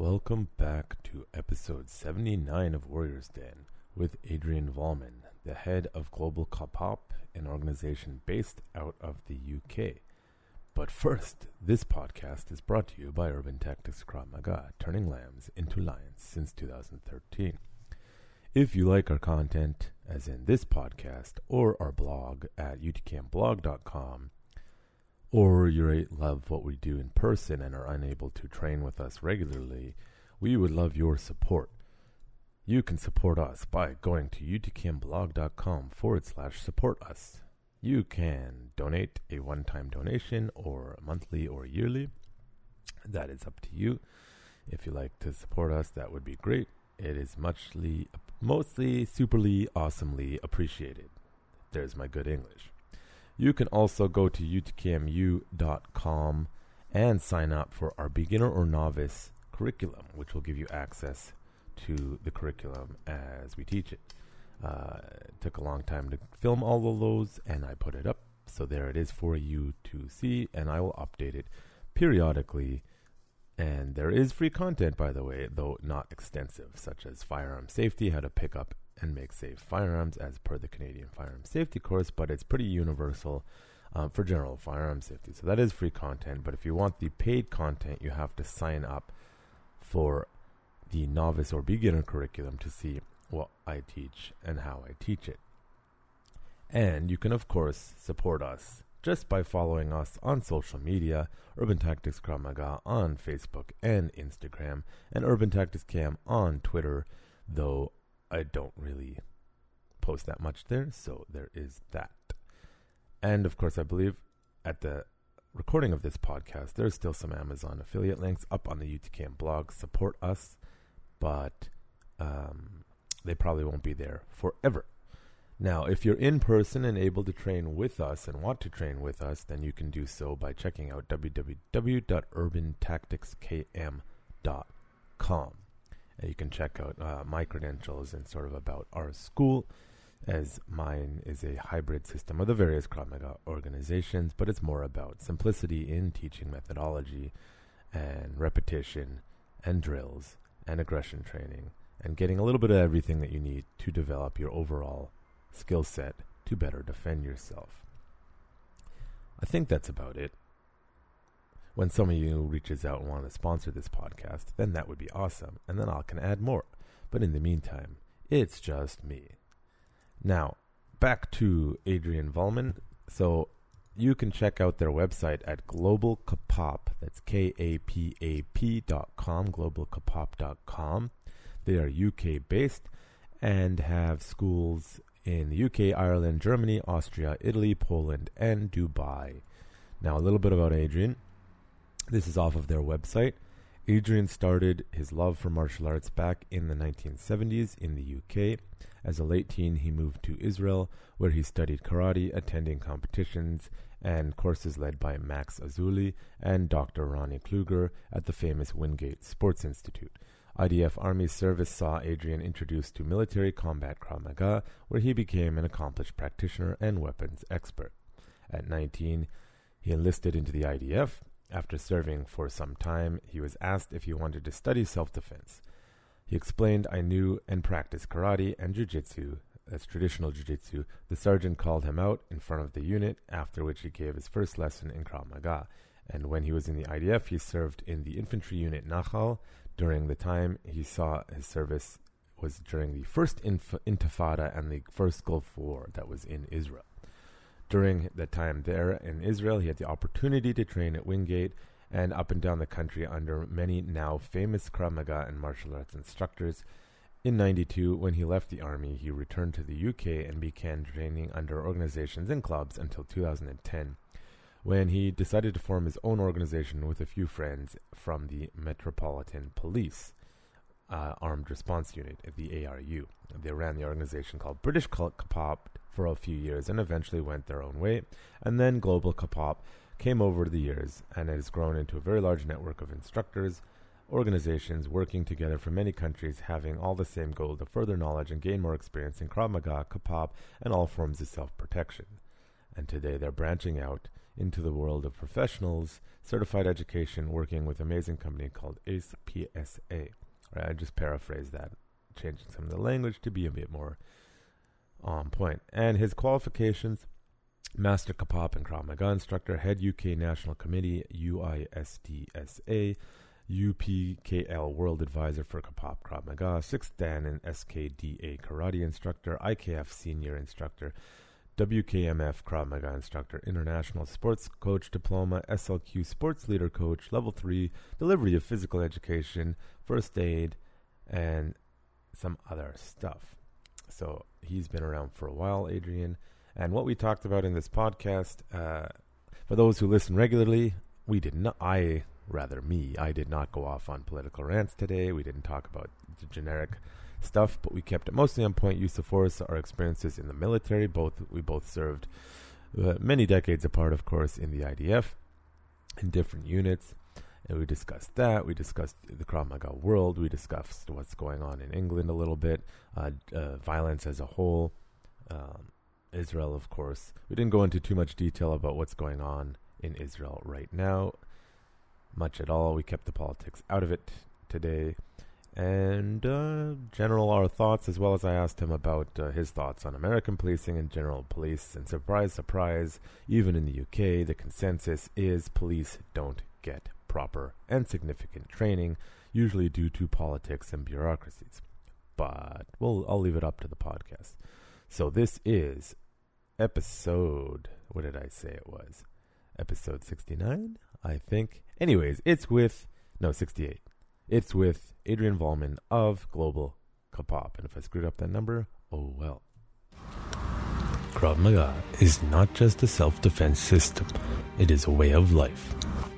Welcome back to episode 79 of Warriors Den with Adrian Volman, the head of Global Kapap, an organization based out of the UK. But first, this podcast is brought to you by Urban Tactics Krav Maga, turning lambs into lions since 2013. If you like our content, as in this podcast, or our blog at utkamblog.com, or you love what we do in person and are unable to train with us regularly, we would love your support. You can support us by going to utkamblog.com forward slash support us. You can donate a one time donation or monthly or yearly. That is up to you. If you like to support us, that would be great. It is muchly, mostly, superly, awesomely appreciated. There's my good English. You can also go to utkmu.com and sign up for our beginner or novice curriculum, which will give you access to the curriculum as we teach it. Uh, it took a long time to film all of those, and I put it up. So there it is for you to see, and I will update it periodically. And there is free content, by the way, though not extensive, such as firearm safety, how to pick up and make safe firearms as per the Canadian Firearm Safety Course, but it's pretty universal um, for general firearm safety. So that is free content. But if you want the paid content, you have to sign up for the novice or beginner curriculum to see what I teach and how I teach it. And you can, of course, support us just by following us on social media Urban Tactics Krav Maga on Facebook and Instagram, and Urban Tactics Cam on Twitter, though I don't really post that much there, so there is that. And of course, I believe at the recording of this podcast, there's still some Amazon affiliate links up on the UTKM blog. Support us, but um, they probably won't be there forever. Now, if you're in person and able to train with us and want to train with us, then you can do so by checking out www.urbantacticskm.com. You can check out uh, my credentials and sort of about our school, as mine is a hybrid system of the various Krav Maga organizations, but it's more about simplicity in teaching methodology and repetition and drills and aggression training and getting a little bit of everything that you need to develop your overall skill set to better defend yourself. I think that's about it when some of you reaches out and want to sponsor this podcast, then that would be awesome, and then I can add more. But in the meantime, it's just me. Now, back to Adrian Volman. So you can check out their website at Global Kapap. That's K A P A P dot com, globalkapap.com. They are UK based and have schools in the UK, Ireland, Germany, Austria, Italy, Poland, and Dubai. Now, a little bit about Adrian. This is off of their website. Adrian started his love for martial arts back in the 1970s in the UK. As a late teen, he moved to Israel, where he studied karate, attending competitions and courses led by Max Azuli and Dr. Ronnie Kluger at the famous Wingate Sports Institute. IDF Army service saw Adrian introduced to military combat Krav Maga, where he became an accomplished practitioner and weapons expert. At 19, he enlisted into the IDF after serving for some time, he was asked if he wanted to study self defense. He explained, I knew and practiced karate and jujitsu, as traditional jujitsu. The sergeant called him out in front of the unit, after which he gave his first lesson in Krav Maga. And when he was in the IDF, he served in the infantry unit Nachal. During the time he saw his service was during the first inf- Intifada and the first Gulf War that was in Israel. During the time there in Israel, he had the opportunity to train at Wingate and up and down the country under many now famous Krav Maga and martial arts instructors. In 92, when he left the army, he returned to the UK and began training under organizations and clubs until 2010, when he decided to form his own organization with a few friends from the Metropolitan Police uh, Armed Response Unit, the ARU. They ran the organization called British Cult Kapap for a few years and eventually went their own way. And then Global Kapap came over the years and it has grown into a very large network of instructors, organizations working together from many countries having all the same goal to further knowledge and gain more experience in Krav Maga, Kapap, and all forms of self protection. And today they're branching out into the world of professionals, certified education, working with amazing company called ACE PSA. Right, I just paraphrase that, changing some of the language to be a bit more on point. And his qualifications Master Kapap and Krav Maga instructor, head UK National Committee, UISDSA, UPKL World Advisor for Kapap Krav Maga, 6th Dan and SKDA Karate Instructor, IKF Senior Instructor, WKMF Krav Maga Instructor, International Sports Coach Diploma, SLQ Sports Leader Coach, Level 3, Delivery of Physical Education, First Aid, and some other stuff. So he's been around for a while, Adrian. And what we talked about in this podcast, uh, for those who listen regularly, we did not, I, rather me, I did not go off on political rants today. We didn't talk about the generic stuff, but we kept it mostly on point. Use of force, our experiences in the military. Both we both served uh, many decades apart, of course, in the IDF in different units. And we discussed that. We discussed the Krav Maga world. We discussed what's going on in England a little bit, uh, uh, violence as a whole. Um, Israel, of course. We didn't go into too much detail about what's going on in Israel right now, much at all. We kept the politics out of it today. And uh, general our thoughts, as well as I asked him about uh, his thoughts on American policing and general police. And surprise, surprise, even in the UK, the consensus is police don't get proper and significant training, usually due to politics and bureaucracies. But well, I'll leave it up to the podcast. So this is episode. What did I say it was? Episode 69, I think. Anyways, it's with. No, 68. It's with Adrian Volman of Global Kapap. And if I screwed up that number, oh well. Krav Maga is not just a self defense system, it is a way of life.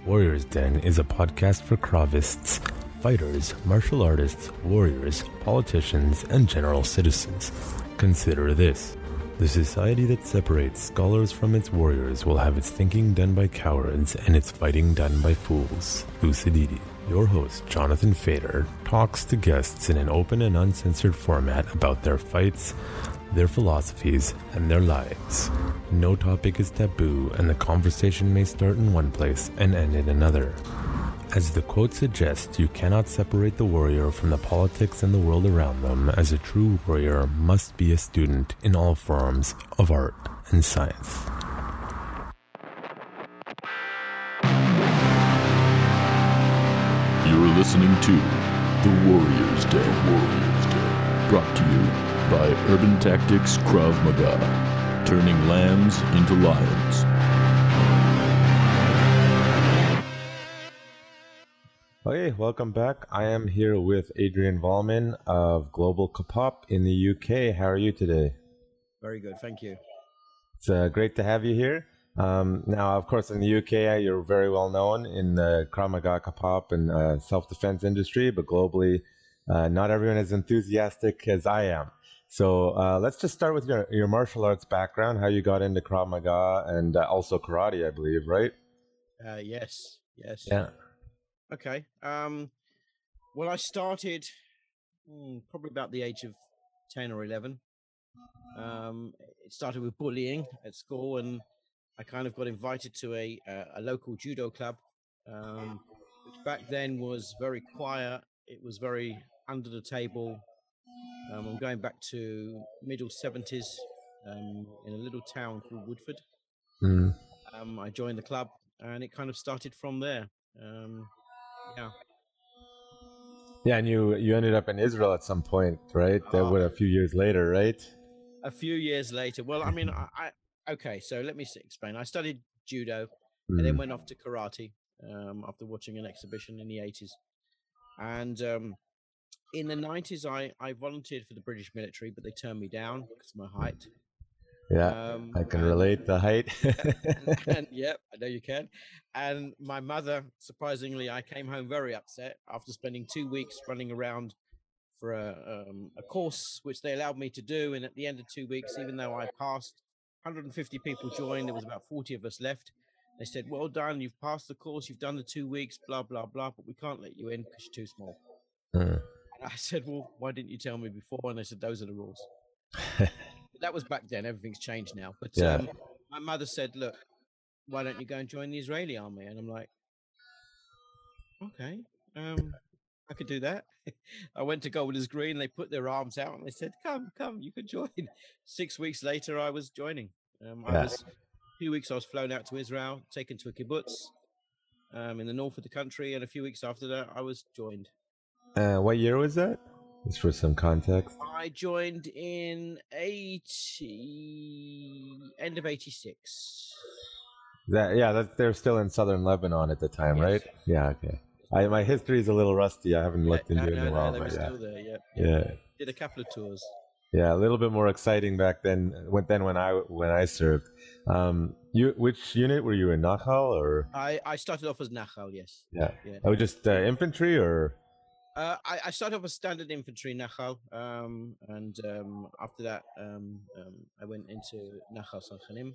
Warriors Den is a podcast for Kravists, fighters, martial artists, warriors, politicians, and general citizens. Consider this. The society that separates scholars from its warriors will have its thinking done by cowards and its fighting done by fools. Thucydides. Your host, Jonathan Fader, talks to guests in an open and uncensored format about their fights, their philosophies, and their lives. No topic is taboo, and the conversation may start in one place and end in another. As the quote suggests, you cannot separate the warrior from the politics and the world around them, as a true warrior must be a student in all forms of art and science. You're listening to The Warriors Day. Warriors Day. Brought to you by Urban Tactics Krav Maga, turning lambs into lions. Okay, welcome back. I am here with Adrian Volman of Global Kapap in the UK. How are you today? Very good, thank you. It's uh, great to have you here. Um, now, of course, in the UK, you're very well known in the Krav Maga Kapap and uh, self-defense industry, but globally, uh, not everyone is enthusiastic as I am. So uh, let's just start with your, your martial arts background, how you got into Krav Maga and uh, also karate, I believe, right? Uh, yes, yes. Yeah. Okay. Um, well, I started hmm, probably about the age of 10 or 11. Um, it started with bullying at school, and I kind of got invited to a, a local judo club, um, which back then was very quiet. It was very under the table. Um, I'm going back to middle 70s um, in a little town called Woodford. Mm. Um, I joined the club, and it kind of started from there. Um, yeah. Yeah, and you you ended up in Israel at some point, right? That Oh. would a few years later, right? A few years later, well, I mean, I, I okay. So let me explain. I studied judo, and Mm. then went off to karate um, after watching an exhibition in the 80s. And um, in the 90s, I, I volunteered for the British military, but they turned me down because of my height. Yeah, Um, I can relate the height. and yep, I know you can. And my mother, surprisingly, I came home very upset after spending two weeks running around for a, um, a course which they allowed me to do. And at the end of two weeks, even though I passed, 150 people joined. There was about 40 of us left. They said, "Well done, you've passed the course, you've done the two weeks, blah blah blah, but we can't let you in because you're too small." Mm. I said, "Well, why didn't you tell me before?" And they said, "Those are the rules." that was back then. Everything's changed now. But Yeah. um, my mother said, "Look, why don't you go and join the Israeli army? And I'm like, okay, um, I could do that. I went to Golders Green. They put their arms out and they said, come, come, you can join. Six weeks later, I was joining. Um, I Yeah. was, a few weeks I was flown out to Israel, taken to a kibbutz um, in the north of the country. And a few weeks after that, I was joined. Uh, what year was that? Just for some context. I joined in 80, end of 86. That yeah, that they're still in southern Lebanon at the time, Yes. right? Yeah, okay. I, my history is a little rusty. I haven't looked into no, it in a no, while, they were but yeah. still there. Yeah, yeah, Did a couple of tours. yeah, a little bit more exciting back then. When then when I when I served, um, you which unit were you in? Nachal or I, I started off as Nachal, yes. yeah? Yeah. Oh, just uh, infantry or Uh, I, I started off as standard infantry Nachal, um, and um, after that, um, um, I went into Nachal Tzanchanim,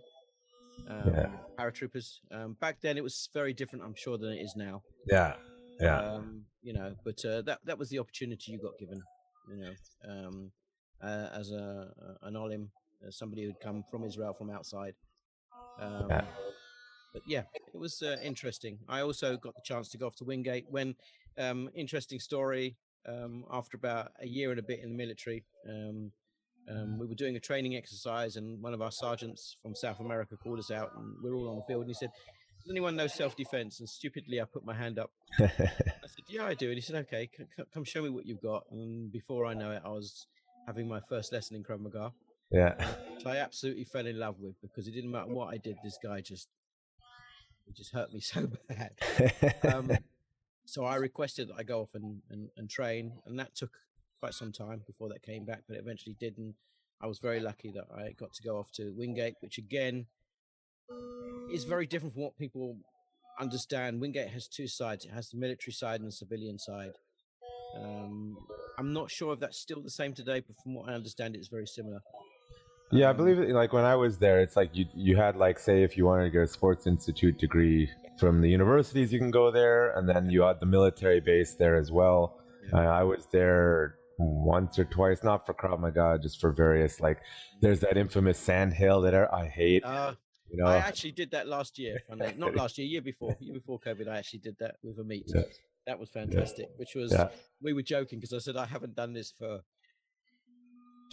um, Yeah. paratroopers. Um, back then, it was very different, I'm sure, than it is now. yeah, yeah, Um, you know, but uh, that that was the opportunity you got given. You know, um, uh, as a an olim, uh, somebody who'd come from Israel from outside. Um, Yeah. But yeah, it was uh, interesting. I also got the chance to go off to Wingate when, um, interesting story. Um, after about a year and a bit in the military, um, um, we were doing a training exercise, and one of our sergeants from South America called us out, and we are all on the field. And he said, "Does anyone know self-defense?" And stupidly, I put my hand up. I said, "Yeah, I do." And he said, "Okay, c- c- come show me what you've got." And before I know it, I was having my first lesson in Krav Maga, yeah, which I absolutely fell in love with because it didn't matter what I did. This guy just, he just hurt me so bad. Um, so I requested that I go off and, and, and train, and that took quite some time before that came back, but it eventually did. And I was very lucky that I got to go off to Wingate, which again is very different from what people understand. Wingate has two sides. It has the military side and the civilian side. Um, I'm not sure if that's still the same today, but from what I understand, it's very similar. Yeah, I Um, believe it, like when I was there, it's like you you had like say if you wanted to get a sports institute degree from the universities, you can go there, and then you had the military base there as well. Yeah. Uh, I was there once or twice, not for Krav Maga, just for various like. There's that infamous sand hill that I hate. Uh, You know, I actually did that last year. Not last year, year before, year before COVID. I actually did that with a meet. Yeah. That was fantastic. Which was Yeah. we were joking because I said I haven't done this for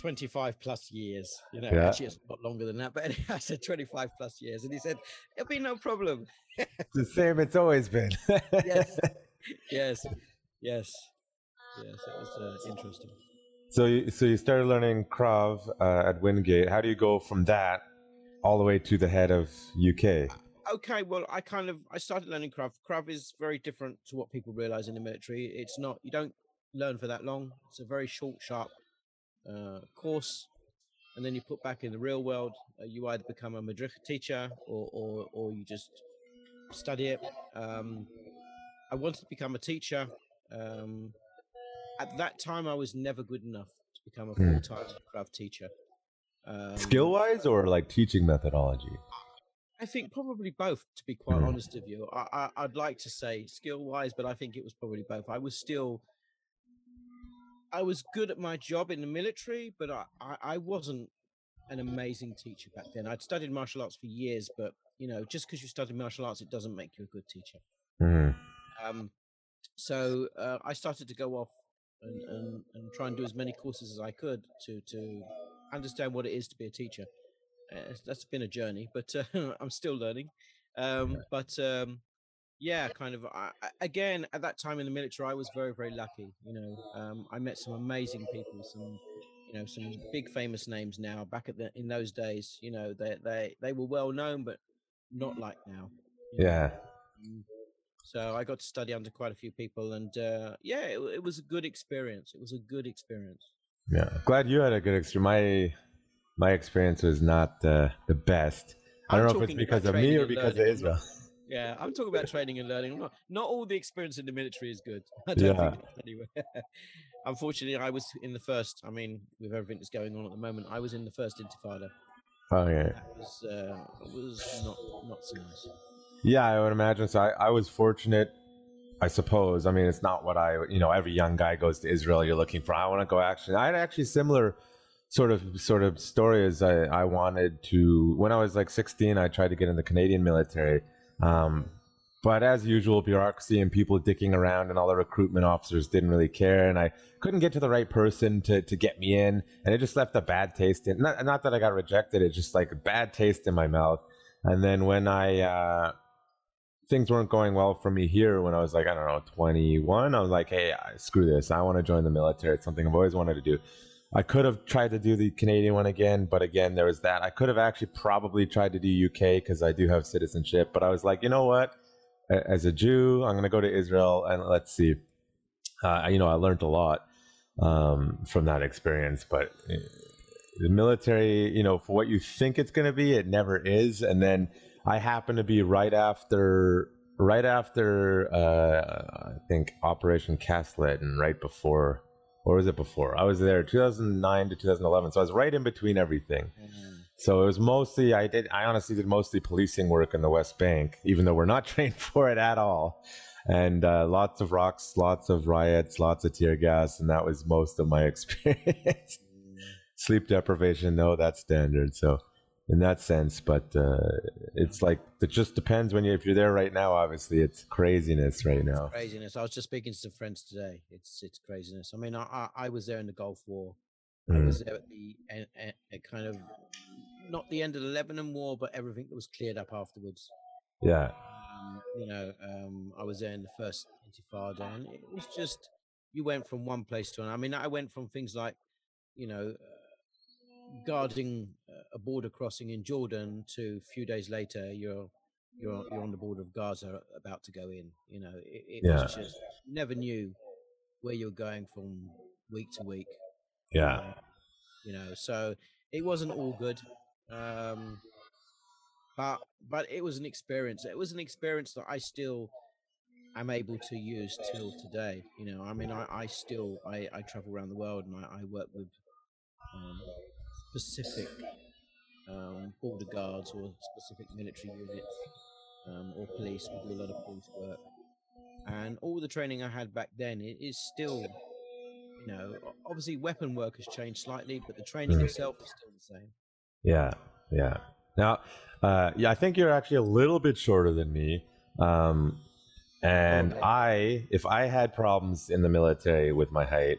25 plus years. You know, Yeah. actually it's a lot longer than that. But anyway, I said 25 plus years, and he said it'll be no problem. the same it's always been. Yes, yes, yes, yes. It was uh, interesting. So you, so you started learning Krav uh, at Wingate. How do you go from that all the way to the head of UK? okay well i kind of i started learning krav krav is very different to what people realize in the military it's not you don't learn for that long it's a very short sharp uh, course and then you put back in the real world uh, you either become a madrich teacher or, or or you just study it um, i wanted to become a teacher um, at that time i was never good enough to become a Hmm. full-time krav teacher um, Skill wise or like teaching methodology? I think probably both, to be quite Mm. honest with you. I, I, I'd like to say skill wise, but I think it was probably both. I was still, I was good at my job in the military, but I, I, I wasn't an amazing teacher back then. I'd studied martial arts for years, but you know, just because you studied martial arts, it doesn't make you a good teacher. Mm. Um, so uh, I started to go off and, and, and try and do as many courses as I could to to understand what it is to be a teacher. Uh, that's been a journey, but uh, I'm still learning. Um, but um, yeah, kind of. I, again, at that time in the military, I was very very lucky. You know, um, I met some amazing people, some you know some big famous names now. Back at the in those days, you know, they they they were well known, but not like now. know. Yeah. Um, So I got to study under quite a few people, and uh, yeah, it, it was a good experience. It was a good experience. Yeah. Glad you had a good experience. My my experience was not uh, the best. I I'm don't know if it's because of me or because of I'm not- Israel. Yeah, I'm talking about training and learning. I'm not, not all the experience in the military is good. I don't Yeah. think anyway. Unfortunately, I was in the first. I mean, with everything that's going on at the moment, I was in the first Intifada. Oh yeah. That was uh, was not not so nice. Yeah, I would imagine. So I, I was fortunate, I suppose. I mean, it's not what I, you know, every young guy goes to Israel. You're looking for. I want to go. Action. I had actually similar sort of sort of story is I, I wanted to when I was like 16 I tried to get in the Canadian military um, but as usual bureaucracy and people dicking around and all the recruitment officers didn't really care and I couldn't get to the right person to, to get me in and it just left a bad taste in not, not that I got rejected it's just like a bad taste in my mouth. And then when I uh, things weren't going well for me here when I was like I don't know 21 I was like hey screw this I want to join the military it's something I've always wanted to do I could have tried to do the Canadian one again, but again, there was that. I could have actually probably tried to do UK because I do have citizenship, but I was like, you know what? As a Jew, I'm going to go to Israel and let's see. Uh, you know, I learned a lot um, from that experience, but uh, the military, you know, for what you think it's going to be, it never is. And then I happen to be right after, right after, uh, I think Operation Cast Lead and right before or was it before? I was there 2009 to 2011, so I was right in between everything. Mm-hmm. So it was mostly I did I honestly did mostly policing work in the West Bank, even though we're not trained for it at all. And uh, lots of rocks, lots of riots, lots of tear gas, and that was most of my experience. Mm. Sleep deprivation, no, that's standard. So in that sense. But uh, it's like it just depends when you if you're there right now. Obviously, it's craziness right now. It's craziness. I was just speaking to some friends today. It's it's craziness. I mean, I I, was there in the Gulf War. Mm. I was there at the at, at kind of not the end of the Lebanon War, but everything that was cleared up afterwards. Yeah. Um, you know, um, I was there in the first Intifada, and it was just you went from one place to another. I mean, I went from things like, you know, guarding a border crossing in Jordan to a few days later you're you're you're on the border of Gaza about to go in. You know, it, it yeah. was just never knew where you were going from week to week. Yeah. Uh, you know, so it wasn't all good. Um, but but it was an experience. It was an experience that I still am able to use till today. You know, I mean, I, I still I, I travel around the world and I, I work with um, specific um, border guards or specific military units um, or police. We do a lot of police work, and all the training I had back then is still, you know, obviously weapon work has changed slightly, but the training mm. itself is still the same. Yeah, yeah. Now, uh, yeah, I think you're actually a little bit shorter than me. Um, and I, if I had problems in the military with my height,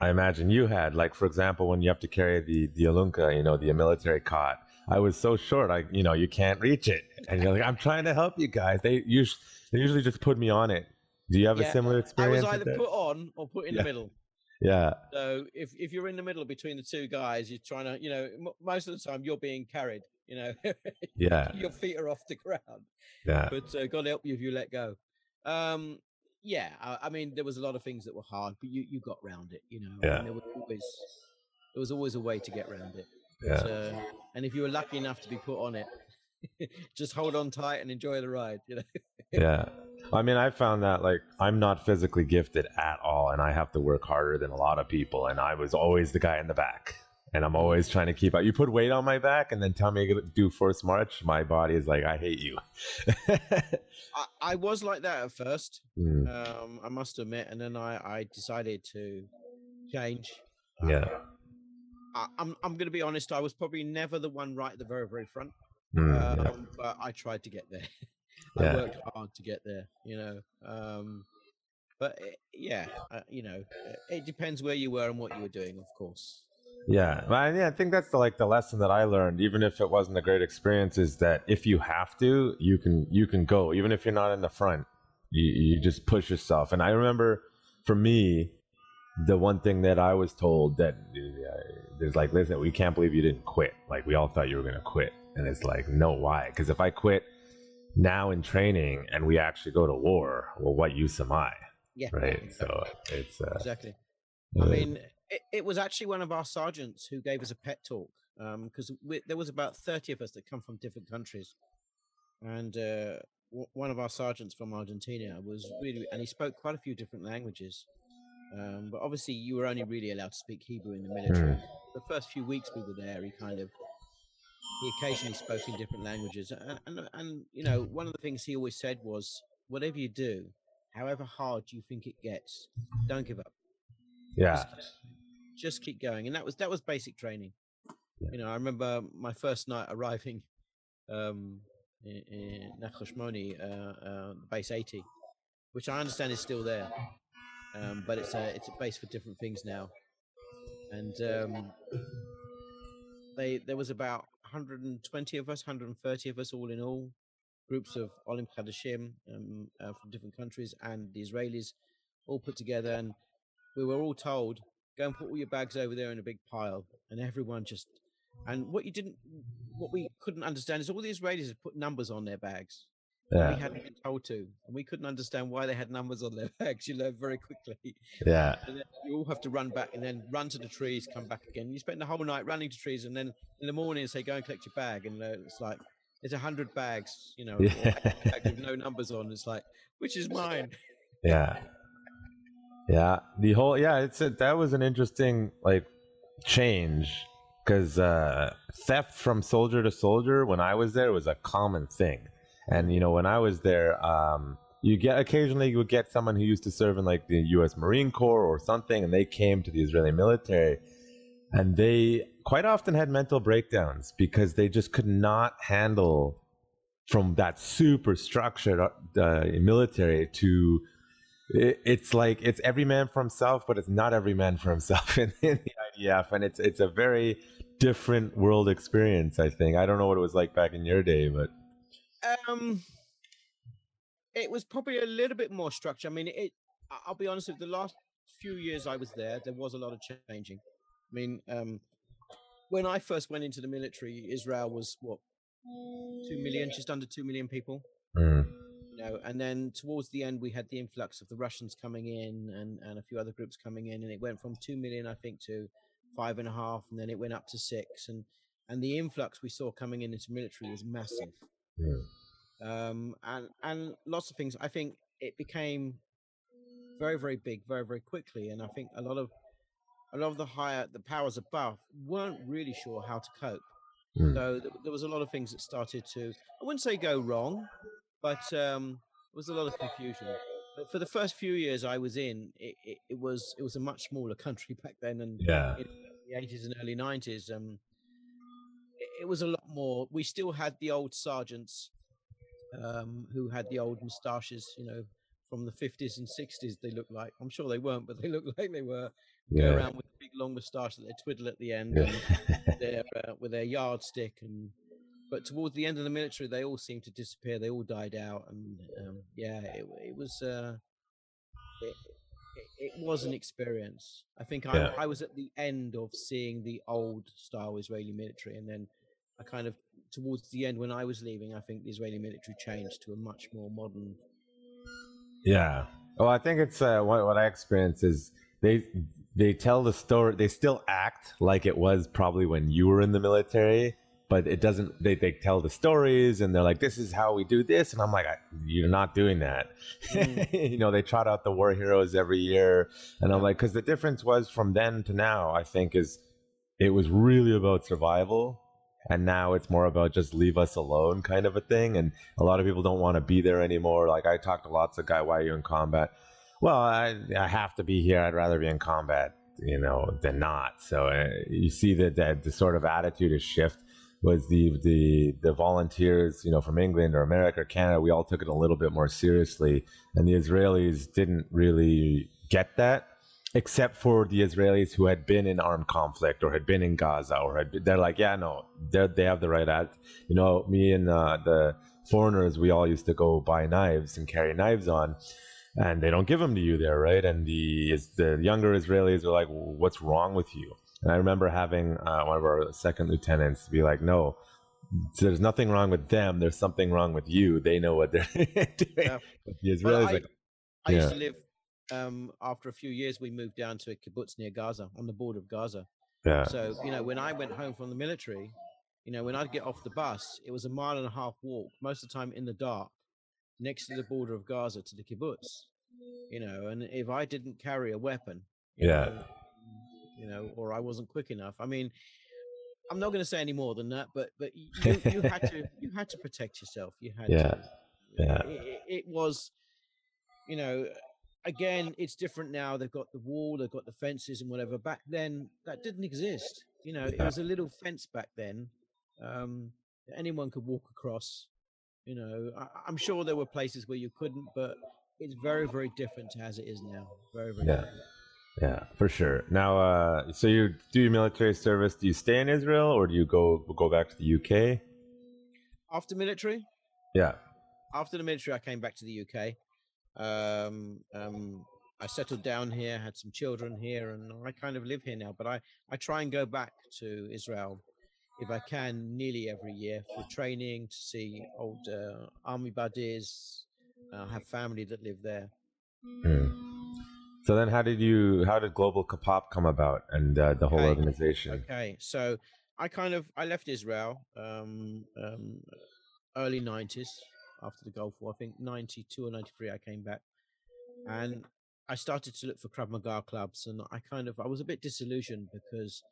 I imagine you had. Like for example, when you have to carry the the alunka, you know, the military cot. I was so short, I you know, you can't reach it, and you're like, I'm trying to help you guys. They usually they usually just put me on it. Do you have yeah, a similar experience? I was either put on or put in yeah. the middle. Yeah. So if if you're in the middle between the two guys, you're trying to, you know, m- most of the time you're being carried. You know. yeah. Your feet are off the ground. Yeah. But uh, God help you if you let go. Um, yeah, I, I, mean, there was a lot of things that were hard, but you, you got round it, you know. Yeah. there was always there was always a way to get round it. But, yeah. Uh, and if you were lucky enough to be put on it, just hold on tight and enjoy the ride. You know. yeah. I mean, I found that like I'm not physically gifted at all, and I have to work harder than a lot of people. And I was always the guy in the back and I'm always trying to keep up. You put weight on my back and then tell me to do first march. My body is like, I hate you. I, I, was like that at first. Mm. Um, I must admit, and then I, I decided to change. Yeah. I, am I'm, I'm going to be honest. I was probably never the one right at the very very front. Mm, um, yeah. But I tried to get there. I yeah. worked hard to get there. You know. Um, but it, yeah, uh, you know, it depends where you were and what you were doing, of course. Yeah, well, yeah, I think that's the, like the lesson that I learned, even if it wasn't a great experience, is that if you have to, you can you can go, even if you're not in the front. You you just push yourself. And I remember, for me, the one thing that I was told that uh, there's like, listen, we can't believe you didn't quit. Like we all thought you were gonna quit, and it's like, no, why? Because if I quit now in training and we actually go to war, well, what use am I? Yeah, right. So it's uh, exactly. I mean, it, it, was actually one of our sergeants who gave us a pet talk because um, there was about 30 of us that come from different countries. And uh, w- one of our sergeants from argentina was really and he spoke quite a few different languages um, but obviously you were only really allowed to speak hebrew in the military. Mm. the first few weeks we were there he kind of he occasionally spoke in different languages and, and, and you know one of the things he always said was whatever you do however hard you think it gets don't give up yeah just keep going, and that was that was basic training. Yeah. You know, I remember my first night arriving um, in, in uh, uh, base 80, which I understand is still there, um, but it's a it's a base for different things now. And um, they there was about 120 of us, 130 of us, all in all, groups of Olim Khadashim um, uh, from different countries and the Israelis, all put together, and we were all told go and put all your bags over there in a big pile, and everyone just and what you didn't, what we couldn't understand is all the Israelis had put numbers on their bags. Yeah. We hadn't been told to, and we couldn't understand why they had numbers on their bags. You learn very quickly. Yeah. And then you all have to run back and then run to the trees, come back again. You spend the whole night running to trees, and then in the morning say, "Go and collect your bag." And uh, it's like there's a hundred bags, you know, Yeah. bags with no numbers on. It's like, which is mine? Yeah. Yeah. The whole yeah, it's a, that was an interesting like change because uh, theft from soldier to soldier when I was there was a common thing, and you know when I was there, um, you get occasionally you would get someone who used to serve in like the U.S. Marine Corps or something, and they came to the Israeli military, and they quite often had mental breakdowns because they just could not handle from that super structured uh, military to it, it's like it's every man for himself, but it's not every man for himself in, in the IDF, and it's it's a very different world experience. I think I don't know what it was like back in your day, but Um, it was probably a little bit more structure. I mean, it. I'll be honest with you, the last few years I was there, there was a lot of changing. I mean, um, when I first went into the military, Israel was what two million, just under two million people. mm, You know, and then towards the end, we had the influx of the Russians coming in and, and a few other groups coming in, and it went from two million, I think, to five and a half, and then it went up to six, and and the influx we saw coming in into military was massive mm, um, and and lots of things. I think it became very very big very very quickly, and I think a lot of a lot of the higher the powers above weren't really sure how to cope. mm. So th- there was a lot of things that started to I wouldn't say go wrong, but um, there was a lot of confusion. But for the first few years I was in, it, it, it was it was a much smaller country back then, and yeah, in the eighties and early nineties, um, it, it was a lot more. We still had the old sergeants um, who had the old moustaches, you know, from the fifties and sixties. They looked like I'm sure they weren't, but they looked like they were. Go yeah, around with a big long moustache that they twiddle at the end, yeah. and their uh, with their yardstick, and but towards the end of the military, they all seemed to disappear. They all died out, and um, yeah, it, it was. Uh, it, it, it was an experience. I think I, Yeah. I was at the end of seeing the old style Israeli military, and then I kind of towards the end when I was leaving, I think the Israeli military changed to a much more modern. Yeah. Well, I think it's uh, what what I experienced is they they tell the story. They still act like it was probably when you were in the military, but it doesn't. They they tell the stories and they're like, "This is how we do this," and I'm like, I, "You're not doing that." Mm. you know, they trot out the war heroes every year, and I'm like, because the difference was from then to now, I think is it was really about survival. And now it's more about just leave us alone kind of a thing. And a lot of people don't want to be there anymore. Like I talked to lots of guys, why are you in combat? Well, I, I have to be here. I'd rather be in combat, you know, than not. So uh, you see that, that the sort of attitude is shift was the, the, the volunteers, you know, from England or America or Canada, we all took it a little bit more seriously. And the Israelis didn't really get that except for the Israelis who had been in armed conflict or had been in Gaza or had been, they're like, yeah, no, they they have the right at. You know, me and uh, the foreigners, we all used to go buy knives and carry knives on, and they don't give them to you there, right? And the the younger Israelis are like, what's wrong with you? And I remember having uh, one of our second lieutenants be like, no. There's nothing wrong with them. There's something wrong with you. They know what they're doing. Yeah. The Well, I, like, I used to live. Um, after a few years, we moved down to a kibbutz near Gaza, on the border of Gaza. yeah, So, you know, when I went home from the military, you know, when I'd get off the bus, it was a mile and a half walk, most of the time in the dark, next to the border of Gaza to the kibbutz. You know, and if I didn't carry a weapon, Yeah. know, you know, or I wasn't quick enough. I mean, I'm not going to say any more than that, but but you, you had to you had to protect yourself. You had Yeah, to. yeah. It, it- was, you know, again, it's different now. They've got the wall, they've got the fences and whatever. Back then, that didn't exist. You know, it was a little fence back then. Um, anyone could walk across. You know, I, I'm sure there were places where you couldn't, but it's very, very different to as it is now. Very, very Yeah. different. Yeah, for sure. Now, uh, so you do your military service. Do you stay in Israel or do you go go back to the UK? After military, Yeah. after the military, I came back to the UK. Um, um, I settled down here, had some children here, and I kind of live here now. But I, I try and go back to Israel if I can nearly every year for training to see old uh, army buddies. I have family that live there. Hmm. So then, how did you? How did Global Kapap come about and uh, the whole organization? Okay, so I kind of I left Israel um, um, early '90s after the Gulf War. I think '92 or '93 I came back, and I started to look for Krav Maga clubs, and I kind of I was a bit disillusioned because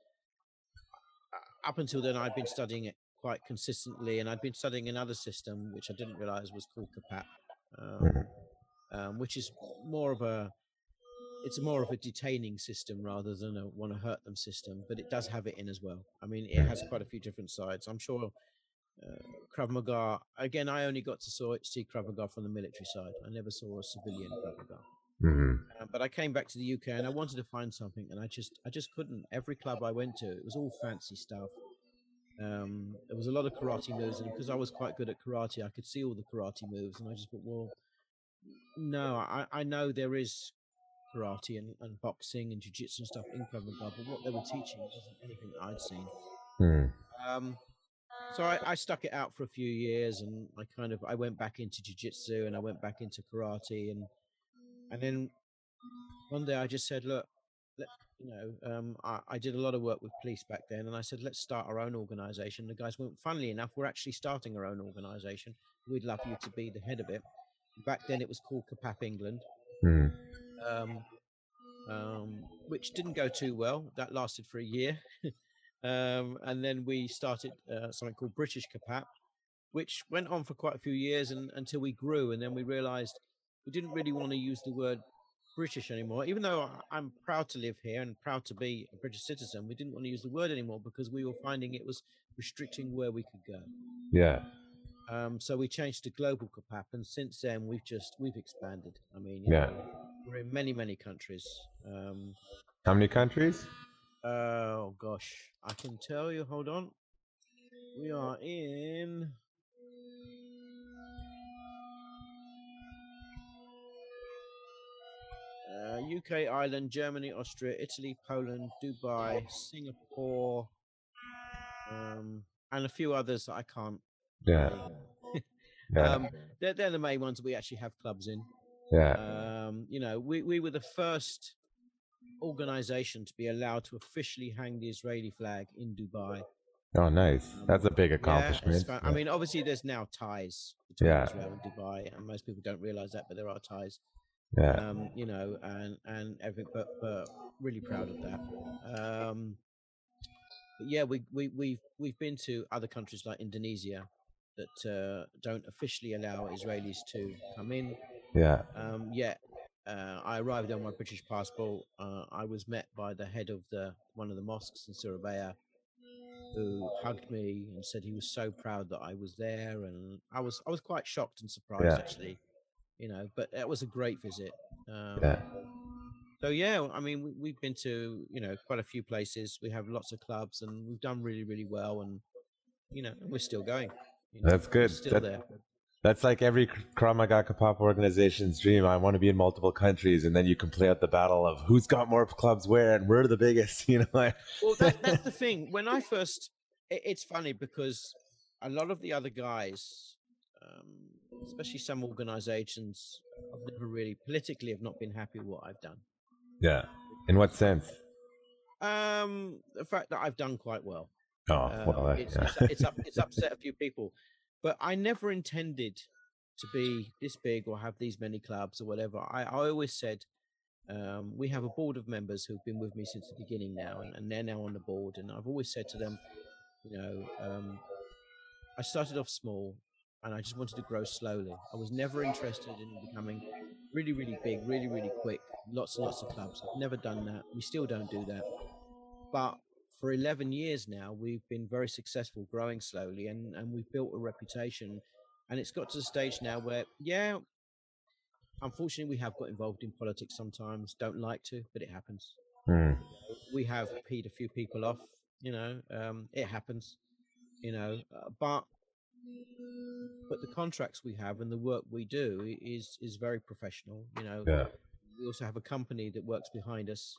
up until then I'd been studying it quite consistently, and I'd been studying another system which I didn't realize was called Kapap, um, um, which is more of a it's more of a detaining system rather than a want to hurt them system, but it does have it in as well. I mean, it has quite a few different sides. I'm sure uh, Krav Maga. Again, I only got to saw, see Krav Maga from the military side. I never saw a civilian Krav Maga. hmm Uh, but I came back to the UK and I wanted to find something, and I just I just couldn't. Every club I went to, it was all fancy stuff. Um, there was a lot of karate moves, and because I was quite good at karate, I could see all the karate moves, and I just thought, well, no, I, I know there is karate and, and boxing and jiu-jitsu and stuff in Krav Maga, but what they were teaching wasn't anything that I'd seen. Hmm. Um, so I, I stuck it out for a few years, and I kind of I went back into jiu-jitsu and I went back into karate, and and then one day I just said, look, let, you know, um, I, I did a lot of work with police back then, and I said, let's start our own organization. The guys went, funnily enough, we're actually starting our own organization. We'd love you to be the head of it. Back then, it was called Kapap England Hmm. Um, um, which didn't go too well. That lasted for a year. um, and then we started uh, something called British Kapap, which went on for quite a few years and, until we grew. And then we realized we didn't really want to use the word British anymore. Even though I'm proud to live here and proud to be a British citizen, we didn't want to use the word anymore because we were finding it was restricting where we could go. Yeah. Um, so we changed to global Kapap, and since then we've just we've expanded. I mean, Yeah. know, we're in many many countries. Um, How many countries? oh gosh, I can tell you. Hold on, we are in. Uh, UK, Ireland, Germany, Austria, Italy, Poland, Dubai, Singapore, um, and a few others that I can't. Yeah. Yeah. Um, they're, they're the main ones we actually have clubs in. Yeah. Um, you know, we, we were the first organization to be allowed to officially hang the Israeli flag in Dubai. oh, nice. That's a big Yeah, accomplishment. fa- I mean, obviously, there's now ties between Yeah. Israel and Dubai, and most people don't realize that, but there are ties. yeah. Um, you know, and and everything, but but really proud of that. Um, but yeah, we we we've we've been to other countries like Indonesia that uh, don't officially allow Israelis to come in. Yeah. Um, yet uh, I arrived on my British passport. Uh, I was met by the head of the one of the mosques in Surabaya, who hugged me and said he was so proud that I was there, and I was I was quite shocked and surprised Yeah. actually, you know. But it was a great visit. Um, Yeah. So yeah, I mean, we, we've been to you know quite a few places. We have lots of clubs, and we've done really really well, and you know we're still going. you know, That's we're good. Still That- there. That's like every Krav Maga Kapap organization's dream. I want to be in multiple countries, and then you can play out the battle of who's got more clubs where, and we're the biggest. You know, like, Well, that, that's the thing. When I first, it, it's funny because a lot of the other guys, um, especially some organizations, have never really politically have not been happy with what I've done. yeah. In what sense? Um, the fact that I've done quite well. Oh, Uh, well, uh, it's, yeah. it's, it's, up, it's upset a few people, but I never intended to be this big or have these many clubs or whatever. I, I always said um, we have a board of members who've been with me since the beginning now, and, and they're now on the board. And I've always said to them, you know, um, I started off small and I just wanted to grow slowly. I was never interested in becoming really, really big, really, really quick. Lots and lots of clubs. I've never done that. We still don't do that. But for 11 years now, we've been very successful, growing slowly, and, and we've built a reputation. And it's got to the stage now where, yeah, unfortunately, we have got involved in politics sometimes. Don't like to, but it happens. Mm. We have peed a few people off. You know, um, it happens. You know, uh, but but the contracts we have and the work we do is is very professional. You know, Yeah. we also have a company that works behind us.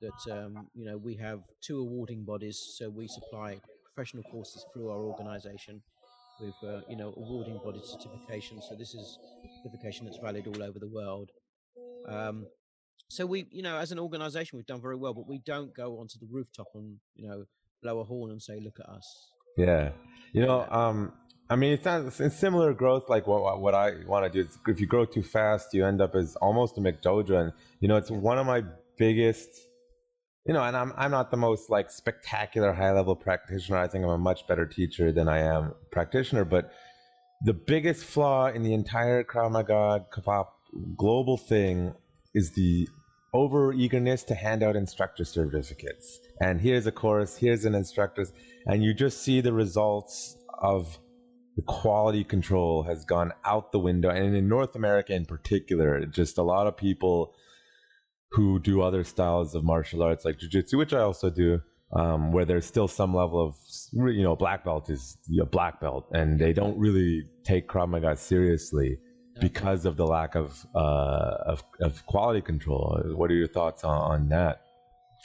That um, you know, we have two awarding bodies, so we supply professional courses through our organisation with uh, you know awarding body certification. So this is certification that's valid all over the world. Um, so we, you know, as an organisation, we've done very well, but we don't go onto the rooftop and you know blow a horn and say, "Look at us." Yeah. You know, um, I mean, it's not it's similar growth. Like what what- what I want to do is, if you grow too fast, you end up as almost a McDojo, and you know, it's one of my biggest. You know, and I'm I'm not the most like spectacular high level practitioner. I think I'm a much better teacher than I am practitioner. But the biggest flaw in the entire Krav Maga global thing is the over eagerness to hand out instructor certificates. And here's a course, here's an instructor, and you just see the results of the quality control has gone out the window. And in North America in particular, just a lot of people who do other styles of martial arts like jiu-jitsu, which I also do, um, where there's still some level of, you know, black belt is a black belt, and they don't really take Krav Maga seriously because of the lack of, uh, of of quality control. What are your thoughts on, on that?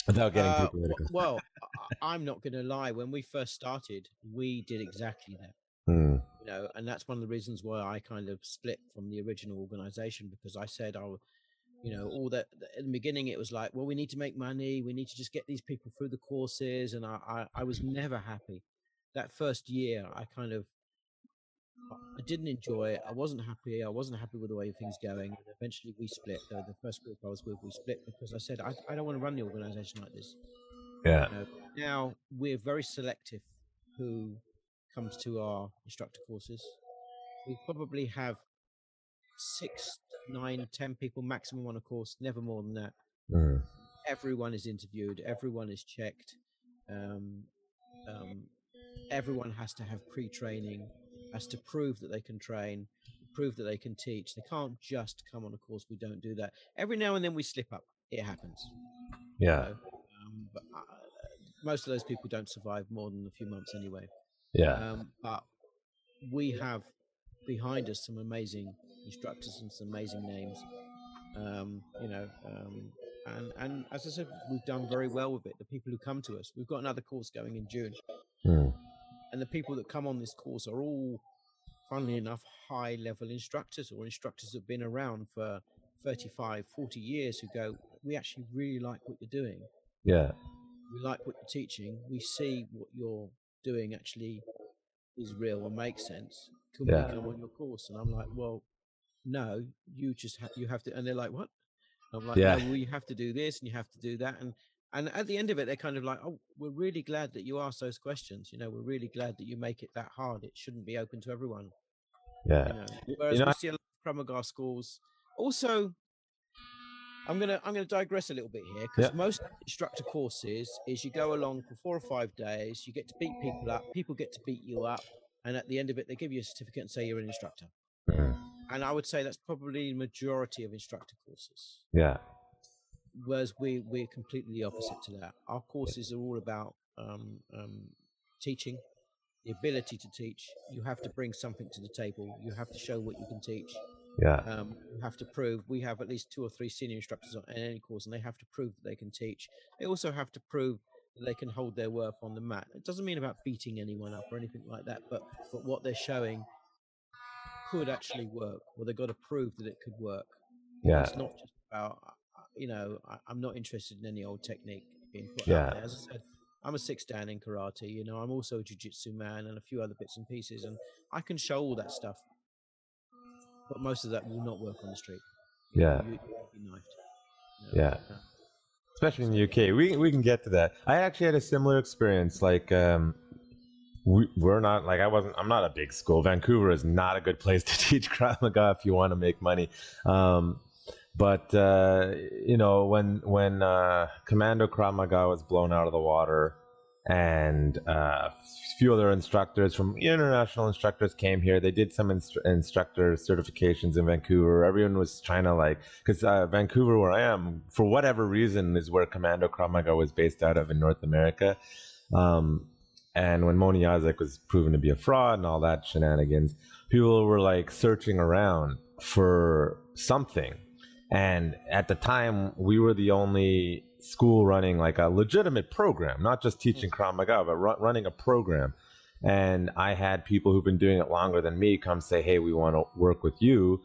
Without getting Uh, too political. well, I- I'm not going to lie. When we first started, we did exactly that. Hmm. you know, and that's one of the reasons why I kind of split from the original organization because I said, "I'll." You know, all that in the beginning, it was like, well, we need to make money. We need to just get these people through the courses. And I, I, I was mm-hmm. never happy. That first year, I kind of, I didn't enjoy it. I wasn't happy. I wasn't happy with the way things going. And eventually, we split. The, the first group I was with, we split because I said, I, I don't want to run the organization like this. Yeah. You know, now we're very selective who comes to our instructor courses. We probably have six, nine, ten people maximum on a course, never more than that. Hmm. Everyone is interviewed, everyone is checked. Um, um, everyone has to have pre-training, has to prove that they can train, prove that they can teach. They can't just come on a course. We don't do that. Every now and then we slip up. It happens. Yeah. know, Um, but uh, most of those people don't survive more than a few months anyway. Yeah. Um, but we have behind us some amazing instructors and some amazing names. Um, you know, um, and and as I said, we've done very well with it. The people who come to us, we've got another course going in June, Hmm. and the people that come on this course are all, funnily enough, high level instructors or instructors that have been around for 35, 40 years who go, we actually really like what you're doing Yeah. we like what you're teaching. We see what you're doing actually is real and makes sense. Can Yeah. we come on your course? And I'm like, well, no, you just ha- you have to. And they're like, what? I'm like, Yeah. no, well, you have to do this and you have to do that. And and at the end of it, they're kind of like, oh, we're really glad that you ask those questions. You know, we're really glad that you make it that hard. It shouldn't be open to everyone. Yeah. You know, whereas know, we I- see a lot of Krav Maga schools. Also, I'm gonna I'm gonna digress a little bit here because Yeah. most instructor courses is you go along for four or five days, you get to beat people up, people get to beat you up, and at the end of it, they give you a certificate and say you're an instructor. Hmm. And I would say that's probably the majority of instructor courses. Yeah. Whereas we we're completely the opposite to that. Our courses are all about um, um, teaching, the ability to teach. You have to bring something to the table. You have to show what you can teach. Yeah. Um, you have to prove. We have at least two or three senior instructors on any course, and they have to prove that they can teach. They also have to prove that they can hold their worth on the mat. It doesn't mean about beating anyone up or anything like that, but but what they're showing could actually work, or they've got to prove that it could work. Yeah. It's not just about, uh, uh, you know, I, I'm not interested in any old technique being put Yeah. out there. As I said, I'm a six dan in karate, you know, I'm also a jiu-jitsu man and a few other bits and pieces, and I can show all that stuff. But most of that will not work on the street. You know, Yeah. You, you'll be knifed. know, Yeah. especially in the UK. We we can get to that. I actually had a similar experience. Like, um, we we're not like I wasn't. I'm not a big school. Vancouver is not a good place to teach Krav Maga if you want to make money. Um, but uh, you know, when when uh, Commando Krav Maga was blown out of the water, and uh, a few other instructors from international instructors came here. They did some instru- instructor certifications in Vancouver. Everyone was trying to like, because uh, Vancouver, where I am, for whatever reason, is where Commando Krav Maga was based out of in North America. Um, and when Moni Isaac was proven to be a fraud and all that shenanigans, people were like searching around for something. And at the time, we were the only school running like a legitimate program, not just teaching Krav Maga, but ru- running a program. And I had people who've been doing it longer than me come say, "Hey, we want to work with you.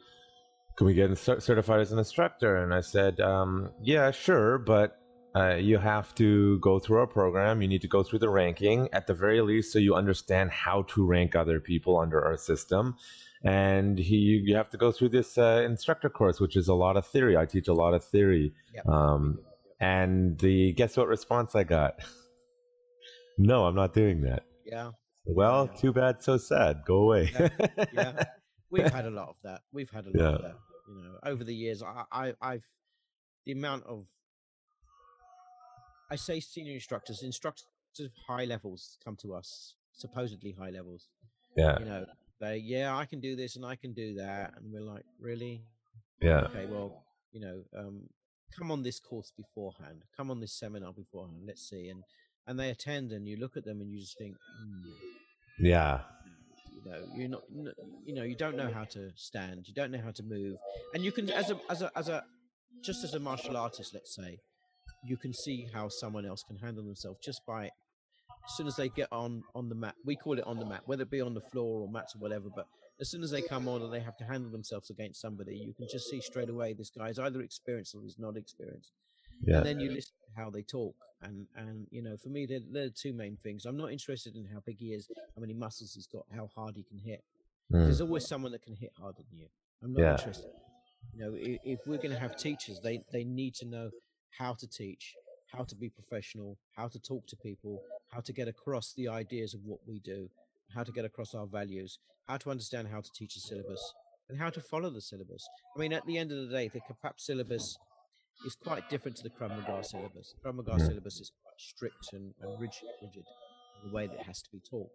Can we get cer- certified as an instructor?" And I said, um, "Yeah, sure, but uh, you have to go through our program. You need to go through the ranking at the very least, so you understand how to rank other people under our system." And he, you have to go through this uh, instructor course, which is a lot of theory. I teach a lot of theory. Yep. Um, and the guess what response I got? no, I'm not doing that. Yeah, Well, Yeah. too bad, so sad. Go away. yeah. We've had a lot of that. We've had a lot of Yeah. that. You know, over the years, I, I, I've the amount of I say senior instructors, instructors of high levels come to us, supposedly high levels. yeah, You know, they yeah, I can do this and I can do that, and we're like, really? yeah, Okay, well, you know, um, come on this course beforehand, come on this seminar beforehand. Let's see, and and they attend, and you look at them, and you just think, hmm, yeah, you know, you're not, you know, you don't know how to stand, you don't know how to move, and you can, as a as a as a just as a martial artist, let's say, you can see how someone else can handle themselves just by as soon as they get on on the mat. We call it on the mat, whether it be on the floor or mats or whatever, but as soon as they come on and they have to handle themselves against somebody, you can just see straight away this guy's either experienced or he's not experienced. yeah, And then you listen to how they talk, and and you know, for me, they're, they're the two main things. I'm not interested in how big he is, how many muscles he's got, how hard he can hit. Mm, There's always someone that can hit harder than you. I'm not Yeah. interested. You know, if, if we're going to have teachers, they they need to know how to teach, how to be professional, how to talk to people, how to get across the ideas of what we do, how to get across our values, how to understand how to teach a syllabus, and how to follow the syllabus. I mean, at the end of the day, the KAPAP syllabus is quite different to the Krav Maga syllabus. The Krav Maga Mhm. syllabus is quite strict and, and rigid, rigid in the way that it has to be taught.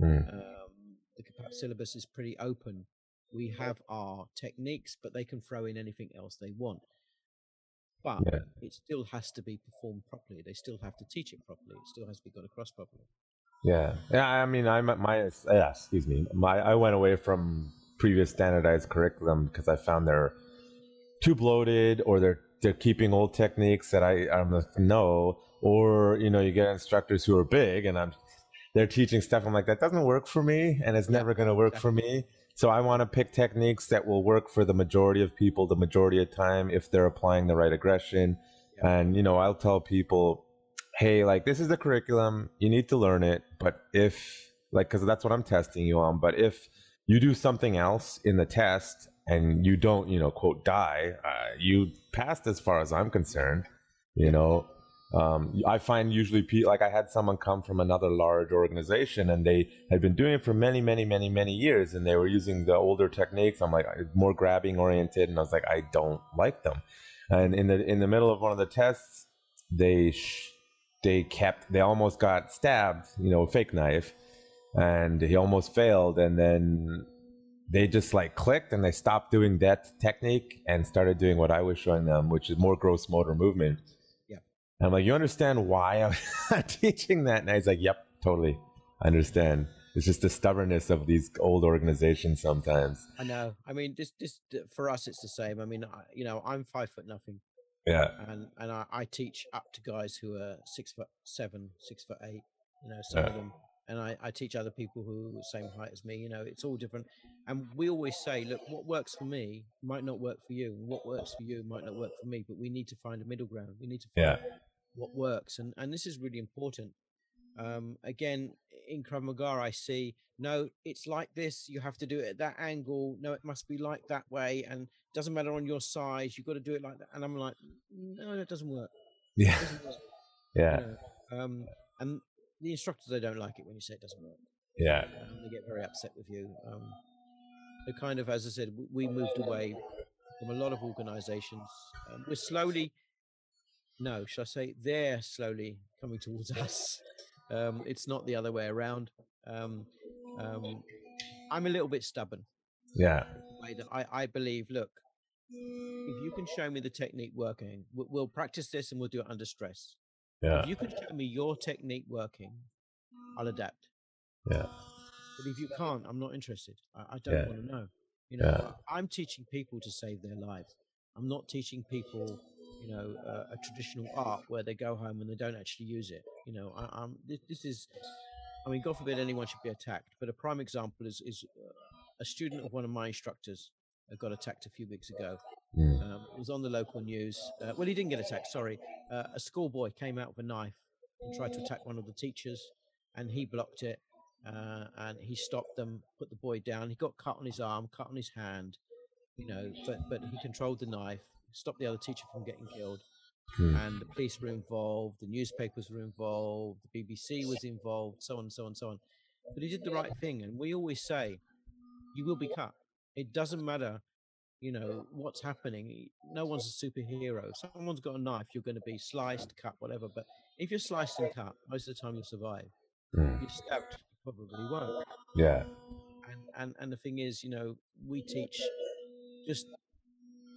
mm, Um, the KAPAP syllabus is pretty open. We have our techniques, but they can throw in anything else they want. But Yeah. it still has to be performed properly. They still have to teach it properly. It still has to be got across properly. yeah, yeah. I mean, at my yeah. Excuse me. My I went away from previous standardized curriculum because I found they're too bloated, or they're they're keeping old techniques that I I'm like, no, or you know, you get instructors who are big, and I'm they're teaching stuff. I'm like, that doesn't work for me, and it's Yeah, never going to work for me. So I want to pick techniques that will work for the majority of people, the majority of time, if they're applying the right aggression. Yeah. And you know, I'll tell people, hey, like this is the curriculum, you need to learn it. But if like, because that's what I'm testing you on. But if you do something else in the test and you don't, you know, quote die, uh, you passed as far as I'm concerned. You know, um, I find usually like I had someone come from another large organization and they had been doing it for many, many, many, many years, and they were using the older techniques. I'm like more grabbing oriented, and I was like, I don't like them. And in the in the middle of one of the tests, they sh- they kept they almost got stabbed, you know, fake knife, and he almost failed, and then they just like clicked and they stopped doing that technique and started doing what I was showing them, which is more gross motor movement. And I'm like, you understand why I'm teaching that? And he's like, yep, totally. I understand. It's just the stubbornness of these old organizations sometimes. I know. I mean, this uh, this for us, it's the same. I mean, I, you know, I'm five foot nothing, Yeah. and and I, I teach up to guys who are six foot seven, six foot eight. You know, some Yeah. of them, and I, I teach other people who are the same height as me. You know, it's all different. And we always say, look, what works for me might not work for you, and what works for you might not work for me. But we need to find a middle ground. We need to find Yeah. What works, and and this is really important. Um, again, in Krav Maga, I see no, it's like this. You have to do it at that angle. No, it must be like that way, and doesn't matter on your size. You've got to do it like that. And I'm like, no, that doesn't work. Yeah. doesn't work. Yeah. You know? um, and the instructors they don't like it when you say it doesn't work. Yeah. Um, they get very upset with you. Um, they kind of, as I said, we, we moved away from a lot of organizations. Um, we're slowly, no, should I say, they're slowly coming towards us. Um, it's not the other way around. Um, um, I'm a little bit stubborn. Yeah. I, I believe, look, if you can show me the technique working, we'll, we'll practice this and we'll do it under stress. Yeah. If you can show me your technique working, I'll adapt. Yeah. But if you can't, I'm not interested. I, I don't Yeah. want to know. You know, Yeah. I'm teaching people to save their lives. I'm not teaching people, you know, uh, a traditional art where they go home and they don't actually use it. You know, I, I'm this, this is, I mean, God forbid anyone should be attacked. But a prime example is is uh, a student of one of my instructors uh, got attacked a few weeks ago. Mm. Um, it was on the local news. Uh, well, he didn't get attacked. Sorry, uh, a schoolboy came out with a knife and tried to attack one of the teachers, and he blocked it. Uh, and he stopped them, put the boy down. He got cut on his arm, cut on his hand, you know. But but he controlled the knife, stopped the other teacher from getting killed. Hmm. And the police were involved, the newspapers were involved, the BBC was involved, so on and so on and so on. But he did the right thing, and we always say, you will be cut. It doesn't matter you know what's happening no one's a superhero someone's got a knife you're going to be sliced cut whatever but if you're sliced and cut most of the time you'll survive Mm. if you're stabbed you probably won't Yeah. and and and the thing is you know we teach just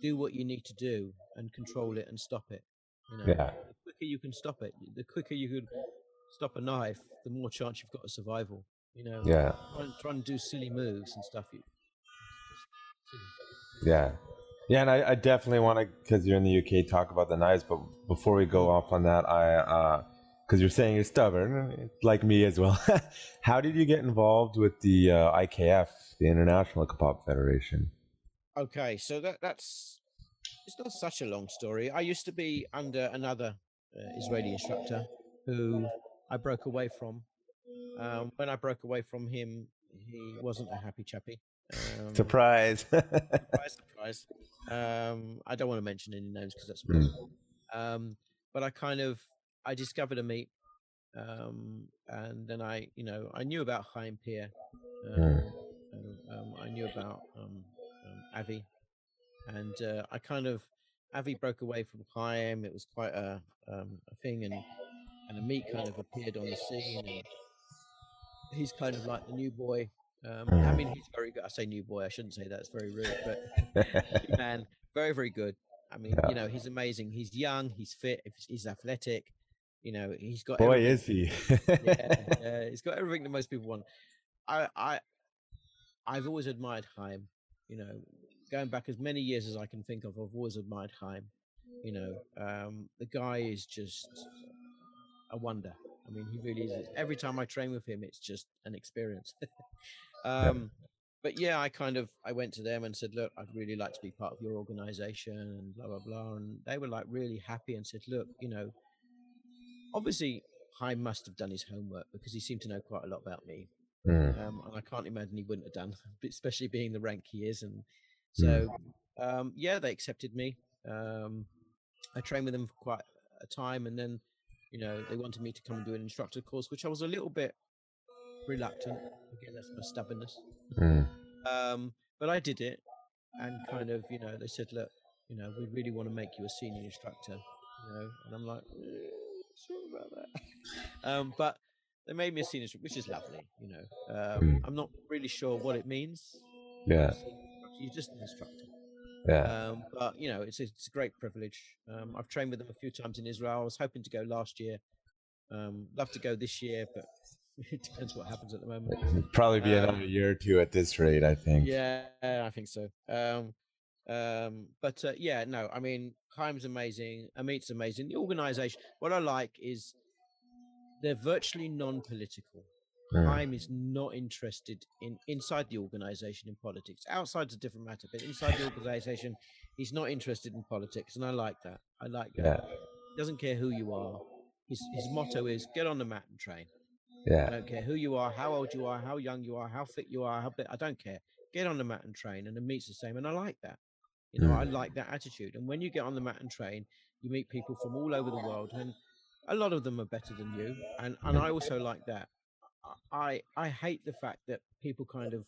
do what you need to do and control it and stop it you know Yeah. the quicker you can stop it the quicker you can stop a knife the more chance you've got of survival you know Yeah. try and, try and do silly moves and stuff you it's just silly. Yeah. Yeah, and I, I definitely want to, because you're in the UK, talk about the knives. But before we go off on that, I, because you're saying you're stubborn, like me as well. How did you get involved with the uh, IKF, the International Kapap Federation? Okay, so that that's it's not such a long story. I used to be under another uh, Israeli instructor who I broke away from. Um, when I broke away from him, he wasn't a happy chappy. Um, Surprise! surprise, surprise. Um, I don't want to mention any names because that's Mm. Um, but I kind of I discovered Amit, um, and then I you know I knew about Chaim Peer. Um, Mm. um, I knew about Avi, and uh, I kind of Avi broke away from Chaim. It was quite a um, a thing, and and Amit kind of appeared on the scene, and he's kind of like the new boy. Um, I mean, he's very good. I say new boy. I shouldn't say that. It's very rude, but man, very very good. I mean, Yeah. you know, he's amazing. He's young. He's fit. he's- athletic. You know, he's got Boy, everything- is he! yeah, yeah, he's got everything that most people want. I, I, I've always admired Chaim. You know, going back as many years as I can think of, I've always admired Chaim. You know, um, the guy is just a wonder. I mean, he really is. Every time I train with him, it's just an experience. um, But yeah, I kind of I went to them and said, look, I'd really like to be part of your organization and blah blah blah, and they were like really happy and said, look, you know, obviously Chaim must have done his homework because he seemed to know quite a lot about me Mm. um, and I can't imagine he wouldn't have done, especially being the rank he is. And so, um, yeah, they accepted me. Um, I trained with them for quite a time, and then, you know, they wanted me to come and do an instructor course, which I was a little bit reluctant. Again, that's my stubbornness. Mm. Um, but I did it, and kind of, you know, they said, look, you know, we really want to make you a senior instructor, you know, and I'm like, "Eh, sorry about that. um, but they made me a senior which is lovely, you know. Um, Mm. I'm not really sure what it means. Yeah. You're just an instructor. Yeah. Um, but you know, it's a, it's a great privilege. Um, I've trained with them a few times in Israel. I was hoping to go last year. Um, love to go this year, but it depends what happens at the moment. It'd probably be um, another year or two at this rate, I think. Yeah, I think so. Um, um, but uh, yeah, no, I mean, Chaim's amazing. Amit's amazing. The organization, what I like is they're virtually non-political. Mm. Chaim is not interested in inside the organization in politics. Outside's a different matter, but inside the organization, he's not interested in politics, and I like that. I like that. Yeah. He doesn't care who you are. His his motto is get on the mat and train. Yeah. I don't care who you are, how old you are, how young you are, how fit you are, how bit. I don't care. Get on the mat and train, and the meet's the same, and I like that. You know, I like that attitude. And when you get on the mat and train, you meet people from all over the world, and a lot of them are better than you. And and I also like that. I I hate the fact that people kind of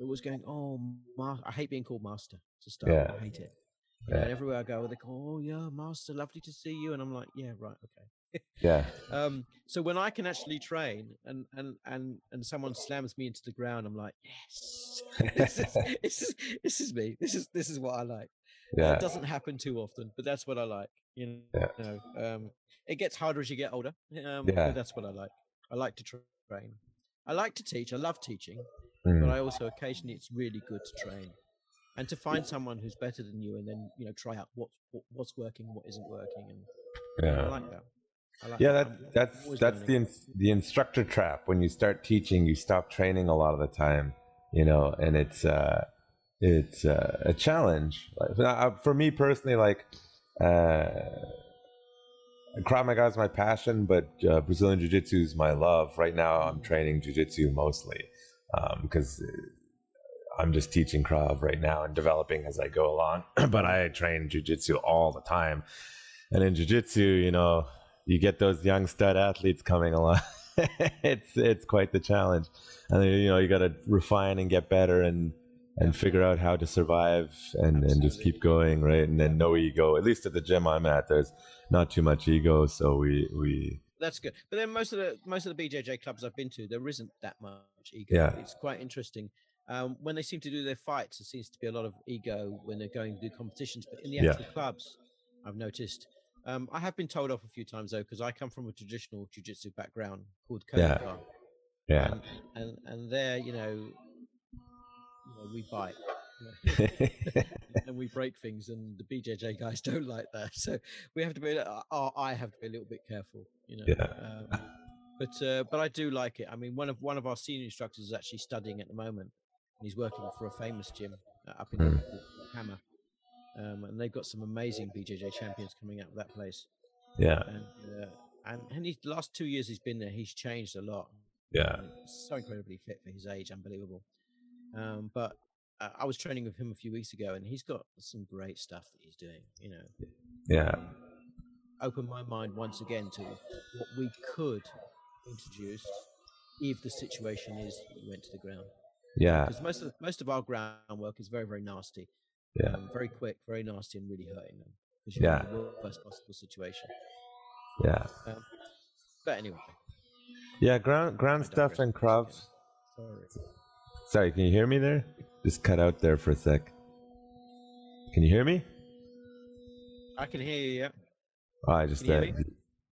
it was going, oh, ma- I hate being called master to start. Yeah. I hate it. Yeah. and everywhere I go, they go, oh yeah, master, lovely to see you, and I'm like, yeah, right, okay. Yeah. Um, so when I can actually train and and and and someone slams me into the ground, I'm like, yes, this is this is this is me. This is this is what I like. Yeah. It doesn't happen too often, but that's what I like. You Yeah. know, um, it gets harder as you get older. Um, Yeah. but that's what I like. I like to tra- train. I like to teach. I love teaching, Mm. but I also occasionally it's really good to train and to find someone who's better than you, and then you know try out what, what what's working, what isn't working, and I yeah. like that. I like Yeah, that. I'm that's that's the ins- the instructor trap. When you start teaching, you stop training a lot of the time, you know, and it's uh, it's uh, a challenge. Like, uh, for me personally, like uh, Krav Maga is my passion, but uh, Brazilian Jiu Jitsu is my love. Right now, I'm training Jiu Jitsu mostly because I'm just teaching Krav right now and developing as I go along. but I train Jiu Jitsu all the time. And in Jiu Jitsu, you know, you get those young stud athletes coming along. it's it's quite the challenge. And then, you know, you got to refine and get better and and figure out how to survive and, and just keep going, right? And then no ego. At least at the gym I'm at, there's not too much ego, so we we That's good. But then most of the most of the BJJ clubs I've been to, there isn't that much ego. Yeah. It's quite interesting. Um, when they seem to do their fights, there seems to be a lot of ego when they're going to do competitions. But in the Yeah. actual clubs, I've noticed. Um, I have been told off a few times though, because I come from a traditional jiu-jitsu background called Yeah. Kodokan. yeah. And, and and there, you know, you know, we bite. and we break things, and the BJJ guys don't like that. So we have to be. a- Uh, I have to be a little bit careful, you know. Yeah. Um, but uh, but I do like it. I mean, one of one of our senior instructors is actually studying at the moment, and he's working for a famous gym uh, up in Mm. Hammer, um, and they've got some amazing BJJ champions coming out of that place. yeah. And uh, and and he's the last two years he's been there, he's changed a lot. Yeah. Mean, so incredibly fit for his age, unbelievable. Um, but uh, I was training with him a few weeks ago, and he's got some great stuff that he's doing. You know, Yeah. opened my mind once again to what we could introduce if the situation is we went to the ground. Yeah. Because most of most of our groundwork is very very nasty, Yeah. um, very quick, very nasty, and really hurting them. Because Yeah. you're in the worst possible situation. Yeah. Um, but anyway, Yeah. Ground ground stuff and once Sorry. Sorry, can you hear me there? Just cut out there for a sec. Can you hear me? I can hear you. Yeah. Oh, I just uh,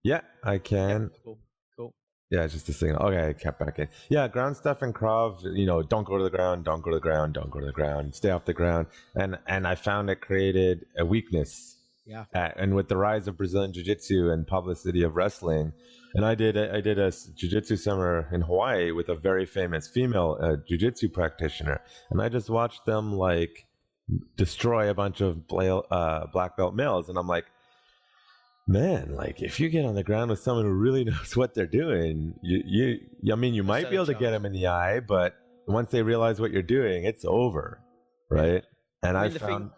yeah, I can. Cool. Cool. Yeah, just a signal. Okay, I kept back in. Yeah, ground stuff and Krav. You know, don't go to the ground. Don't go to the ground. Don't go to the ground. Stay off the ground. And and I found it created a weakness. Yeah. Uh, and with the rise of Brazilian Jiu Jitsu and publicity of wrestling, and I did a, I did a Jiu Jitsu summer in Hawaii with a very famous female uh, Jiu Jitsu practitioner, and I just watched them like destroy a bunch of bla- uh, black belt males, and I'm like, man, like if you get on the ground with someone who really knows what they're doing, you you I mean you might be able to get them in the eye, but once they realize what you're doing, it's over, right? And I I, mean, thing- found.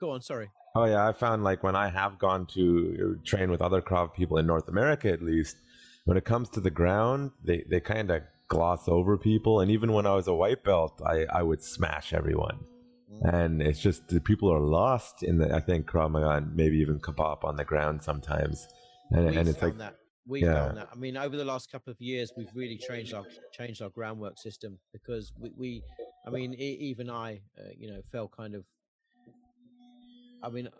Go on. Sorry. Oh yeah, I found like when I have gone to uh, train with other Krav people in North America, at least, when it comes to the ground, they they kind of gloss over people. And even when I was a white belt, I I would smash everyone. And it's just the people are lost in the I think Krav Maga and maybe even Kapap on the ground sometimes. And and it's like that we Yeah. found that. I mean, over the last couple of years, we've really changed our changed our groundwork system because we, we I mean, e- even I, uh, you know, felt kind of. I mean, uh,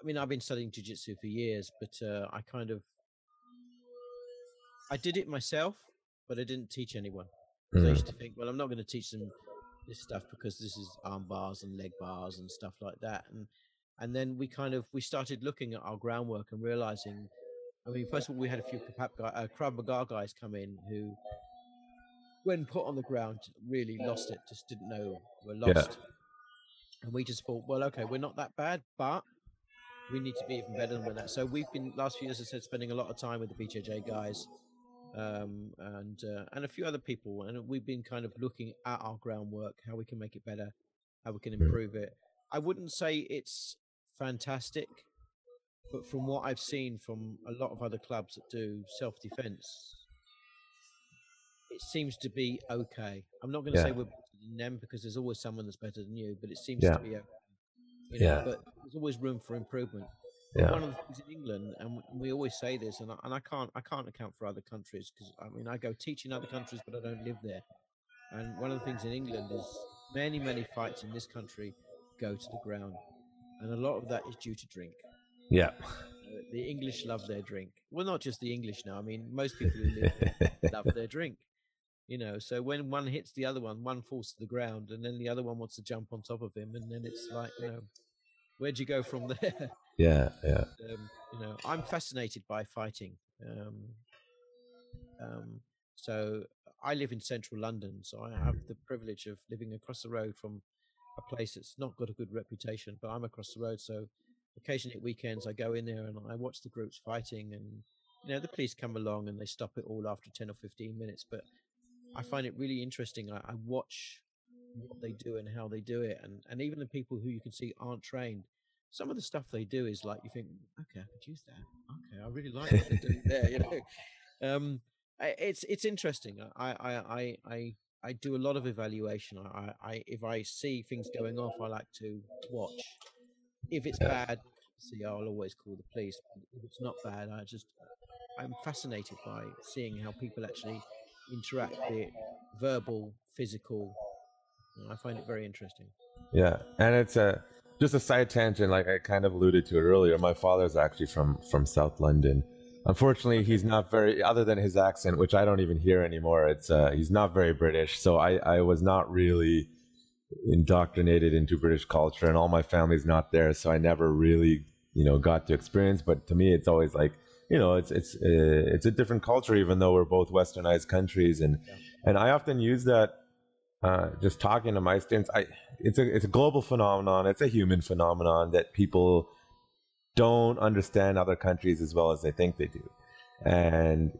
I mean, I've been studying jujitsu for years, but uh, I kind of, I did it myself, but I didn't teach anyone. 'Cause I mm, used to think, well, I'm not going to teach them this stuff because this is arm bars and leg bars and stuff like that. And and then we kind of we started looking at our groundwork and realizing. I mean, first of all, we had a few Krav guy, uh, Krav Maga guys come in who, when put on the ground, really lost it. Just didn't know were Yeah. And we just thought, well, okay, we're not that bad, but we need to be even better than that. So we've been last few years, as I said, spending a lot of time with the BJJ guys, um, and uh, and a few other people, and we've been kind of looking at our groundwork, how we can make it better, how we can Mm. improve it. I wouldn't say it's fantastic, but from what I've seen from a lot of other clubs that do self defense, it seems to be okay. I'm not going to say we're than them because there's always someone that's better than you, but it seems Yeah. to be okay. You know, Yeah. But there's always room for improvement. Yeah. One of the things in England, and we always say this, and I, and I can't I can't account for other countries because I mean I go teach in other countries, but I don't live there. And one of the things in England is many many fights in this country go to the ground, and a lot of that is due to drink. Yeah. Uh, the English love their drink. Well, not just the English now. I mean, most people who live there love their drink. You know, so when one hits the other one, one falls to the ground, and then the other one wants to jump on top of him, and then it's like, you know, where'd you go from there? yeah. Yeah. um, you know, I'm fascinated by fighting. Um, um, so I live in central London, so I have the privilege of living across the road from a place that's not got a good reputation, but I'm across the road. So occasionally at weekends, I go in there and I watch the groups fighting, and you know, the police come along and they stop it all after 10 or 15 minutes. But I find it really interesting. I, I watch what they do and how they do it, and and even the people who you can see aren't trained some of the stuff they do is like you think, okay, I could use that. Okay, I really like what they're doing there. You know, um, it's it's interesting. I I I I do a lot of evaluation. I, I, I if I see things going off, I like to watch. If it's bad, see, I'll always call the police. If it's not bad, I just I'm fascinated by seeing how people actually interact, be it verbal, physical. I find it very interesting. Yeah, and it's a just a side tangent. Like I kind of alluded to it earlier. My father's actually from from South London. Unfortunately, he's not very. Other than his accent, which I don't even hear anymore, it's uh, he's not very British. So I I was not really indoctrinated into British culture, and all my family's not there, so I never really you know got to experience. But to me, it's always like you know it's it's uh, it's a different culture, even though we're both westernized countries, and and I often use that uh, just talking to my students, I it's a it's a global phenomenon. It's a human phenomenon that people don't understand other countries as well as they think they do, and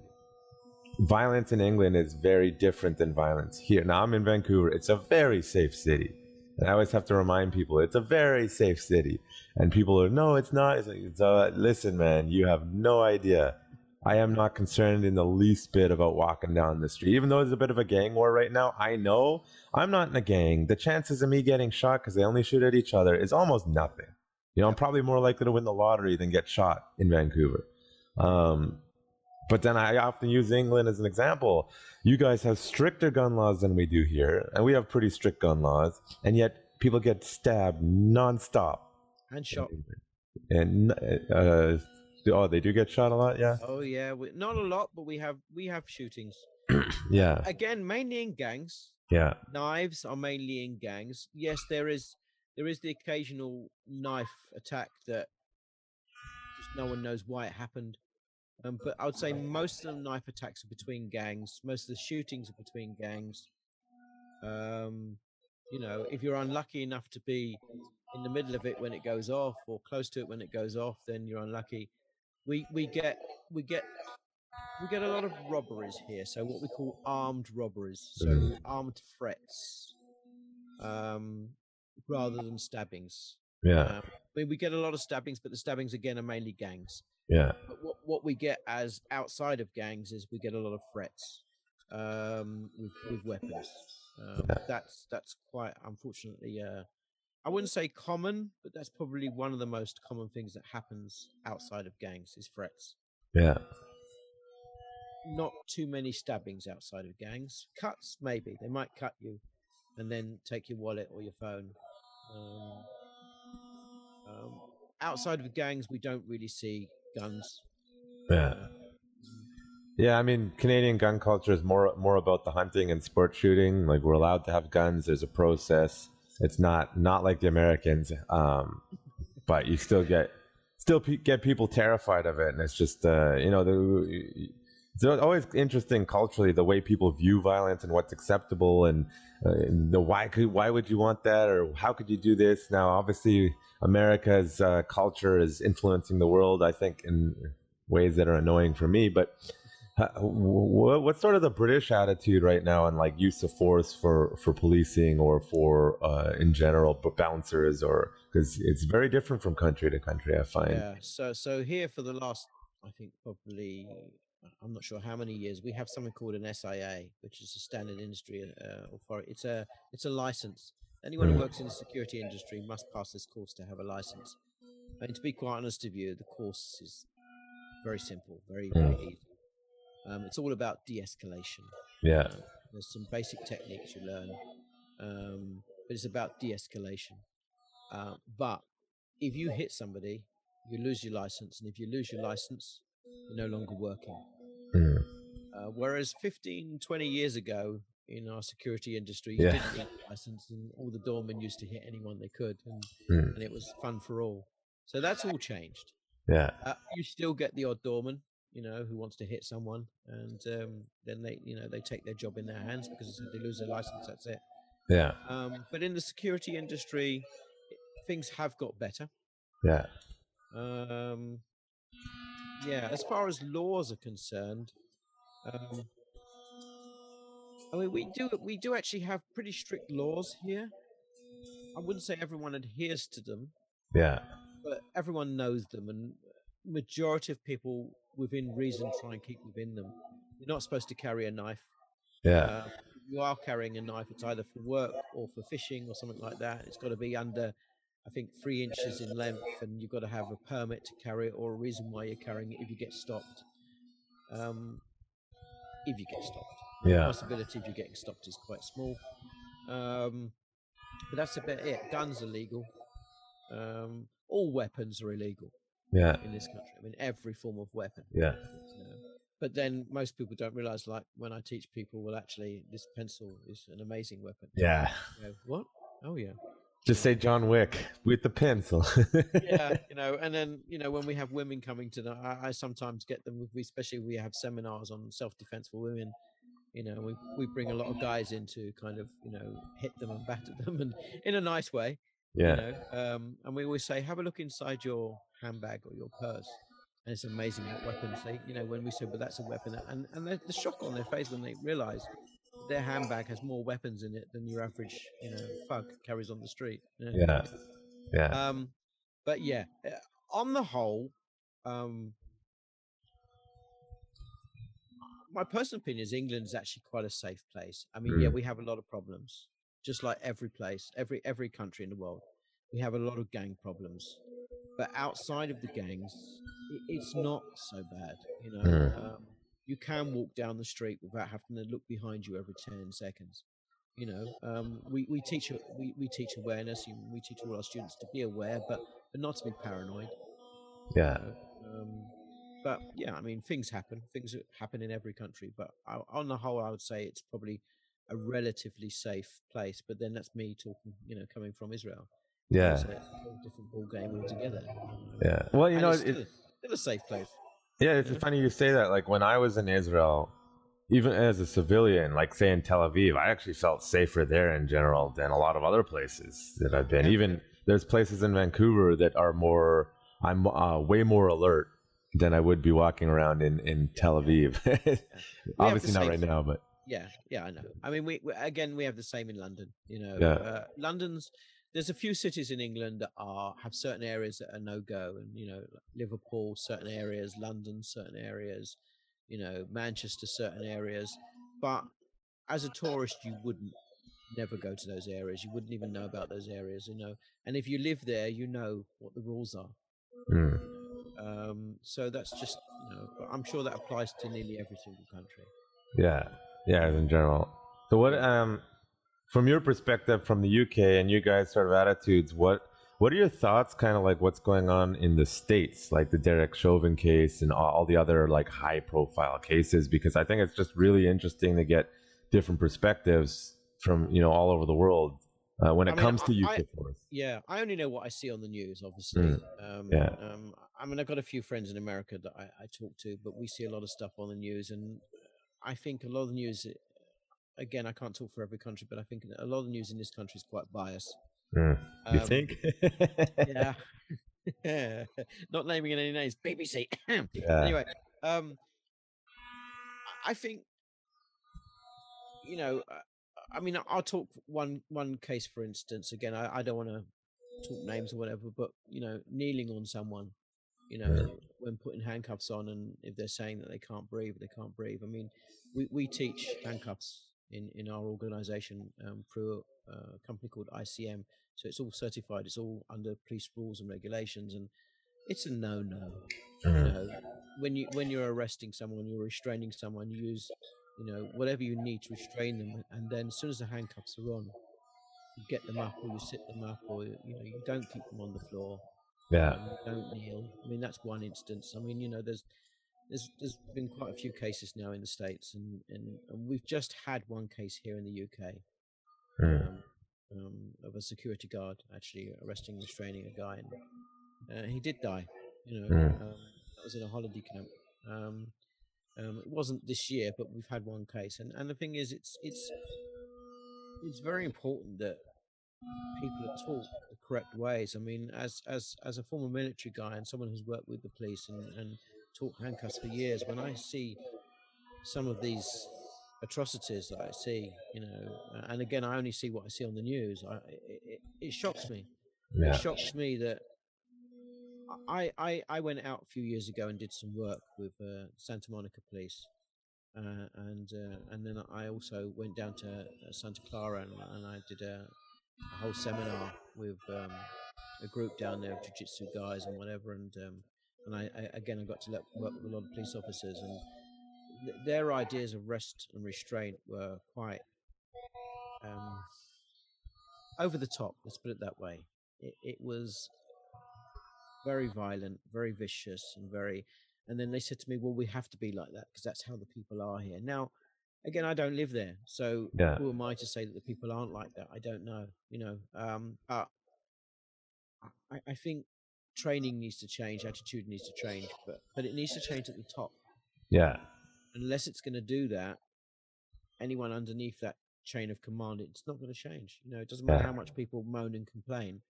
violence in England is very different than violence here. Now I'm in Vancouver. It's a very safe city. And I always have to remind people it's a very safe city. And people are, no, it's not. It's like, it's, uh, listen, man, you have no idea. I am not concerned in the least bit about walking down the street. Even though there's a bit of a gang war right now, I know I'm not in a gang. The chances of me getting shot because they only shoot at each other is almost nothing. You know, I'm probably more likely to win the lottery than get shot in Vancouver. Um, but then I often use England as an example. You guys have stricter gun laws than we do here, and we have pretty strict gun laws, and yet people get stabbed nonstop. And shot. And uh, oh, they do get shot a lot. Yeah, Oh yeah, we, not a lot, but we have we have shootings yeah, again, mainly in gangs. yeah, Knives are mainly in gangs. Yes, there is there is the occasional knife attack that just no one knows why it happened. Um, but I would say most of the knife attacks are between gangs. Most of the shootings are between gangs. Um, you know, if you're unlucky enough to be in the middle of it when it goes off, or close to it when it goes off, then you're unlucky. We we get we get we get a lot of robberies here. So what we call armed robberies, so Mhm. armed threats, um, rather than stabbings. yeah, Um, we, we get a lot of stabbings, but the stabbings again are mainly gangs. Yeah, But what, what we get as outside of gangs is we get a lot of threats um, with, with weapons. Um, Yeah. That's that's quite unfortunately. Uh, I wouldn't say common, but that's probably one of the most common things that happens outside of gangs is threats. yeah, Not too many stabbings outside of gangs. Cuts, maybe they might cut you, and then take your wallet or your phone. Um, um, outside of gangs, we don't really see guns. yeah. Yeah, I mean, Canadian gun culture is more more about the hunting and sport shooting. Like we're allowed to have guns. There's a process. It's not not like the Americans, um, but you still get still pe- get people terrified of it, and it's just uh, you know the. It's always interesting culturally the way people view violence and what's acceptable and, uh, and the why could why would you want that or how could you do this now obviously America's uh, culture is influencing the world I think in ways that are annoying for me but uh, what, what's sort of the British attitude right now on like use of force for for policing or for uh, in general bouncers or because it's very different from country to country I find Yeah. So so here for the last, I think probably I'm not sure how many years, we have something called an SIA, which is a standard industry uh, authority. It's a it's a license. Anyone who Mm. works in the security industry must pass this course to have a license. And to be quite honest with you, the course is very simple, very very Mm. easy. Um, it's all about de-escalation. Yeah. There's some basic techniques you learn, um, but it's about de-escalation. Uh, but if you hit somebody, you lose your license, and if you lose your license, no longer working. Mm. Uh, whereas 15, 20 years ago in our security industry, you Yeah. didn't need a license, and all the doormen used to hit anyone they could, and, Mm. and it was fun for all. So that's all changed. Yeah. Uh, you still get the odd doorman, you know, who wants to hit someone, and um, then they, you know, they take their job in their hands because if they lose their license, that's it. Yeah. Um, but in the security industry, things have got better. Yeah. Um, yeah, as far as laws are concerned, um, I mean, we do we do actually have pretty strict laws here. I wouldn't say everyone adheres to them, Yeah. but everyone knows them, and majority of people within reason try and keep within them. You're not supposed to carry a knife. Yeah. Uh, you are carrying a knife, it's either for work or for fishing or something like that. It's got to be under, I think, three inches in length, and you've got to have a permit to carry it or a reason why you're carrying it if you get stopped. Um, if you get stopped, the Yeah. possibility of you getting stopped is quite small. Um, but that's about it. Guns are legal. Um, all weapons are illegal Yeah. in this country. I mean, every form of weapon. Yeah. you know. But then most people don't realize, like when I teach people, well, actually, this pencil is an amazing weapon. Yeah. You go, what? Oh yeah, Just say John Wick with the pencil. yeah. You know, and then you know when we have women coming to the, I, I sometimes get them. We especially we have seminars on self defense for women. You know, we we bring a lot of guys in to kind of you know hit them and batter them, and in a nice way. Yeah. You know, um, and we always say, have a look inside your handbag or your purse. And it's amazing what weapons they, you know, when we say, well, that's a weapon. And, and the, the shock on their face when they realize their handbag has more weapons in it than your average, you know, thug carries on the street. you know. Yeah. Yeah. Um, but yeah, uh, on the whole, um, my personal opinion is England is actually quite a safe place. I mean, yeah, Mm. we have a lot of problems, just like every place, every every country in the world. We have a lot of gang problems, but outside of the gangs, it's not so bad. You know, Mm. um, you can walk down the street without having to look behind you every ten seconds. You know, um, we we teach we, we teach awareness. We teach all our students to be aware, but but not to be paranoid. Yeah. Um, but yeah, I mean, things happen. Things happen in every country. But I, on the whole, I would say it's probably a relatively safe place. But then that's me talking, you know, coming from Israel. Yeah. So it's a whole different ball game altogether. Yeah. Well, you And know, it's it, still, still a safe place. Yeah, it's funny you say that. Like when I was in Israel, even as a civilian, like say in Tel Aviv, I actually felt safer there in general than a lot of other places that I've been. Even there's places in Vancouver that are more, I'm uh, way more alert than I would be walking around in in Tel Aviv. Obviously not right thing. now, but Yeah, yeah, I know. I mean, we, we again we have the same in London. You know, Yeah. uh, London's. There's a few cities in England that are have certain areas that are no go, and you know, Liverpool, certain areas, London, certain areas, you know, Manchester, certain areas. But as a tourist, you wouldn't never go to those areas. You wouldn't even know about those areas, you know. And if you live there, you know what the rules are. mm, Um, so that's just, you know, but I'm sure that applies to nearly every single country. yeah, yeah, in general. So what, um, from your perspective, from the UK and you guys' sort of attitudes, what what are your thoughts, kind of like what's going on in the states, like the Derek Chauvin case and all, all the other like high profile cases? Because I think it's just really interesting to get different perspectives from you know all over the world uh, when it I mean, comes to I- UK I- force. Yeah, I only know what I see on the news, obviously. Mm, Um, yeah. Um, I mean, I've got a few friends in America that I, I talk to, but we see a lot of stuff on the news, and I think a lot of the news. Again, I can't talk for every country, but I think a lot of the news in this country is quite biased. Mm. You Um, think? Yeah. Not naming any names. BBC. Yeah. Anyway, um, I think you know. I mean, I'll talk one one case for instance. Again, I, I don't want to talk names or whatever, but you know, kneeling on someone You know, Yeah. when putting handcuffs on, and if they're saying that they can't breathe, they can't breathe. I mean, we, we teach handcuffs in in our organisation um, through a, a company called ICM. So it's all certified. It's all under police rules and regulations, and it's a no no. You Mm. know, when you when you're arresting someone, you're restraining someone. You use you know whatever you need to restrain them, and then as soon as the handcuffs are on, you get them up or you sit them up, or you know you don't keep them on the floor. Yeah. um, don't kneel. I mean that's one instance. I mean you know there's there's there's been quite a few cases now in the states, and and, and we've just had one case here in the UK Mm. um, um, of a security guard actually arresting and restraining a guy, and uh, he did die. You know, Mm. um, that was in a holiday camp. Um, um, it wasn't this year, but we've had one case, and and the thing is, it's it's it's very important that people are taught the correct ways. I mean, as as as a former military guy and someone who's worked with the police and and taught handcuffs for years, when I see some of these atrocities that I see, you know, and again, I only see what I see on the news. I, it, it, it shocks me. Yeah. It shocks me that I, I I went out a few years ago and did some work with uh, Santa Monica Police, uh, and uh, and then I also went down to uh, Santa Clara and, and I did a, a whole seminar with um, a group down there of jiu-jitsu guys and whatever, and um, and I, I again I got to work with a lot of police officers and th- their ideas of rest and restraint were quite um, over the top. Let's put it that way. It, it was very violent, very vicious, and very. And then they said to me, "Well, we have to be like that because that's how the people are here." Now, again, I don't live there, so Yeah. who am I to say that the people aren't like that? I don't know. You know, um, but I, I think training needs to change, attitude needs to change, but but it needs to change at the top Yeah. unless it's going to do that, anyone underneath that chain of command, it's not going to change. You know, it doesn't matter Yeah. how much people moan and complain.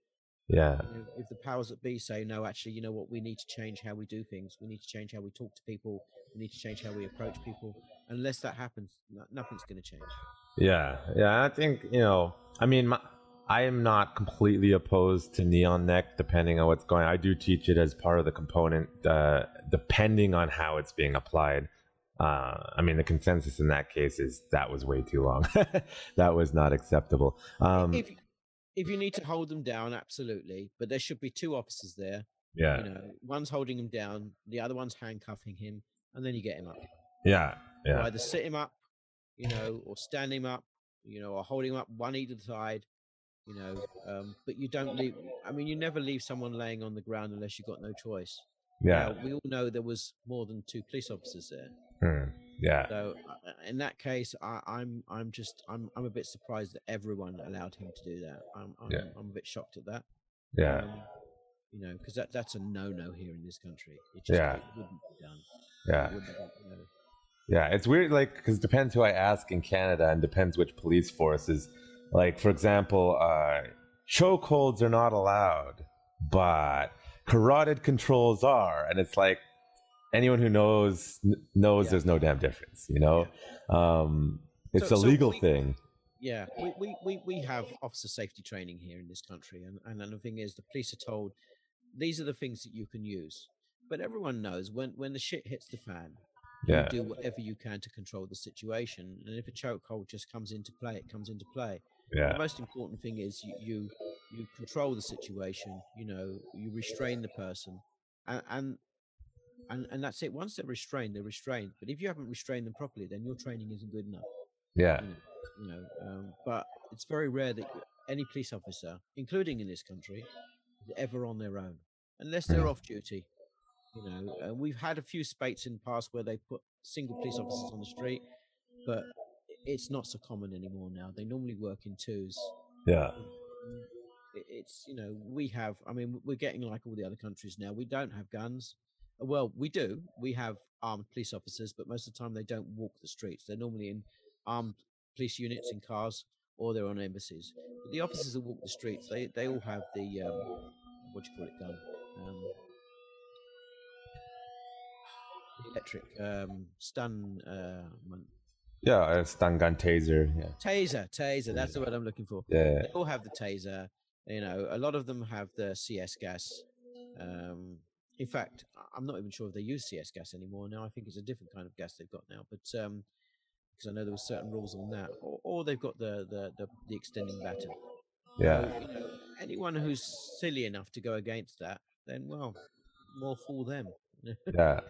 Yeah. You know, if the powers that be say, no, actually, you know what, we need to change how we do things. We need to change how we talk to people. We need to change how we approach people. Unless that happens, nothing's going to change. Yeah, yeah. I think you know. I mean, my, I am not completely opposed to neon neck, depending on what's going. on. I do teach it as part of the component, uh, depending on how it's being applied. Uh, I mean, the consensus in that case is that was way too long. that was not acceptable. Um, if if you need to hold them down, absolutely. But there should be two officers there. yeah, You know, one's holding him down, the other one's handcuffing him, and then you get him up. yeah, yeah, either sit him up, you know, or stand him up, you know, or hold him up one either side, you know. Um, but you don't leave. I mean, you never leave someone laying on the ground unless you've got no choice. yeah, Now, we all know there was more than two police officers there. Hmm, yeah, So uh, in that case, I, I'm I'm just I'm I'm a bit surprised that everyone allowed him to do that. I'm I'm, Yeah. I'm a bit shocked at that. yeah, Um, you know, because that that's a no-no here in this country. It just Yeah. it wouldn't be done. yeah. It you know. Yeah, it's weird, like, because it depends who I ask in Canada and depends which police forces. Like, for example, uh, chokeholds are not allowed, but carotid controls are. And it's like, anyone who knows kn- knows Yeah. there's no damn difference, you know? Um, it's So- a so legal we- thing. Yeah, we, we, we, we have officer safety training here in this country, and, and then the thing is, the police are told these are the things that you can use. But everyone knows when, when the shit hits the fan, Yeah. you do whatever you can to control the situation. And if a chokehold just comes into play, it comes into play. Yeah. The most important thing is you, you you control the situation. You know, you restrain the person, and and and, and that's it. Once they're restrained, they're restrained. But if you haven't restrained them properly, then your training isn't good enough Yeah. you know, you know um, but it's very rare that any police officer, including in this country, is ever on their own, unless they're Mm. off duty. You know, uh, we've had a few spates in the past where they put single police officers on the street, but it's not so common anymore now. They normally work in twos. Yeah. It's you know we have. I mean, we're getting like all the other countries now. We don't have guns. Well, we do. We have armed police officers, but most of the time they don't walk the streets. They're normally in armed police units in cars, or they're on embassies. But the officers that walk the streets, they they all have the um, what do you call it gun? Um, electric um, stun uh, Yeah. A stun gun taser. Yeah. taser. Taser. That's the word I'm looking for. Yeah. they all have the taser. You know, a lot of them have the CS gas. Um, in fact, I'm not even sure if they use CS gas anymore now. I think it's a different kind of gas they've got now. But um, because I know there were certain rules on that, or, or they've got the the, the, the extending baton. Yeah. So, you know, anyone who's silly enough to go against that, then well, more fool them. Yeah.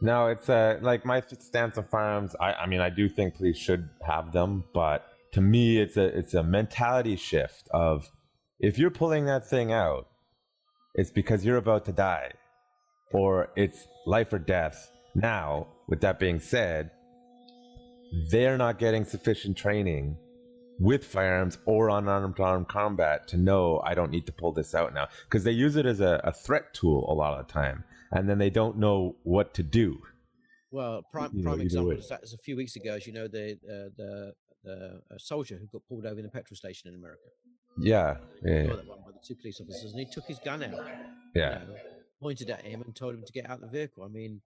No, it's uh, like my stance on firearms. I, I mean, I do think police should have them, but to me, it's a it's a mentality shift of if you're pulling that thing out, it's because you're about to die, or it's life or death. Now, with that being said, they're not getting sufficient training with firearms or on unarmed armed combat to know I don't need to pull this out now because they use it as a, a threat tool a lot of the time and then they don't know what to do. Well, prime You know, prime example is that is a few weeks ago, as you know, the uh, the the uh, soldier who got pulled over in a petrol station in America. Yeah, You yeah, saw that one by the two police officers, and he took his gun out, you yeah, know, pointed at him, and told him to get out of the vehicle. I mean,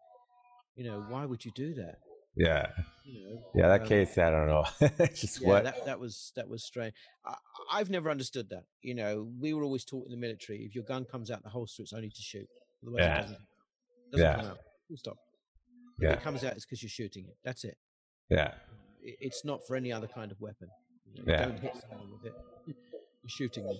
you know, why would you do that? yeah, You know, yeah. That um, case, I don't know. just yeah, what. that that was that was strange. I, I've never understood that. You know, we were always taught in the military: if your gun comes out the holster, it's only to shoot. Otherwise, Yeah. it doesn't, doesn't Yeah. come out. Full stop. If Yeah. it comes out, it's because you're shooting it. That's it. yeah, It's not for any other kind of weapon. You Yeah. Don't hit someone with it. You're shooting them.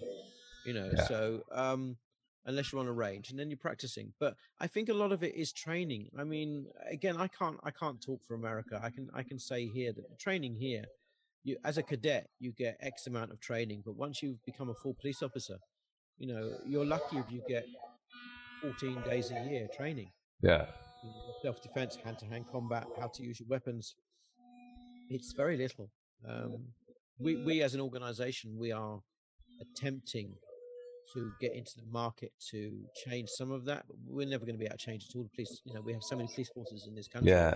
You know, Yeah. so um, unless you're on a range, and then you're practicing. But I think a lot of it is training. I mean, again, I can't I can't talk for America. I can I can say here that the training here, you as a cadet, you get X amount of training, but once you've become a full police officer, you know, you're lucky if you get 14 days a year training yeah, self defense, hand to hand combat, how to use your weapons. It's very little. Um, we, we as an organization, we are attempting to get into the market to change some of that, but we're never going to be able to change it all. The police, you know, we have so many police forces in this country. yeah,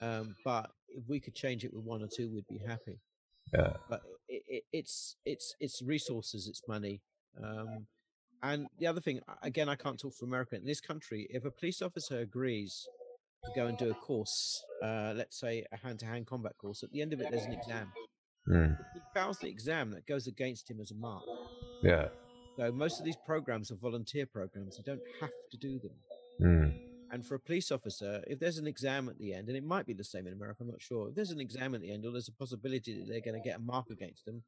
Um, but if we could change it with one or two, we'd be happy. yeah, But it, it, it's it's it's resources, it's money. Um, and the other thing, again, I can't talk for America. In this country, if a police officer agrees to go and do a course, uh, let's say a hand-to-hand combat course, at the end of it, there's an exam. mm, he fails the exam, that goes against him as a mark. yeah, So most of these programs are volunteer programs. You don't have to do them. mm, And for a police officer, if there's an exam at the end, and it might be the same in America, I'm not sure. If there's an exam at the end, or there's a possibility that they're going to get a mark against them,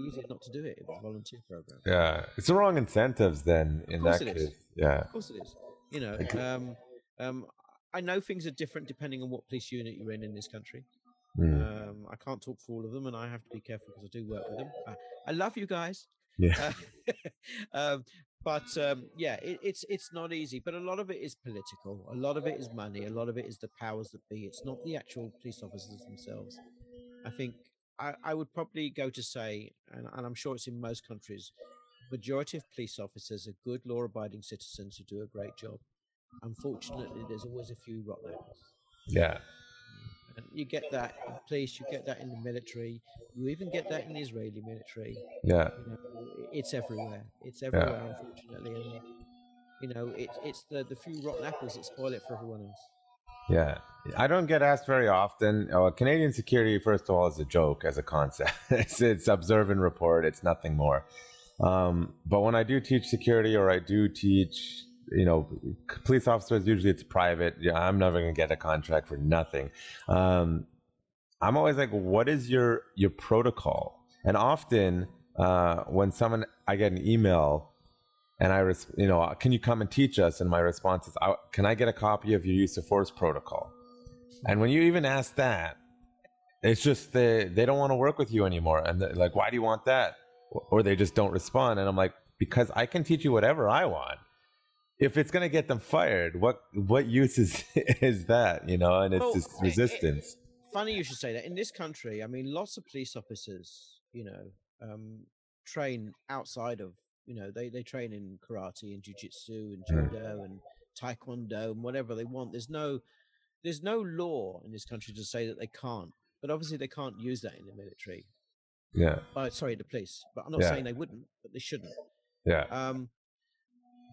easier not to do it if it's a volunteer program. yeah. It's the wrong incentives then in course that it is. case. Yeah, Of course, it is. You know, um, um, I know things are different depending on what police unit you're in in this country. mm, Um, I can't talk for all of them, and I have to be careful because I do work with them. I, I love you guys. yeah, Uh, um, but um, yeah, it, it's it's not easy. But a lot of it is political. A lot of it is money. A lot of it is the powers that be. It's not the actual police officers themselves. I think I, I would probably go to say, and, and I'm sure it's in most countries, majority of police officers are good, law-abiding citizens who do a great job. Unfortunately, there's always a few rotten apples. yeah, mm, And you get that in the police, you get that in the military, you even get that in the Israeli military yeah, you know, it's everywhere. It's everywhere, unfortunately, and you know, it's it's the the few rotten apples that spoil it for everyone else. Yeah. I don't get asked very often. Oh, Canadian security, first of all, is a joke as a concept. it's, it's observe and report. It's nothing more. Um, but when I do teach security, or I do teach, you know, police officers, usually it's private. Yeah, I'm never going to get a contract for nothing. Um, I'm always like, what is your your protocol? And often, uh, when someone I get an email and I, res- you know, can you come and teach us? And my response is, I, can I get a copy of your use of force protocol? And when you even ask that, it's just they they don't want to work with you anymore, and they're like, why do you want that? Or they just don't respond, and I'm like, because I can teach you whatever I want. If it's gonna get them fired, what what use is is that? You know, and it's Well, just it- it- resistance. Funny you should say that. In this country, I mean, lots of police officers, you know, um, train outside of, you know, they they train in karate and jujitsu and Mm. judo and taekwondo and whatever they want. There's no there's no law in this country to say that they can't. But obviously, they can't use that in the military. Yeah, Uh, sorry, the police. But I'm not Yeah. saying they wouldn't, but they shouldn't. yeah, Um,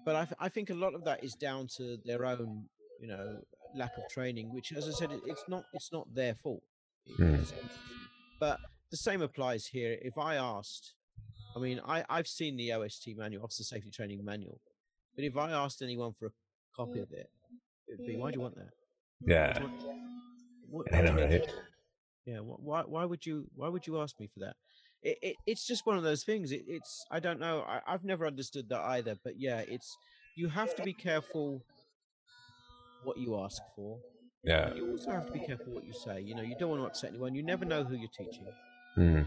but I, I think a lot of that is down to their own, you know, lack of training. Which, as I said, it, it's not it's not their fault. Hmm. But the same applies here. If I asked, I mean, I I've seen the OST manual, Officer Safety Training Manual, But if I asked anyone for a copy of it, it'd be, why do you want that? Yeah. What, I what do know, right? Yeah. Why? Why would you? Why would you ask me for that? It, it, it's just one of those things. It, it's. I don't know. I, I've never understood that either. But yeah, it's. You have to be careful what you ask for. Yeah. But you also have to be careful what you say. You know, you don't want to upset anyone. You never know who you're teaching. Mm.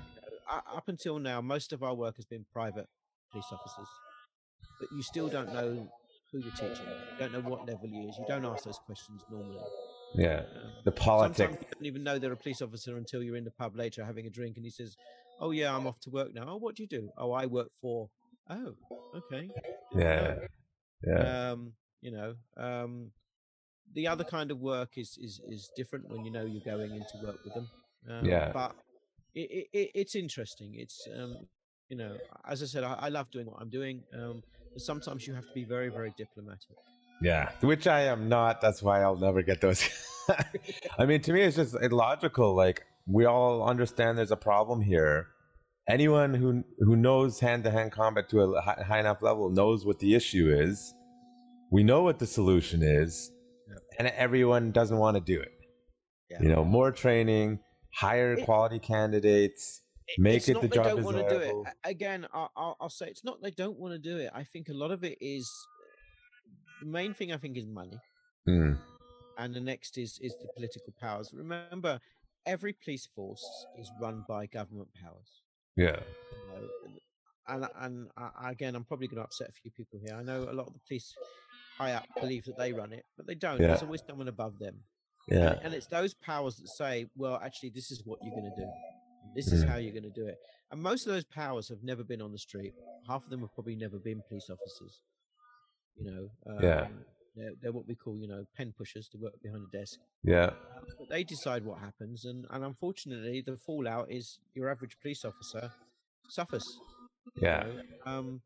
Up until now, most of our work has been private police officers, but you still don't know who you're teaching. You don't know what level he is. You don't ask those questions normally. Yeah. Um, The politics. Sometimes you don't even know they're a police officer until you're in the pub later having a drink and he says, Oh, yeah, I'm off to work now. Oh, what do you do? Oh, I work for. Oh, okay. Yeah. Yeah. Um, you know, um, the other kind of work is, is, is different when you know you're going into work with them. Um, Yeah. But it, it, it, it's interesting. It's, um, you know, as I said, I, I love doing what I'm doing. Um, but sometimes you have to be very, very diplomatic. Yeah, which I am not. That's why I'll never get those. I mean, to me, it's just illogical. Like we all understand there's a problem here. Anyone who who knows hand-to-hand combat to a high enough level knows what the issue is. We know what the solution is, Yeah. and everyone doesn't want to do it. Yeah. You know, more training, higher It- quality candidates. Make it the job don't want to do it. Again, I'll, I'll, I'll say it's not they don't want to do it. I think a lot of it is the main thing. I think is money, Mm, and the next is is the political powers. Remember, every police force is run by government powers. yeah, You know, and and again, I'm probably going to upset a few people here. I know a lot of the police high up believe that they run it, but they don't. Yeah. There's always someone above them. Yeah, And it's those powers that say, well, actually, this is what you're going to do. This is Mm. how you're going to do it. And most of those powers have never been on the street. Half of them have probably never been police officers. You know, um, Yeah. they're, they're what we call, you know, pen pushers to work behind a desk. yeah, But they decide what happens. And, and unfortunately, the fallout is your average police officer suffers. yeah, know. Um,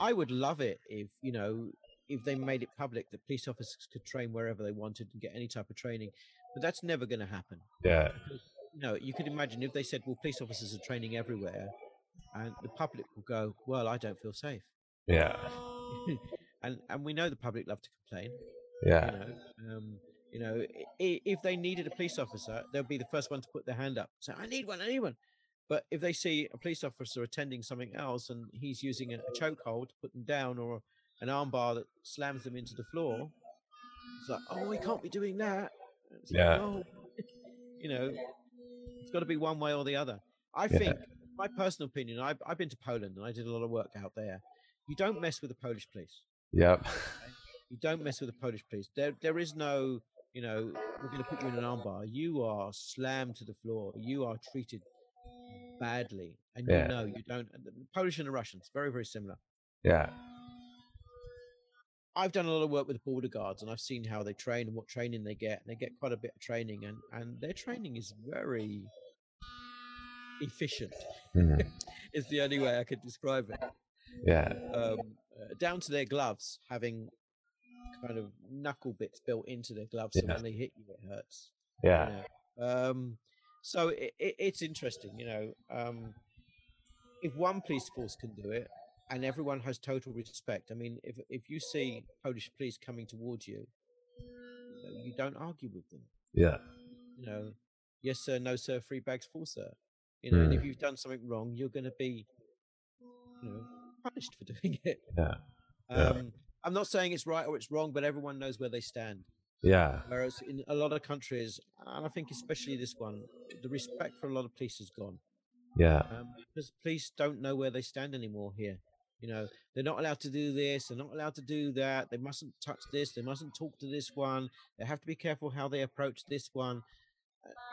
I would love it if, you know, if they made it public that police officers could train wherever they wanted and get any type of training. But that's never going to happen. yeah, No, you could imagine if they said, "Well, police officers are training everywhere," and the public will go, "Well, I don't feel safe," yeah, and and we know the public love to complain. yeah, You know, um, you know, i- if they needed a police officer, they'll be the first one to put their hand up, say, "I need one, I need one." But if they see a police officer attending something else and he's using a, a chokehold to put them down or an armbar that slams them into the floor, it's like, "Oh, we can't be doing that." It's like, Yeah. Oh. You know, it's got to be one way or the other. I Yeah. think, my personal opinion, I've, I've been to Poland and I did a lot of work out there. You don't mess with the Polish police. yep, You don't mess with the Polish police. There, there is no, you know, we're going to put you in an armbar. You are slammed to the floor. You are treated badly, and Yeah. you know you don't. The Polish and the Russians, very, very similar. yeah, I've done a lot of work with border guards, and I've seen how they train and what training they get. And they get quite a bit of training, and and their training is very efficient. mhm, Is the only way I could describe it. yeah, um, uh, down to their gloves having kind of knuckle bits built into their gloves, so when they hit you, it hurts. you yeah, know. Um, so it, it, it's interesting, you know. Um, if one police force can do it, and everyone has total respect. I mean, if if you see Polish police coming towards you, you, know, you don't argue with them. yeah, You know, yes sir, no sir, free bags full sir. You know, and Mm. if you've done something wrong, you're going to be, you know, punished for doing it. yeah, Yeah. Um, I'm not saying it's right or it's wrong, but everyone knows where they stand. yeah, Whereas in a lot of countries, and I think especially this one, the respect for a lot of police is gone yeah, um, because police don't know where they stand anymore here. You know, they're not allowed to do this, they're not allowed to do that, they mustn't touch this, they mustn't talk to this one, they have to be careful how they approach this one.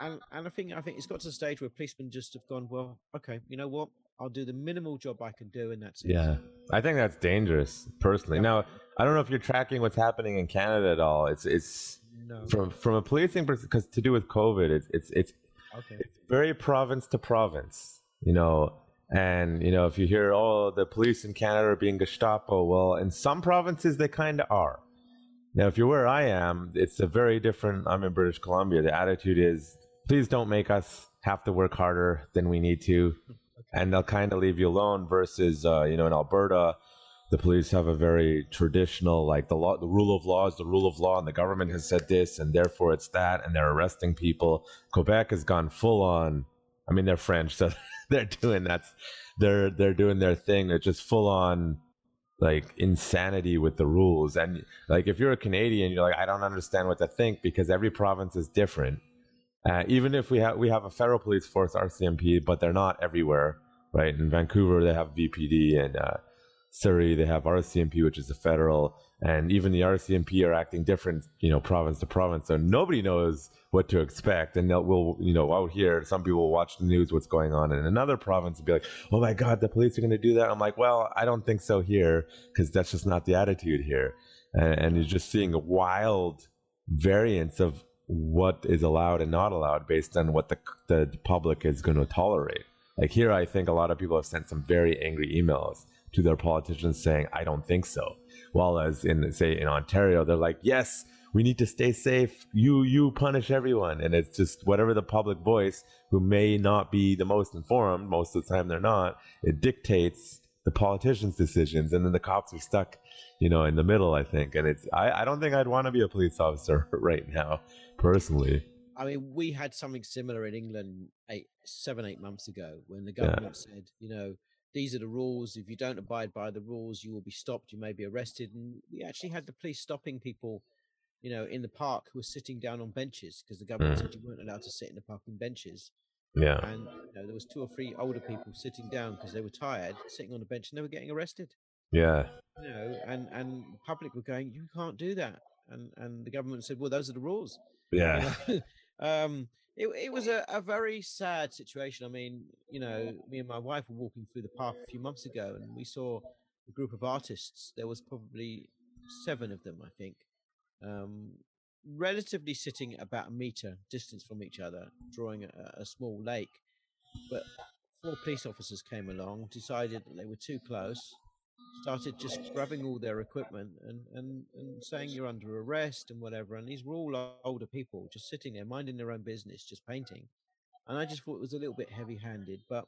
And and I think I think it's got to the stage where policemen just have gone, well, okay, you know what? I'll do the minimal job I can do, and that's it. yeah. I think that's dangerous, personally. Yeah. Now, I don't know if you're tracking what's happening in Canada at all. It's it's No. from from a policing because to do with COVID, it's it's it's Okay. it's very province to province, you know. And you know, if you hear, oh, the police in Canada are being Gestapo, well, in some provinces they kind of are. Now, if you're where I am, it's a very different. I'm in British Columbia. The attitude is, please don't make us have to work harder than we need to, and they'll kind of leave you alone. Versus, uh, you know, in Alberta, the police have a very traditional like the law the rule of law is the rule of law and the government has said this and therefore it's that and they're arresting people quebec has gone full on i mean they're french so they're doing that's they're they're doing their thing. They're just full on like insanity with the rules. And like if you're a canadian you're like i don't understand what to think because every province is different. Uh, even if we have we have a federal police force rcmp but they're not everywhere right? In vancouver they have vpd and uh, Surrey, they have RCMP, which is the federal, and even the RCMP are acting different, you know, province to province. So nobody knows what to expect. And will, you know, out here, some people watch the news, what's going on in another province, and be like, "Oh my God, the police are going to do that." I'm like, "Well, I don't think so here, because that's just not the attitude here." And, and you're just seeing a wild variance of what is allowed and not allowed based on what the the public is going to tolerate. Like here, I think a lot of people have sent some very angry emails to their politicians saying, I don't think so. While as in, say, in Ontario, they're like, yes, we need to stay safe. You, you punish everyone. And it's just whatever the public voice, who may not be the most informed, most of the time they're not, it dictates the politicians' decisions. And then the cops are stuck, you know, in the middle, I think. And it's, I, I don't think I'd want to be a police officer right now, personally. I mean, we had something similar in England eight, seven, eight months ago when the government yeah. said, you know, these are the rules. If you don't abide by the rules, you will be stopped. You may be arrested. And we actually had the police stopping people, you know, in the park who were sitting down on benches because the government mm. said you weren't allowed to sit in the park on benches. Yeah. And you know, there was two or three older people sitting down because they were tired, sitting on a bench, and they were getting arrested. Yeah. You know, and and public were going, you can't do that, and and the government said, well, those are the rules. Yeah. You know? um, it, it was a, a very sad situation. I mean, you know, me and my wife were walking through the park a few months ago, and we saw a group of artists. There was probably seven of them, I think, um, relatively sitting about a meter distance from each other, drawing a, a small lake. But four police officers came along, decided that they were too close, started just grabbing all their equipment and, and, and saying you're under arrest and whatever. And these were all older people just sitting there minding their own business, just painting. And I just thought it was a little bit heavy handed, but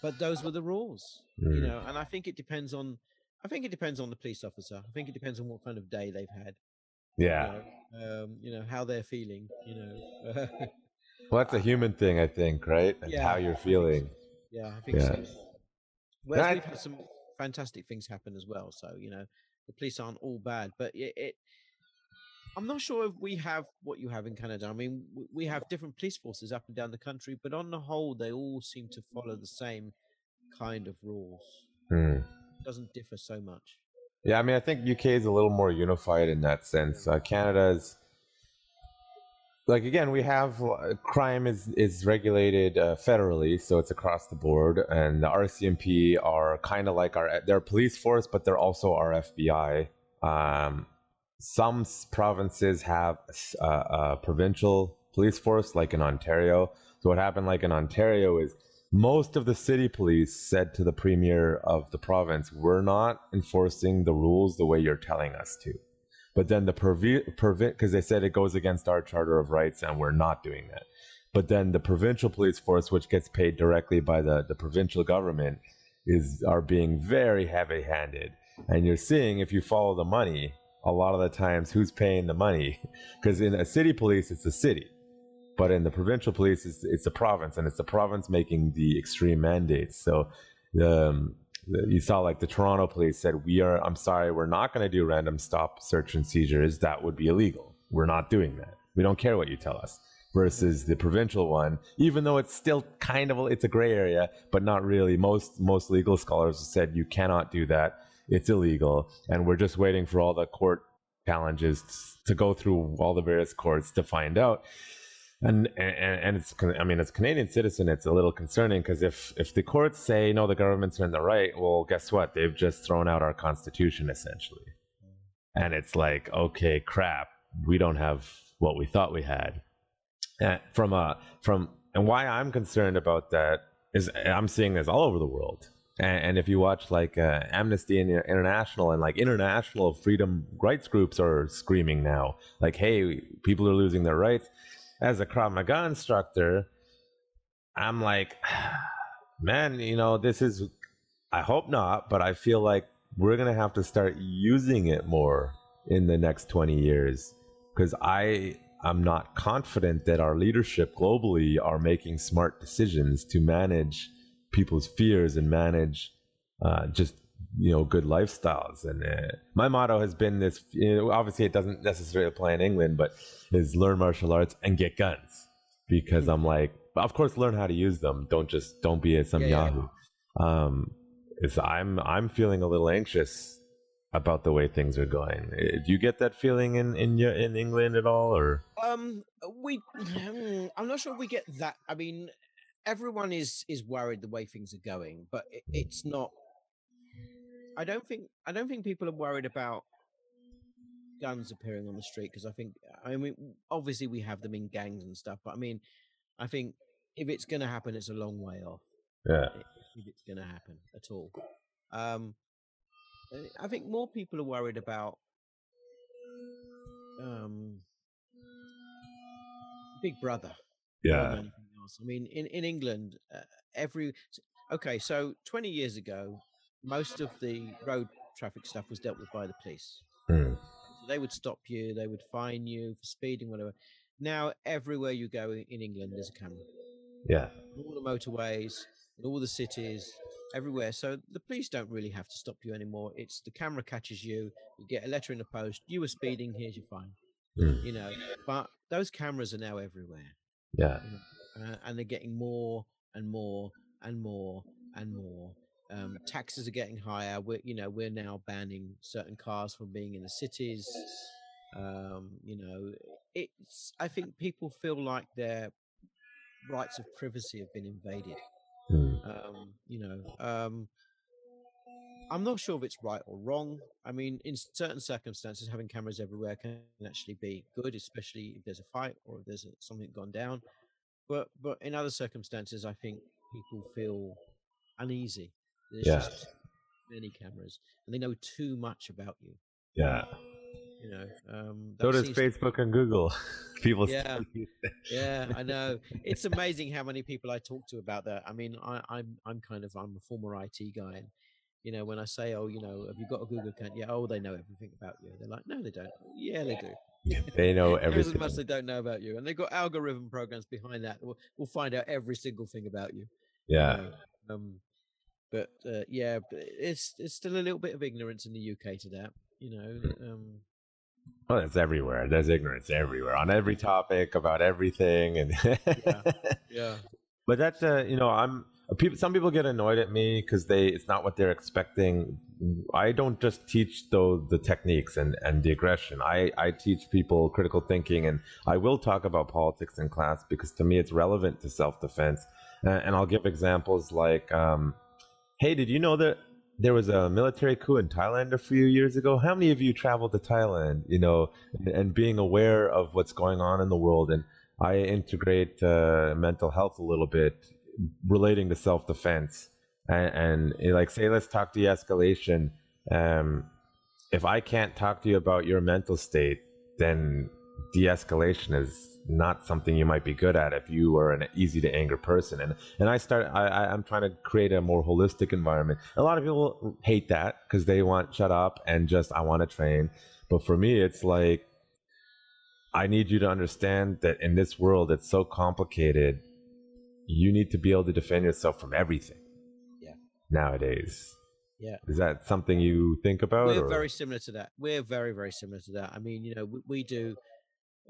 but those were the rules, mm. you know. And I think it depends on I think it depends on the police officer. I think it depends on what kind of day they've had. Yeah. You know, um, you know how they're feeling. You know. well, that's a human thing, I think, right? And yeah, how you're feeling. So. Yeah, I think yeah. so. Whereas we've had some fantastic things happen as well. So you know, the police aren't all bad, but it, it I'm not sure if we have what you have in Canada. I mean, we have different police forces up and down the country, but on the whole, they all seem to follow the same kind of rules. Hmm. It doesn't differ so much. Yeah, I mean, I think UK is a little more unified in that sense. Uh, Canada's like again we have uh, crime is is regulated uh, federally so it's across the board and the rcmp are kind of like our they're police force but they're also our fbi um, some provinces have a, a, provincial police force like in ontario. So what happened like in ontario is most of the city police said to the premier of the province we're not enforcing the rules the way you're telling us to but then the prevent because they said it goes against our charter of rights and we're not doing that. But then the provincial police force, which gets paid directly by the, the provincial government, is are being very heavy handed. And you're seeing if you follow the money, a lot of the times who's paying the money. Because in a city police, it's the city. But in the provincial police, it's, it's the province, and it's the province making the extreme mandates. So um, you saw like the Toronto police said, "We are. I'm sorry, we're not going to do random stop, search, and seizures. That would be illegal. We're not doing that. We don't care what you tell us." Versus the provincial one, even though it's still kind of it's a gray area, but not really. Most most legal scholars said you cannot do that. It's illegal, and we're just waiting for all the court challenges to go through all the various courts to find out and and, and it's I mean as a Canadian citizen it's a little concerning because if if the courts say no the government's in the right well guess what? They've just thrown out our constitution essentially. And it's like okay crap. We don't have what we thought we had. And from a from and why I'm concerned about that is I'm seeing this all over the world. And, and if you watch like uh, Amnesty International and like international freedom rights groups are screaming now. Like hey people are losing their rights as a Krav Maga instructor, I'm like, man, you know, this is, I hope not, but I feel like we're gonna have to start using it more in the next 20 years. Because I am not confident that our leadership globally are making smart decisions to manage people's fears and manage uh, just you know good lifestyles and uh, my motto has been this you know, obviously it doesn't necessarily apply in england but is learn martial arts and get guns because i'm like of course learn how to use them don't just don't be a some Yeah, yeah. yahoo um it's i'm i'm feeling a little anxious about the way things are going Uh, do you get that feeling in in your in england at all or Um, we. hmm, I'm not sure we get that. I mean, everyone is is worried the way things are going, but it, it's not. I don't think. I don't think people are worried about guns appearing on the street because I think. I mean, obviously we have them in gangs and stuff, but I mean, I think if it's going to happen, it's a long way off. yeah If it's going to happen at all. Um, I- I think more people are worried about um, Big Brother yeah. I mean, in in England, uh, every okay, so twenty years ago, most of the road traffic stuff was dealt with by the police. Hmm. So they would stop you, they would fine you for speeding, whatever. Now, everywhere you go in England, there's a camera. yeah All the motorways, all the cities, everywhere. So the police don't really have to stop you anymore. It's the camera catches you. You get a letter in the post. You were speeding. Here's your fine. Hmm. You know, but those cameras are now everywhere yeah uh, and they're getting more and more and more and more. Um, taxes are getting higher. We're, you know, we're now banning certain cars from being in the cities. Um, you know, it's. I think people feel like their rights of privacy have been invaded. Hmm. Um, you know, um, I'm not sure if it's right or wrong. I mean, in certain circumstances, having cameras everywhere can actually be good, especially if there's a fight or if there's something gone down. But but in other circumstances, I think people feel uneasy. There's Yeah. just many cameras, and they know too much about you. yeah You know, um, so does seems to- facebook and google people Yeah. still use that. yeah, I know. It's amazing how many people I talk to about that. I mean, I, I'm I'm kind of I'm a former IT guy, and you know, when I say, oh, you know, have you got a Google account? Yeah. Oh, they know everything about you. They're like, no, they don't. Yeah, they do. they know everything. As much they don't know about you, and they've got algorithm programs behind that. We'll, we'll find out every single thing about you. you yeah know. Um, but uh, yeah, it's it's still a little bit of ignorance in the UK to that. You know. Um, Well, it's everywhere. There's ignorance everywhere on every topic about everything, and yeah. but that's uh, you know I'm people. Some people get annoyed at me because they it's not what they're expecting. I don't just teach though the techniques and and the aggression. I I teach people critical thinking, and I will talk about politics in class because to me it's relevant to self defense. Uh, and I'll give examples like, um, hey, did you know that there was a military coup in Thailand a few years ago. How many of you traveled to Thailand? You know, and, and being aware of what's going on in the world, and I integrate uh, mental health a little bit, relating to self defense, and, and eh, like say, let's talk de-escalation. Um, if I can't talk to you about your mental state, then de-escalation is not something you might be good at if you are an easy to anger person and and i start i i'm trying to create a more holistic environment a lot of people hate that because they want shut up and just i want to train but for me it's like i need you to understand that in this world it's so complicated you need to be able to defend yourself from everything Yeah. nowadays Yeah. is that something you think about We're or- very similar to that. We're very, very similar to that. I mean, you know, we, we do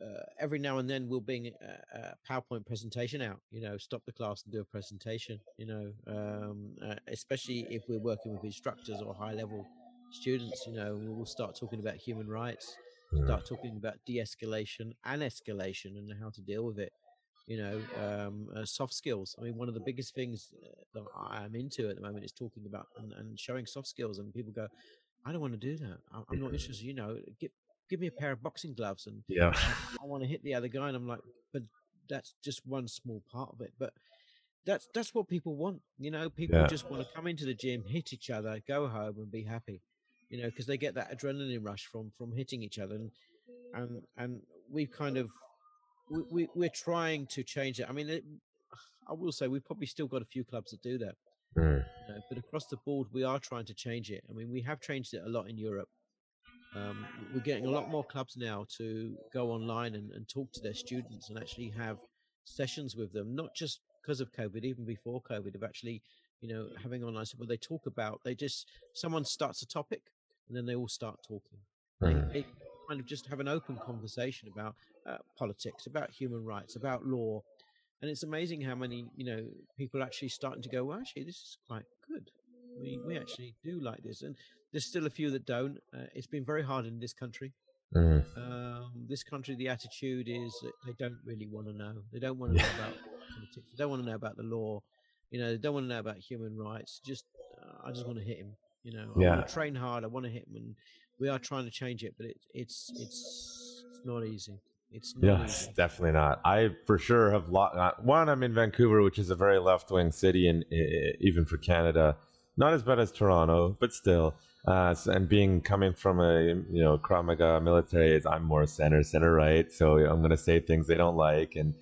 uh, every now and then we'll bring a, a PowerPoint presentation out. You know, stop the class and do a presentation. You know, um, uh, especially if we're working with instructors or high level students. You know, we'll start talking about human rights, Hmm. start talking about de-escalation and escalation and how to deal with it. You know, um, uh, soft skills. I mean, one of the biggest things uh, that I'm into at the moment is talking about and, and showing soft skills. And people go, I don't want to do that. I'm, not interested. You know, give give me a pair of boxing gloves and yeah I want to hit the other guy. And I'm like, but that's just one small part of it. But that's that's what people want. You know, people Yeah. just want to come into the gym, hit each other, go home, and be happy. You know, because they get that adrenaline rush from from hitting each other, and and and we've kind of we, we we're trying to change it. I mean, it, I will say we've probably still got a few clubs that do that. Mm. You know, but across the board, we are trying to change it. I mean, we have changed it a lot in Europe. Um, we're getting a lot more clubs now to go online and, and talk to their students and actually have sessions with them, not just because of COVID, even before COVID, of actually, you know, having online where they talk about, they just, someone starts a topic and then they all start talking. Mhm. They, they kind of just have an open conversation about uh, politics, about human rights, about law. And it's amazing how many, you know, people are actually starting to go, well, actually, this is quite good. We, we actually do like this. And there's still a few that don't. Uh, it's been very hard in this country. Mhm. Um, this country, the attitude is that they don't really want to know. They don't want to know about politics. They don't want to know about the law. You know, they don't want to know about human rights. Just, uh, I just want to hit him. You know, I Yeah. want to train hard. I want to hit him, and we are trying to change it, but it, it's it's it's not easy. It's not Yes, easy. definitely not. I for sure have lo- uh, one. I'm in Vancouver, which is a very left wing city, and uh, even for Canada, not as bad as Toronto, but still. Uh, and being coming from a you know Krav Maga military, is I'm more center center right, so I'm gonna say things they don't like, and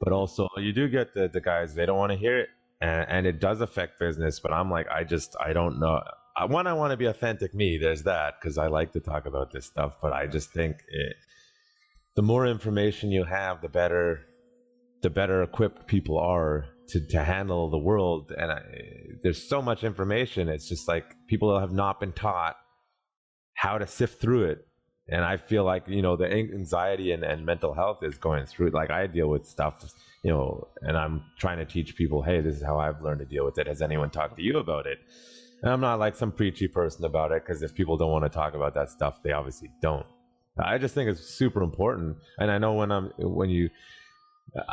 but also you do get the the guys they don't want to hear it, and, and it does affect business. But I'm like, I just I don't know. I, one, I want to be authentic me. There's that because I like to talk about this stuff, but I just think it, the more information you have, the better, the better equipped people are to, to handle the world. And I, there's so much information. It's just like people have not been taught how to sift through it. And I feel like, you know, the anxiety and, and mental health is going through, like I deal with stuff, you know, and I'm trying to teach people, hey, this is how I've learned to deal with it. Has anyone talked to you about it? And I'm not like some preachy person about it because if people don't want to talk about that stuff, they obviously don't. I just think it's super important. And I know when I'm when you,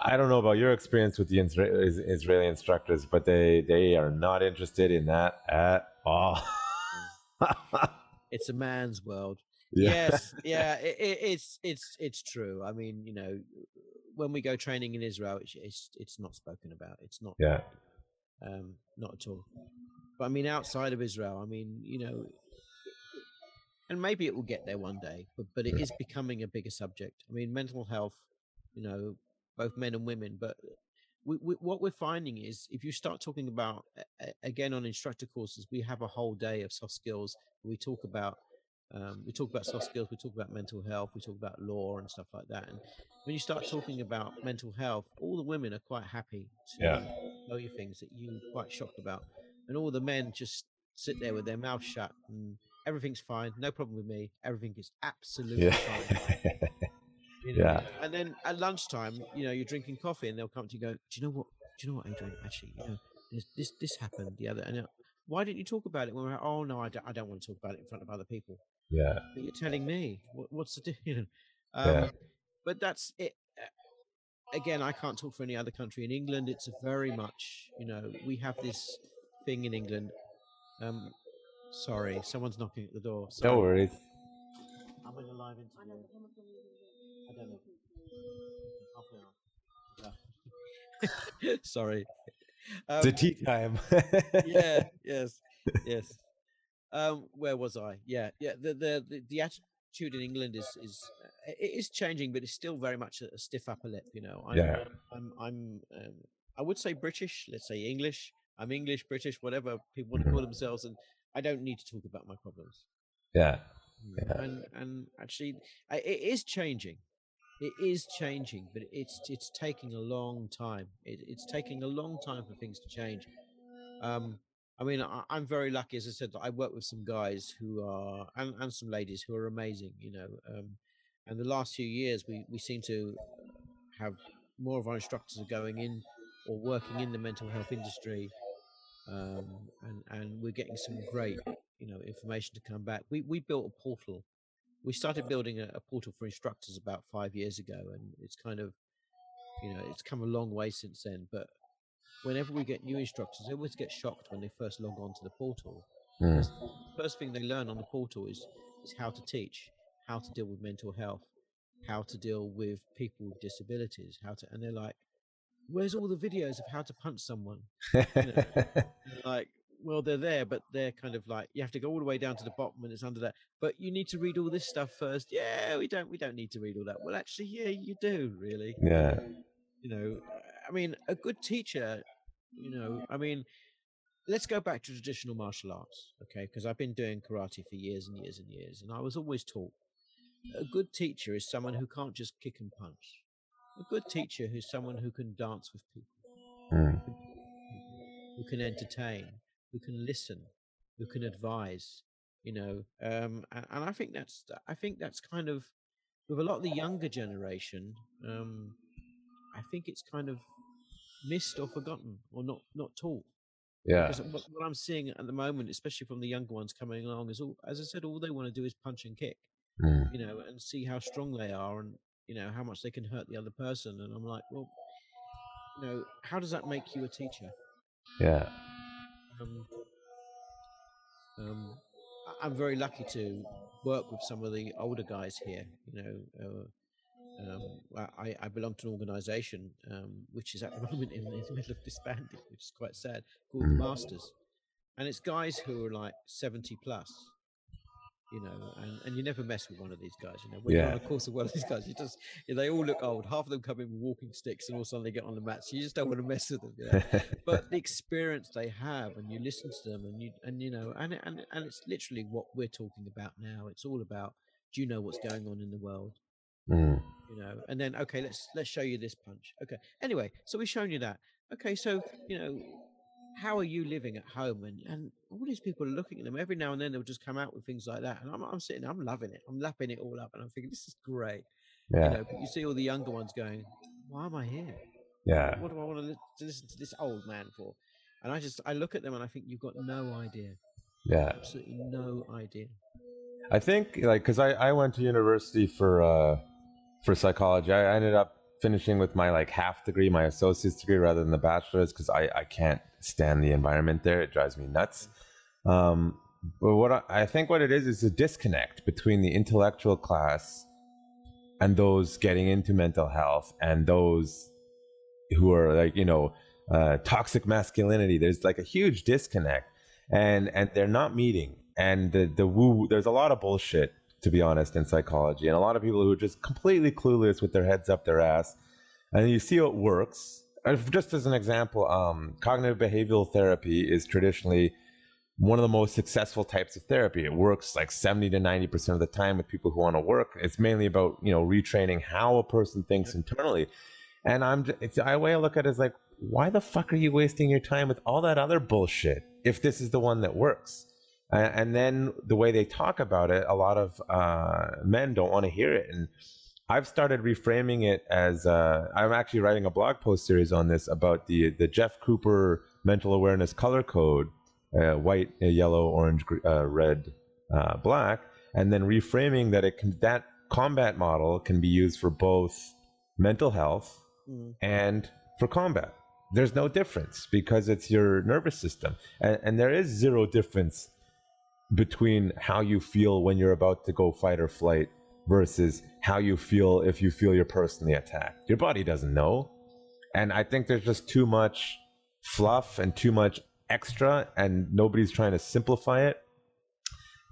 I don't know about your experience with the Israeli instructors, but they they are not interested in that at all. It's a man's world. Yeah. Yes, yeah, it, it, it's it's it's true. I mean, you know, when we go training in Israel, it's it's, it's not spoken about. It's not Yeah. um, not at all. But I mean, outside of Israel, I mean, you know, and maybe it will get there one day. But but it is becoming a bigger subject. I mean, mental health, you know, both men and women. But we, we, what we're finding is, if you start talking about again on instructor courses, we have a whole day of soft skills. We talk about um, we talk about soft skills, we talk about mental health, we talk about law and stuff like that. And when you start talking about mental health, all the women are quite happy to Yeah. tell you things that you're quite shocked about, and all the men just sit there with their mouth shut and everything's fine, no problem with me, everything is absolutely Yeah. fine. you know? Yeah. And then at lunchtime, you know, you're drinking coffee, and they'll come to you and go, "Do you know what? Do you know what, Adrian? Actually, you know, this this, this happened the other." And why didn't you talk about it when we we're? Oh no, I don't, I don't want to talk about it in front of other people. yeah. But you're telling me what, what's the deal? you know? Um, Yeah. But that's it. Uh, Again, I can't talk for any other country. In England, it's very much, you know, we have this thing in England. Um, sorry, someone's knocking at the door. No Sorry. worries. I'm in a live interview. I don't know. Half an hour. Yeah. Sorry. It's a Um, tea time. yeah. Yes. Yes. Um, where was I? Yeah. Yeah. The the the, the attitude in England is is uh, it is changing, but it's still very much a, a stiff upper lip. You know. I'm, Yeah. I'm I'm um, I would say British. Let's say English. I'm English, British, whatever people want to call themselves, and I don't need to talk about my problems. yeah. Mm, Yeah. and and actually I- it is changing it is changing but it's it's taking a long time it, it's taking a long time for things to change um i mean I, i'm very lucky as i said that i work with some guys who are and, and some ladies who are amazing you know um and the last few years we we seem to have more of our instructors are going in or working in the mental health industry um, and and we're getting some great you know information to come back. We we built a portal. We started building a, a portal for instructors about five years ago, and it's kind of you know it's come a long way since then. But whenever we get new instructors, they always get shocked when they first log on to the portal. Mm. First thing they learn on the portal is is how to teach, how to deal with mental health, how to deal with people with disabilities, how to, and they're like, "Where's all the videos of how to punch someone?" like well they're there but they're kind of like you have to go all the way down to the bottom and it's under that but you need to read all this stuff first yeah we don't we don't need to read all that well actually yeah you do really yeah. you know i mean a good teacher you know i mean let's go back to traditional martial arts, okay? Because I've been doing karate for years and years and years, and I was always taught a good teacher is someone who can't just kick and punch. A good teacher is someone who can dance with people, Mm. who can entertain, who can listen, who can advise. You know, um, and, and I think that's I think that's kind of with a lot of the younger generation. Um, I think it's kind of missed or forgotten or not not taught. Yeah. Because what, what I'm seeing at the moment, especially from the younger ones coming along, is all as I said, all they want to do is punch and kick, Mm. you know, and see how strong they are and you know how much they can hurt the other person. And I'm like, well, you know, how does that make you a teacher? Yeah. Um, um, I'm very lucky to work with some of the older guys here. You know, uh, um, I- I, belong to an organisation um, which is at the moment in, in the middle of disbanding, which is quite sad, called the Mm. Masters, and it's guys who are like 70 plus. You know, and, and you never mess with one of these guys. You know, when you're on Yeah. a course of one of these guys, you just they all look old. Half of them come in with walking sticks, and all of a sudden they get on the mats. You just don't want to mess with them. You know? but the experience they have and you listen to them and you and you know and and and it's literally what we're talking about now it's all about do you know what's going on in the world Mm. you know and then okay let's let's show you this punch okay anyway so we've shown you that okay so you know how are you living at home and and all these people are looking at them every now and then they'll just come out with things like that and i'm, I'm sitting i'm loving it i'm lapping it all up and i'm thinking this is great Yeah. you know but you see all the younger ones going why am i here Yeah. what do I want to, li- to listen to this old man for? And I just I look at them and I think you've got no idea, Yeah. absolutely no idea. I think like because I, I went to university for uh, for psychology. I, I ended up finishing with my like half degree, my associate's degree, rather than the bachelor's because I, I can't stand the environment there. It drives me nuts. Um, but what I, I think what it is is a disconnect between the intellectual class and those getting into mental health and those who are like you know uh, toxic masculinity. There's like a huge disconnect, and and they're not meeting. And the the woo, there's a lot of bullshit to be honest in psychology, and a lot of people who are just completely clueless with their heads up their ass. And you see it works. Just as an example, um, cognitive behavioral therapy is traditionally one of the most successful types of therapy. It works like 70 to 90% of the time with people who want to work. It's mainly about, you know, retraining how a person thinks internally. And I'm, it's, I way I look at it is like, why the fuck are you wasting your time with all that other bullshit if this is the one that works? And then the way they talk about it, a lot of uh, men don't want to hear it. And I've started reframing it as uh, I'm actually writing a blog post series on this about the the Jeff Cooper mental awareness color code uh, white, uh, yellow, orange, uh, red, uh, black, and then reframing that it can that combat model can be used for both mental health Mm. and for combat. There's no difference because it's your nervous system, and, and there is zero difference between how you feel when you're about to go fight or flight versus how you feel if you feel you're personally attacked. Your body doesn't know, and I think there's just too much fluff and too much extra, and nobody's trying to simplify it.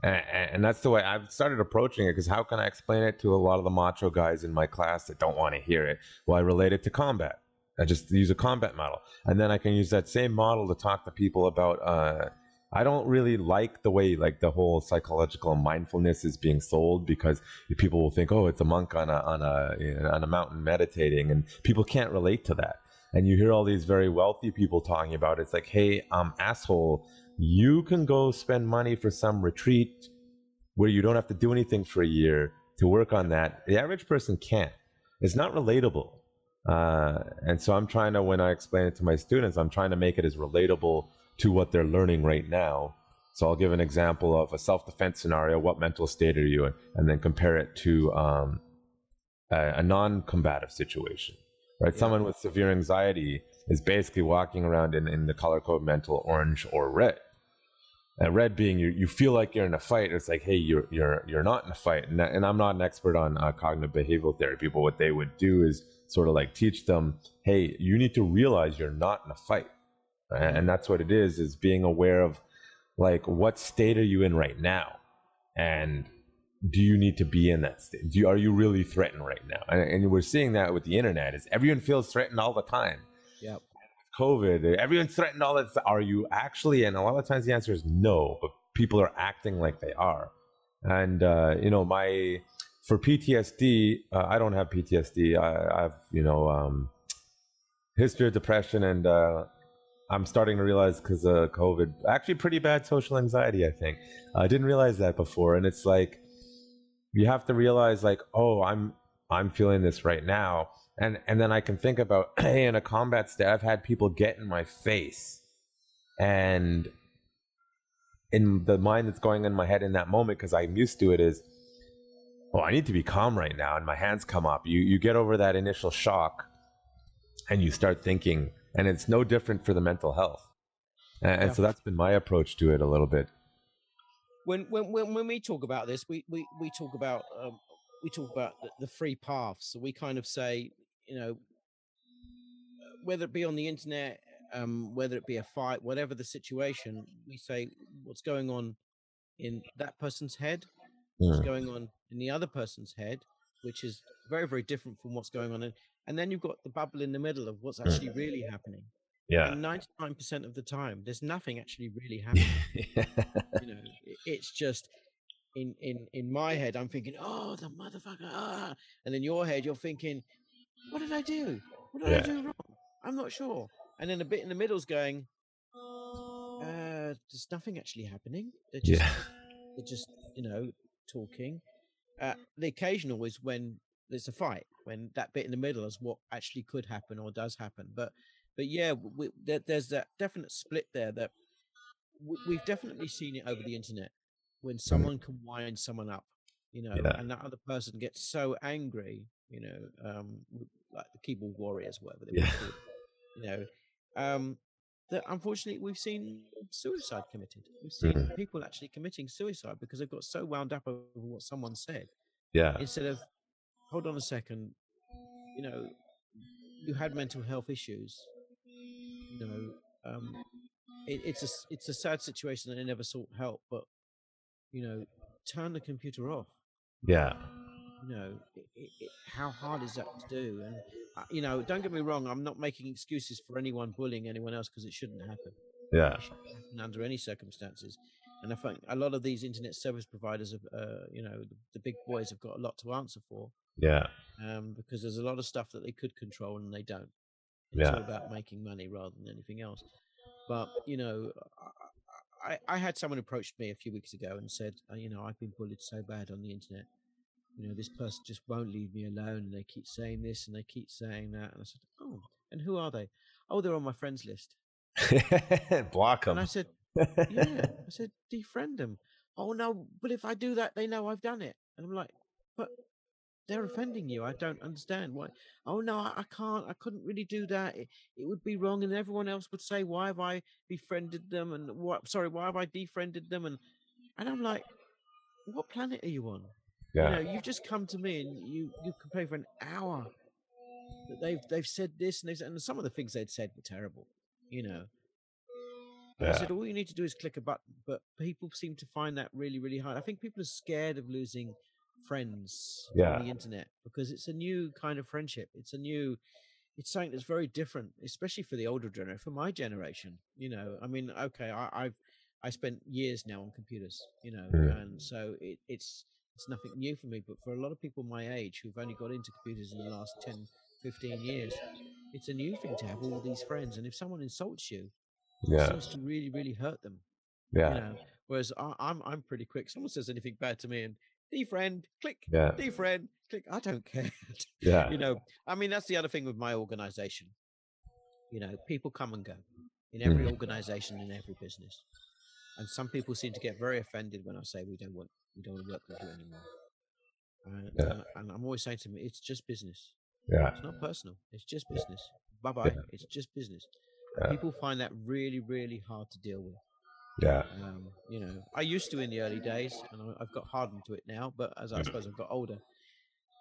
And, and that's the way I've started approaching it. Because how can I explain it to a lot of the macho guys in my class that don't want to hear it? Well, I relate it to combat. I just use a combat model, and then I can use that same model to talk to people about. Uh, I don't really like the way like the whole psychological mindfulness is being sold because people will think, oh, it's a monk on a on a on a mountain meditating, and people can't relate to that. And you hear all these very wealthy people talking about it. it's like, hey, um, asshole, you can go spend money for some retreat where you don't have to do anything for a year to work on that. The average person can't. It's not relatable. Uh, and so I'm trying to, when I explain it to my students, I'm trying to make it as relatable to what they're learning right now. So I'll give an example of a self-defense scenario. What mental state are you in? And then compare it to um, a, a non-combative situation. Right? Yeah. Someone with severe anxiety is basically walking around in, in the color code mental orange or red. And red being you, you feel like you're in a fight. It's like, hey, you're you're you're not in a fight. And, and I'm not an expert on uh, cognitive behavioral therapy, but what they would do is sort of like teach them, hey, you need to realize you're not in a fight, and, that's what it is: is being aware of like what state are you in right now, and do you need to be in that state? Do you, are you really threatened right now? And, and we're seeing that with the internet is everyone feels threatened all the time. Yep. COVID. Everyone's threatened all that. Are you actually? And a lot of times the answer is no, but people are acting like they are. And uh, you know, my for PTSD, uh, I don't have PTSD. I, I have you know um, history of depression, and uh, I'm starting to realize because of COVID, actually pretty bad social anxiety. I think I didn't realize that before, and it's like you have to realize like, oh, I'm I'm feeling this right now and and then I can think about hey, in a combat state, I've had people get in my face, and in the mind that's going in my head in that moment because I'm used to it is, oh, I need to be calm right now, and my hands come up. You you get over that initial shock, and you start thinking, and it's no different for the mental health, and, and so that's been my approach to it a little bit. When when when, when we talk about this, we we we talk about. Um, we talk about the, the free paths. So we kind of say you know, whether it be on the internet, um, whether it be a fight, whatever the situation, we say what's going on in that person's head, what's Mm. going on in the other person's head, which is very, very different from what's going on in. And then you've got the bubble in the middle of what's actually really happening. Yeah. And 99% of the time, there's nothing actually really happening. you know, it's just in in in my head, I'm thinking, oh, the motherfucker, ah. and in your head, you're thinking, what did I do? What did I do wrong? I'm not sure. And then a bit in the middle's going, uh, there's nothing actually happening. They're just, yeah. they're just, you know, talking. Uh, the occasional is when there's a fight, when that bit in the middle is what actually could happen or does happen. But, but yeah, we, there, there's that definite split there that we, we've definitely seen it over the internet when someone can wind someone up, you know, Yeah. and that other person gets so angry, you know, um, like the keyboard warriors, whatever they Yeah. called, you know, um, that unfortunately we've seen suicide committed. We've seen Mhm. people actually committing suicide because they've got so wound up over what someone said Yeah. instead of, hold on a second, you know, you had mental health issues, you know, um, it, it's a it's a sad situation that they never sought help, but you know, turn the computer off. Yeah. You know, it, it, it, how hard is that to do? And uh, you know, don't get me wrong, I'm not making excuses for anyone bullying anyone else because it shouldn't happen. Yeah. Shouldn't happen under any circumstances. And I think a lot of these internet service providers have, uh, you know, the, the big boys have got a lot to answer for Yeah. um, because there's a lot of stuff that they could control and they don't. It's all about making money rather than anything else. But you know, I, I, had someone approached me a few weeks ago and said, uh, you know, I've been bullied so bad on the internet. You know, this person just won't leave me alone, and they keep saying this and they keep saying that. And I said, oh, and who are they? Oh, they're on my friends list. Block them. And I said, yeah. I said, defriend them. Oh no, but if I do that, they know I've done it. And I'm like, but they're offending you. I don't understand why. Oh no, I, I can't. I couldn't really do that. It, it would be wrong, and everyone else would say, why have I befriended them? And what? Sorry, why have I defriended them? And and I'm like, what planet are you on? yeah. You know, you've just come to me and you you complain for an hour that they've they've said this and they've said, and some of the things they'd said were terrible. You know. And I said all you need to do is click a button, but people seem to find that really really hard. I think people are scared of losing friends Yeah. on the internet because it's a new kind of friendship. It's a new it's something that's very different, especially for the older generation, for my generation. You know, I mean, okay, I, I've I spent years now on computers, you know, Mm. and so it, it's it's nothing new for me. But for a lot of people my age who've only got into computers in the last 10, 15 years, it's a new thing to have all these friends. And if someone insults you, Yeah. seems to really, really hurt them. Yeah. You know, whereas I, I'm I'm pretty quick. Someone says anything bad to me and defriend, click, Yeah. defriend, click. I don't care. Yeah. you know, I mean that's the other thing with my organization. You know, people come and go in every Mm. organization in every business, and some people seem to get very offended when I say we don't want we don't want to work with you anymore. And, Yeah. uh, and I'm always saying to them, it's just business. Yeah. It's not personal. It's just business. Bye bye. It's just business. Yeah. People find that really, really hard to deal with. Yeah. Um, you know, I used to in the early days, and I've got hardened to it now. But as I suppose I've got older,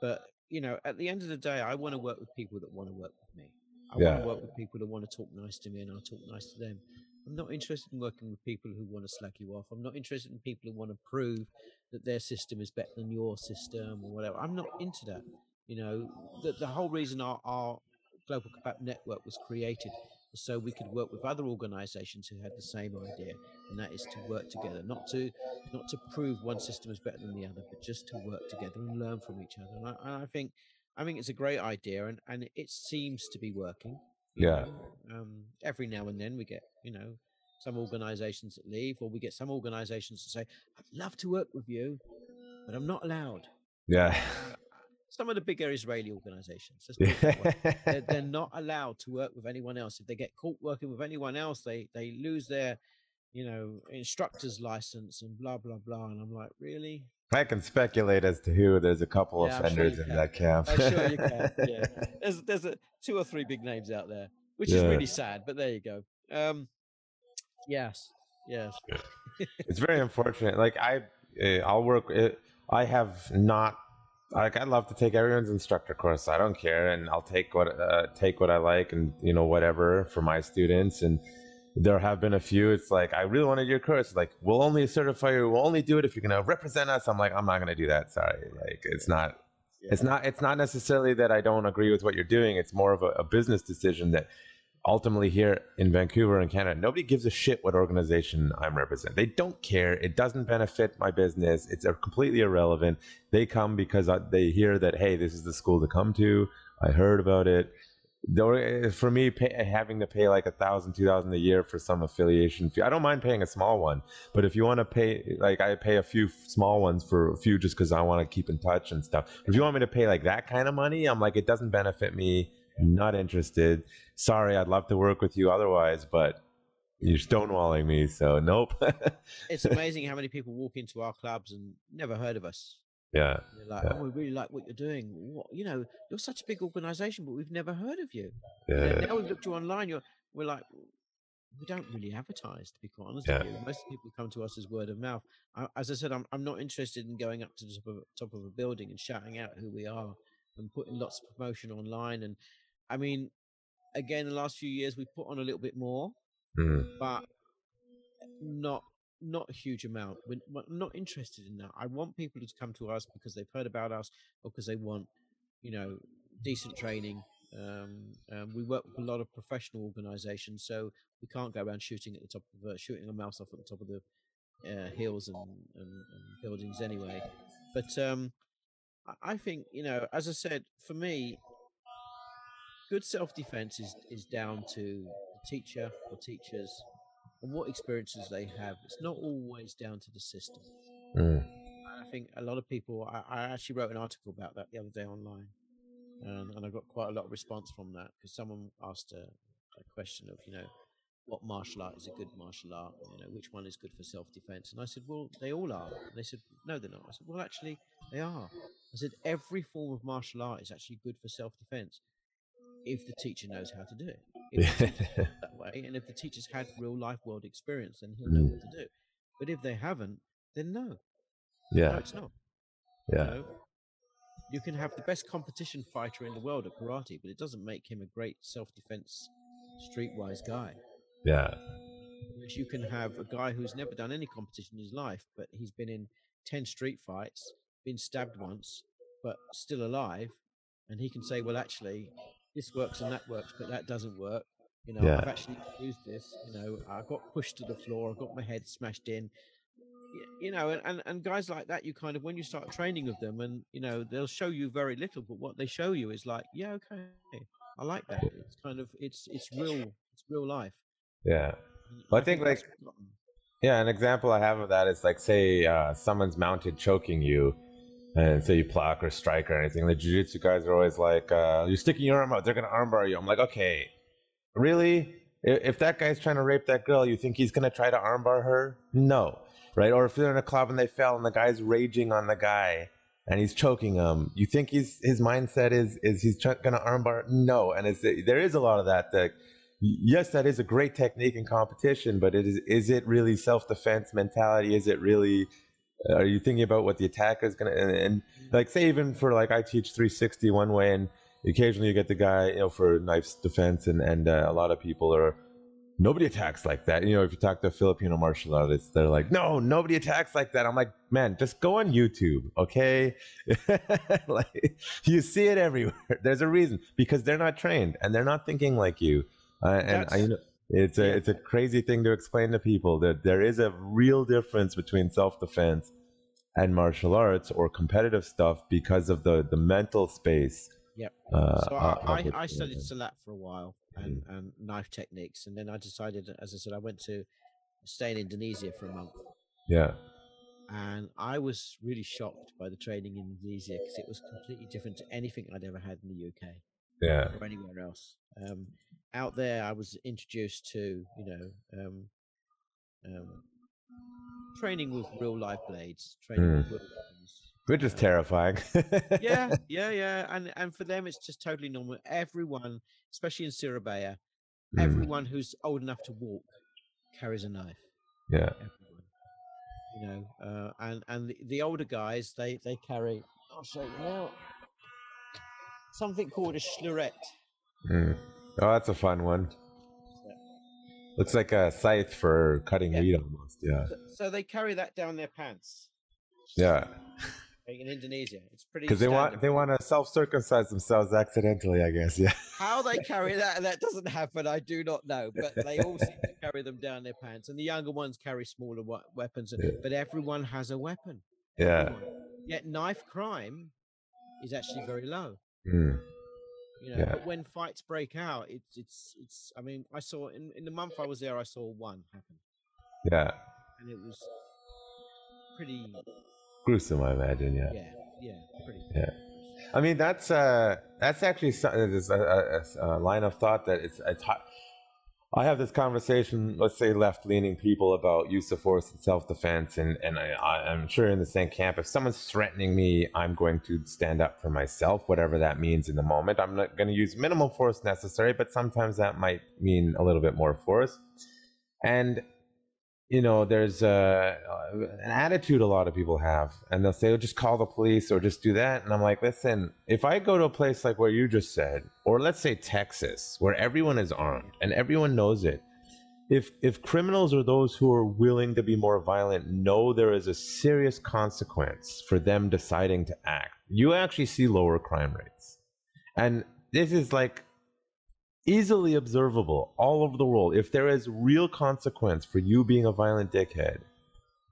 but you know, at the end of the day, I want to work with people that want to work with me. I want to work with people that want to talk nice to me, and I'll talk nice to them. I'm not interested in working with people who want to slack you off. I'm not interested in people who want to prove that their system is better than your system or whatever. I'm not into that. You know, the, the whole reason our, our global Kapap network was created so we could work with other organizations who had the same idea and that is to work together not to not to prove one system is better than the other but just to work together and learn from each other and i, and I think i think it's a great idea and and it seems to be working Yeah. um every now and then we get you know some organizations that leave or we get some organizations that say i'd love to work with you but i'm not allowed Yeah. Some of the bigger israeli organizations let's put it that way they're, they're not allowed to work with anyone else. If they get caught working with anyone else, they they lose their, you know, instructor's license and blah blah blah. And I'm like, really? I can speculate as to who. There's a couple Yeah, I'm sure offenders in that camp. I'm sure you can. Yeah, there's there's a, two or three big names out there, which is really sad. But there you go. Um, yes, yes, it's very unfortunate. Like I, uh, I'll work. Uh, I have not. Like I'd love to take everyone's instructor course. I don't care, and I'll take what uh, take what I like, and you know whatever for my students. And there have been a few. It's like I really wanted your course. Like we'll only certify you. We'll only do it if you're gonna represent us. I'm like I'm not gonna do that. Sorry. Like it's not. It's not. It's not necessarily that I don't agree with what you're doing. It's more of a, a business decision that ultimately here in Vancouver and Canada, nobody gives a shit what organization I'm representing. They don't care. It doesn't benefit my business. It's completely irrelevant. They come because they hear that hey, this is the school to come to. I heard about it. Eh, for me, pay, having to pay like a thousand, two thousand a year for some affiliation fee, I don't mind paying a small one. But if you want to pay, like I pay a few small ones for a few just because I want to keep in touch and stuff. If you want me to pay like that kind of money, I'm like, it doesn't benefit me. I'm not interested. Sorry, I'd love to work with you otherwise, but you're stonewalling me, so nope. it's amazing how many people walk into our clubs and never heard of us. yeah, They're like, Yeah. oh, we really like what you're doing. What, you know, you're such a big organization, but we've never heard of you. And yeah, now we've looked you online. You're, we're like, we don't really advertise, to be quite honest Yeah. with you. Most people come to us as word of mouth. I, as I said, I'm, I'm not interested in going up to the top of, top of a building and shouting out who we are and putting lots of promotion online. And I mean, again, the last few years we put on a little bit more, Mhm. but not not a huge amount. We're, not interested in that. I want people to come to us because they've heard about us or because they want, you know, decent training. Um, um, we work with a lot of professional organisations, so we can't go around shooting at the top of uh, shooting a mouse off at the top of the uh, hills and, and, and buildings anyway. But um, I think you know, as I said, for me, good self defense is is down to the teacher or teachers and what experiences they have. It's not always down to the system. Mm. I think a lot of people. I, I actually wrote an article about that the other day online, and, and I got quite a lot of response from that because someone asked a, a question of you know what martial art is a good martial art, you know which one is good for self defense, and I said, well, they all are. And they said, no, they're not. I said, well, actually, they are. I said every form of martial art is actually good for self defense if the teacher knows how to do it. If the teacher does it that way, and if the teacher's had real life world experience, then he'll know Mm. what to do. But if they haven't, then no. No, yeah, it's not. yeah, You, know? you can have the best competition fighter in the world at karate, but it doesn't make him a great self-defense, streetwise guy. yeah, Whereas you can have a guy who's never done any competition in his life, but he's been in ten street fights, been stabbed once, but still alive, and he can say, "Well, actually, this works and that works, but that doesn't work." You know, Yeah. I've actually used this. You know, I got pushed to the floor. I got my head smashed in. You know, and, and, and guys like that, you kind of when you start training with them, and you know they'll show you very little, but what they show you is like, yeah, okay, I like that. It's kind of it's it's real, it's real life. yeah. Well, I think, like. Yeah, an example I have of that is like, say uh, someone's mounted choking you, and say you block or strike or anything. The jiu-jitsu guys are always like, uh, "You're sticking your arm out. They're gonna armbar you." I'm like, okay, really? If that guy's trying to rape that girl, you think he's gonna try to armbar her? No, right? Or if they're in a club and they fell and the guy's raging on the guy and he's choking him, you think he's his mindset is is he's gonna armbar? No, and there is a lot of that. That yes, that is a great technique in competition, but it is is it really self defense mentality? Is it really? Are you thinking about what the attack is gonna and, and like say even for like I teach 360 one way and occasionally you get the guy you know for knife defense and and uh, a lot of people are nobody attacks like that. You know if you talk to Filipino martial artists they're like no nobody attacks like that. I'm like man just go on YouTube okay? Like you see it everywhere. There's a reason because they're not trained and they're not thinking like you. Uh, and I, you know, it's a it's a crazy thing to explain to people that there is a real difference between self defense and martial arts or competitive stuff because of the the mental space. Yep. Uh, so I. I, I studied Silat for a while and, and knife techniques, and then I decided, as I said, I went to stay in Indonesia for a month, Yeah. and I was really shocked by the training in Indonesia because it was completely different to anything I'd ever had in the UK Yeah. or anywhere else. Um, out there, I was introduced to, you know, um, um, training with real life blades, training with Hmm. real weapons. Which is Uh, terrifying. yeah, yeah, yeah, and and for them, it's just totally normal. Everyone, especially in Surabaya, Mm, everyone who's old enough to walk carries a knife. yeah. Everyone, you know, uh, and and the, the older guys, they they carry. I'll show you now. Something called a celurit. Mm. Oh, that's a fun one. Looks like a scythe for cutting Yeah. wheat almost. Yeah. So, they carry that down their pants. Yeah. In Indonesia, it's pretty. Because they want they want to self circumcise themselves accidentally, I guess. Yeah. How they carry that, that doesn't happen. I do not know, but they all seem to carry them down their pants, and the younger ones carry smaller weapons. Yeah. But everyone has a weapon. Yeah. everyone. Yet knife crime is actually very low. Mm. You know, Yeah. but when fights break out, it's it's it's. I mean, I saw in in the month I was there, I saw one happen, Yeah. and it was pretty. Gruesome, I imagine. Yeah. Yeah, yeah, pretty. Yeah. I mean, that's uh, that's actually so- there's a, a, a line of thought that it's it's hot. I have this conversation, let's say, left-leaning people about use of force and self-defense, and and I, I'm sure in the same camp. If someone's threatening me, I'm going to stand up for myself, whatever that means in the moment. I'm not going to use minimal force necessary, but sometimes that might mean a little bit more force. And you know, there's uh, an attitude a lot of people have, and they'll say, "Oh, just call the police or just do that." And I'm like, "Listen, if I go to a place like where you just said, or let's say Texas, where everyone is armed and everyone knows it, if if criminals or those who are willing to be more violent know there is a serious consequence for them deciding to act, you actually see lower crime rates. And this is like easily observable all over the world. If there is real consequence for you being a violent dickhead,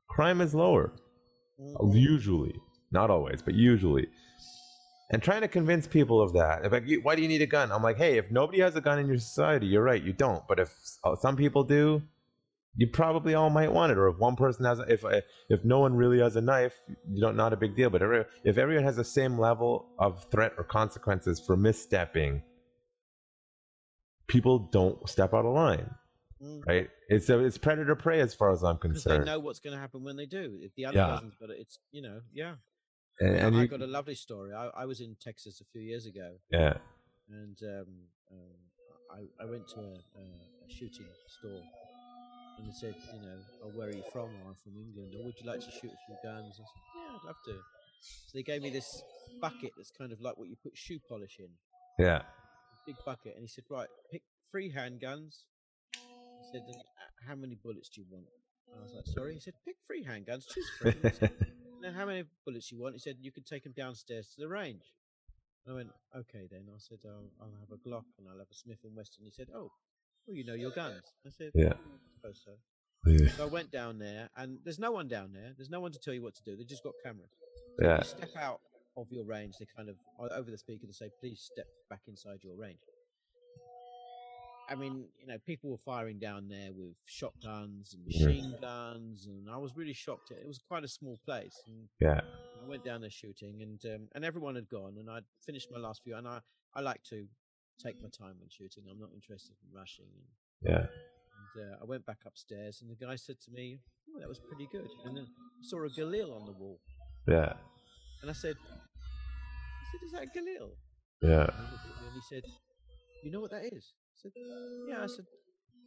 crime is lower. Mm. Usually, not always, but usually. And trying to convince people of that. Like, why do you need a gun? I'm like, hey, if nobody has a gun in your society, you're right, you don't. But if uh, some people do, you probably all might want it. Or if one person has, a, if uh, if no one really has a knife, you don't not a big deal. But if everyone has the same level of threat or consequences for misstepping, people don't step out of line, Mm. right? It's a, it's predator prey as far as I'm concerned. they know what's going to happen when they do. If the other Yeah. person's got it, it's you know, yeah. and, and I you, got a lovely story. I, I was in Texas a few years ago, yeah, and um, um, I, I went to a, a, a shooting store, and they said, you know, oh, where are you from? Oh, I'm from England. Or would you like to shoot a few guns? I said, yeah, I'd love to. So they gave me this bucket that's kind of like what you put shoe polish in, yeah, big bucket, and he said, right, pick three handguns. He said, uh, how many bullets do you want? I was like, sorry. He said, pick three handguns, choose three. Said, now, how many bullets you want? He said, you can take them downstairs to the range. I went, okay then. I said, I'll, I'll have a Glock and I'll have a Smith and Wesson. He said, oh, well, you know your guns. I said, Yeah. "Mm, I suppose so. yeah, So I went down there, and there's no one down there. There's no one to tell you what to do. They just got cameras. So yeah, you step out of your range, they kind of over the speaker to say, "Please step back inside your range." I mean, you know, people were firing down there with shotguns and Yeah. machine guns, and I was really shocked. It was quite a small place, and yeah, I went down there shooting, and um, and everyone had gone, and I'd finished my last few, and I I like to take my time when shooting. I'm not interested in rushing. And, yeah, and uh, I went back upstairs, and the guy said to me, oh, "That was pretty good." And then I saw a Galil on the wall, yeah, and I said, "I said, is that a Galil?" yeah, And he at me and he said, "You know what that is?" I said, "Yeah." I said,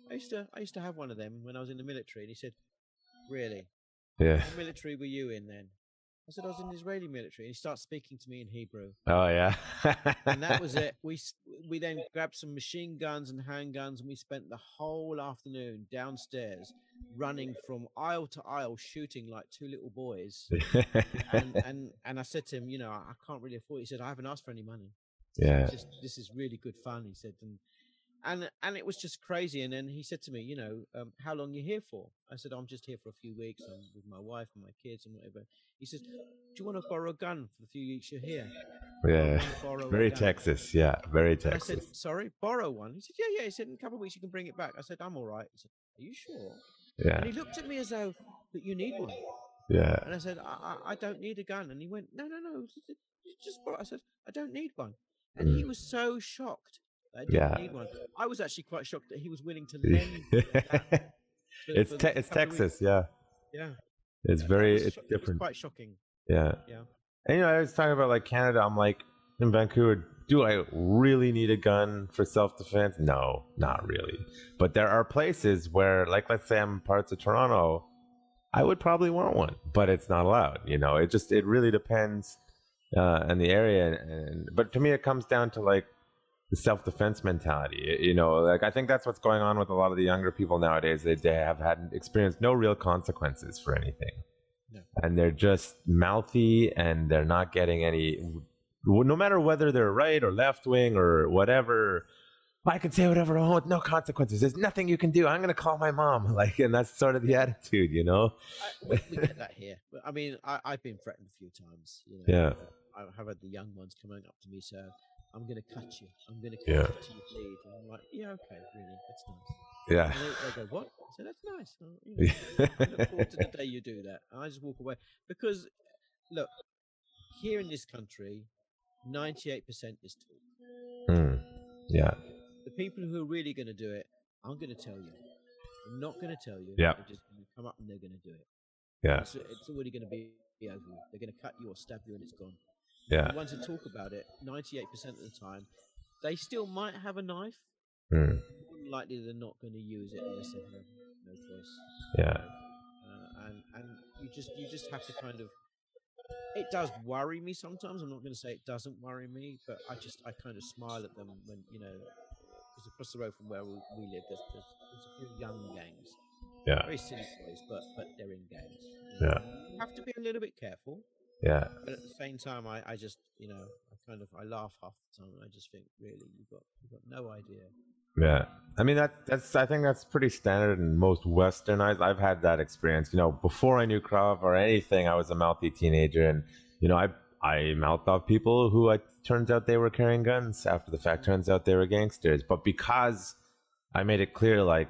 "I used to I used to have one of them when I was in the military." And he said, "Really? yeah. What military were you in then?" I said, "I was in the Israeli military." And he starts speaking to me in Hebrew, Oh yeah. and that was it. We we then grabbed some machine guns and handguns, and we spent the whole afternoon downstairs running from aisle to aisle, shooting like two little boys. and and and I said to him, you know, I, can't really afford. It. He said, I haven't asked for any money. yeah, It's just this is really good fun. He said, and and and it was just crazy. And then he said to me, you know, um, how long you here for? I said, I'm just here for a few weeks. I'm with my wife and my kids and whatever. He says, do you want to borrow a gun for the few weeks you're here? Yeah. Very. Texas. Yeah. Very And I Texas. said, sorry, borrow one. He said, yeah, yeah. He said, in a couple of weeks you can bring it back. I said, I'm all right. He said, are you sure? Yeah. And he looked at me as though, but you need one. Yeah. And I said, I, I, I don't need a gun. And he went, no, no, no, just borrow. I said, I don't need one. And he Mm. was so shocked I didn't Yeah. need one. I was actually quite shocked that he was willing to lend. for- it's for te- it's. Texas. Yeah. Yeah. It's It very it's sho- it different. quite shocking. Yeah. Yeah. And you know, I was talking about like Canada. I'm like in Vancouver. Do I really need a gun for self defense? No, not really. But there are places where, like, let's say I'm parts of Toronto, I would probably want one, but it's not allowed. You know, it just it really depends uh, on the area. And but to me, it comes down to like the self defense mentality. You know, like I think that's what's going on with a lot of the younger people nowadays. They, they have had experienced no real consequences for anything and they're just mouthy and they're not getting any no matter whether they're right or left wing or whatever i can say whatever i want with no consequences there's nothing you can do i'm going to call my mom like and that's sort of the attitude you know I, we, we get that here. I mean, I, I've been threatened a few times. You know, Yeah. I have had the young ones coming up to me, so I'm going to cut you. I'm going to cut Yeah. you till you bleed. And I'm like, yeah, okay, really, that's nice. yeah And they, they go, what? I said, that's nice. Uh, you know, I look forward to the day you do that. And I just walk away because, look, here in this country, 98% is talk. Hmm. yeah The people who are really going to do it, I'm going to tell you. I'm not going to tell you. Yeah. They're just going to come up and they're going to do it. yeah It's, it's already going to be over. They're going to cut you or stab you and it's gone. Yeah The ones that talk about it, 98% of the time, they still might have a knife. More likely they're not going to use it unless they have no choice. yeah Uh, and and you just you just have to kind of. It does worry me sometimes. I'm not going to say it doesn't worry me, but I just I kind of smile at them when you know, because across the road from where we, we live, there's, there's there's a few young gangs, yeah very silly boys, but but they're in gangs. you yeah have to be a little bit careful, yeah but at the same time, I, I just you know I kind of I laugh half the time. And I just think really you've got you've got no idea. Yeah, I mean that that's I think that's pretty standard in most westernized. I've had that experience. You know, before I knew Krav or anything, I was a mouthy teenager, and you know, I I mouthed off people who I turns out they were carrying guns. After the fact, turns out they were gangsters. But because I made it clear, like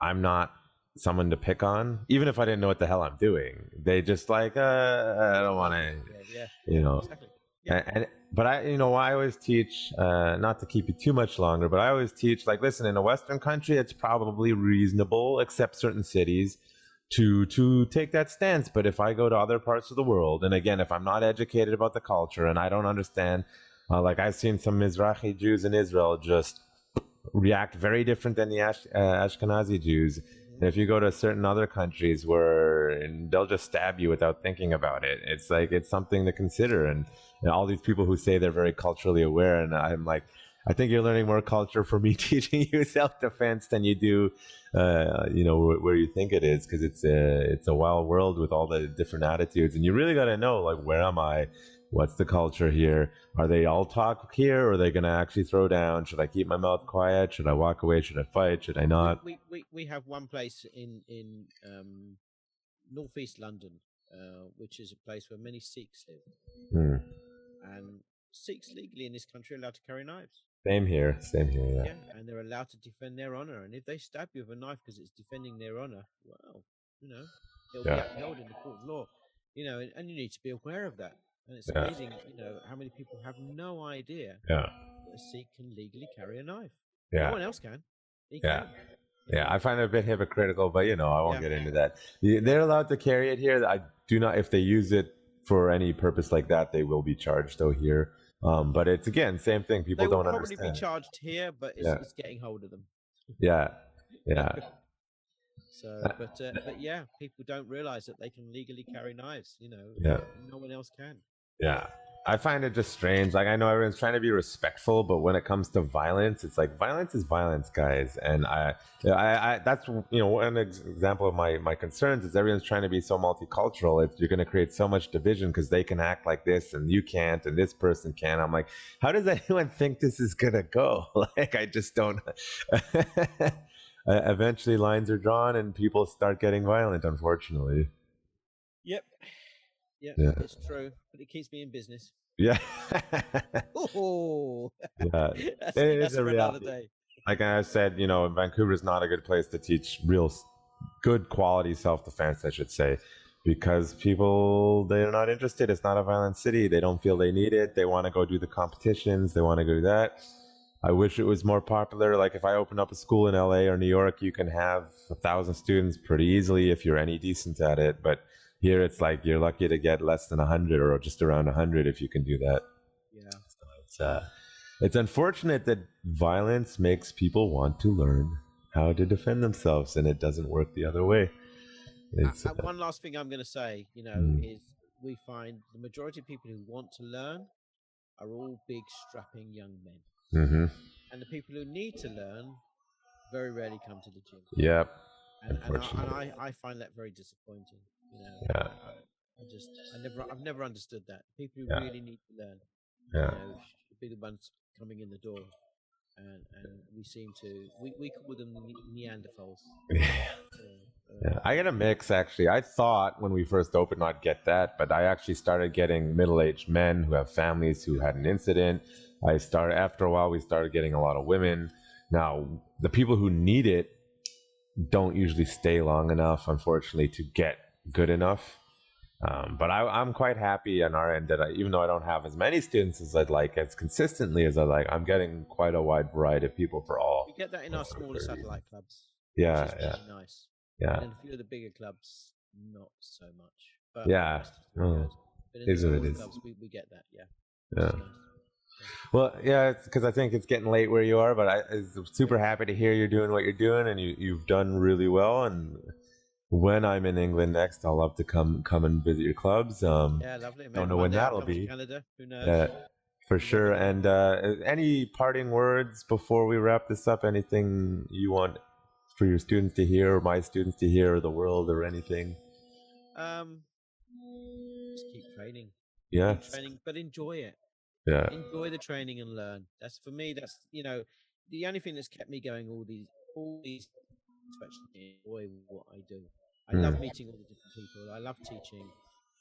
I'm not someone to pick on, even if I didn't know what the hell I'm doing, they just like uh, I don't want to, Yeah, yeah, you know. exactly. And, and but I, you know, I always teach, uh, not to keep you too much longer, but I always teach, like, listen, in a Western country, it's probably reasonable, except certain cities, to to take that stance. But if I go to other parts of the world, and again, if I'm not educated about the culture and I don't understand, uh, like I've seen some Mizrahi Jews in Israel just react very different than the Ash, uh, Ashkenazi Jews. If you go to certain other countries where they'll just stab you without thinking about it, it's like it's something to consider. And, all these people who say they're very culturally aware, and I'm like, I think you're learning more culture from me teaching you self defense than you do, uh, you know, where you think it is, because it's a it's a wild world with all the different attitudes, and you really got to know like where am I, what's the culture here? Are they all talk here, or are they going to actually throw down? Should I keep my mouth quiet? Should I walk away? Should I fight? Should I not? We, we, we have one place in in um, northeast London, uh, which is a place where many Sikhs live, Hmm. and Sikhs legally in this country are allowed to carry knives. Same here. Same here. Yeah. Yeah, and they're allowed to defend their honor. And if they stab you with a knife because it's defending their honor, well, you know, it'll Yeah. be upheld in the court of law. You know, and, and you need to be aware of that. And it's Yeah. amazing, you know, how many people have no idea Yeah. that a Sikh can legally carry a knife. Yeah. No one else can. He Yeah. can. Yeah, I find it a bit hypocritical, but you know, I won't Yeah. get into that. They're allowed to carry it here. I do not, if they use it for any purpose like that, they will be charged though here. Um, but it's again, same thing. People They will don't probably understand. be charged here, but it's, Yeah. it's getting hold of them. yeah, yeah, So, Uh, but uh, but yeah, people don't realize that they can legally carry knives. You know, Yeah. no one else can. Yeah. I find it just strange. Like I know everyone's trying to be respectful, but when it comes to violence, it's like violence is violence, guys. And I, I, I that's you know one ex- example of my my concerns is everyone's trying to be so multicultural. It's, you're going to create so much division because they can act like this and you can't, and this person can. I'm like, how does anyone think this is gonna go? like I just don't. Eventually, lines are drawn and people start getting violent. Unfortunately. Yep. Yep. Yeah. It's true, but it keeps me in business. Yeah. Oh, yeah. that's, It that's is a reality. day. like I said, you know, Vancouver is not a good place to teach real good quality self defense, I should say, because people they're not interested. It's not a violent city. They don't feel they need it. They want to go do the competitions. They want to go do that. I wish it was more popular. Like if I open up a school in LA or New York, you can have a thousand students pretty easily if you're any decent at it. But here it's like you're lucky to get less than a hundred or just around a hundred if you can do that. Yeah. It's uh, it's unfortunate that violence makes people want to learn how to defend themselves, and it doesn't work the other way. It's Uh, uh, one last thing I'm going to say, you know, Mm. is we find the majority of people who want to learn are all big, strapping young men, hmm and the people who need to learn very rarely come to the gym. Yep. And, and, I, and I, I find that very disappointing. You know, Yeah. I, just, I never, I've never understood that. People who Yeah. really need to learn, Yeah. you know, should be the ones coming in the door. And, and we seem to, we, we call them Neanderthals. Yeah. Uh, Yeah, I get a mix actually. I thought when we first opened I'd get that, but I actually started getting middle-aged men who have families who had an incident. I started after a while we started getting a lot of women. Now, the people who need it don't usually stay long enough unfortunately to get good enough. Um, but I, I'm quite happy on our end that I, even though I don't have as many students as I'd like, as consistently as I like, I'm getting quite a wide variety of people for all. we get that in our smaller satellite clubs. Yeah, which is yeah, really nice. yeah. And a few of the bigger clubs, not so much. But Yeah, is oh. But in the what it clubs, we, we get that, yeah. Yeah. is. Well, yeah, because I think it's getting late where you are, but I, I'm super happy to hear you're doing what you're doing, and you, you've done really well. And when I'm in England next, I'll love to come come and visit your clubs. Um, Yeah, lovely. Don't know when that'll be. Canada, who knows? Yeah, for sure. And uh, any parting words before we wrap this up? Anything you want for your students to hear, or my students to hear, or the world, or anything? Um, just keep training. Yeah, Keep training, but enjoy it. yeah, Enjoy the training and learn. That's for me. That's you know the only thing that's kept me going all these all these to actually enjoy what I do. I love Mm. meeting all the different people. I love teaching.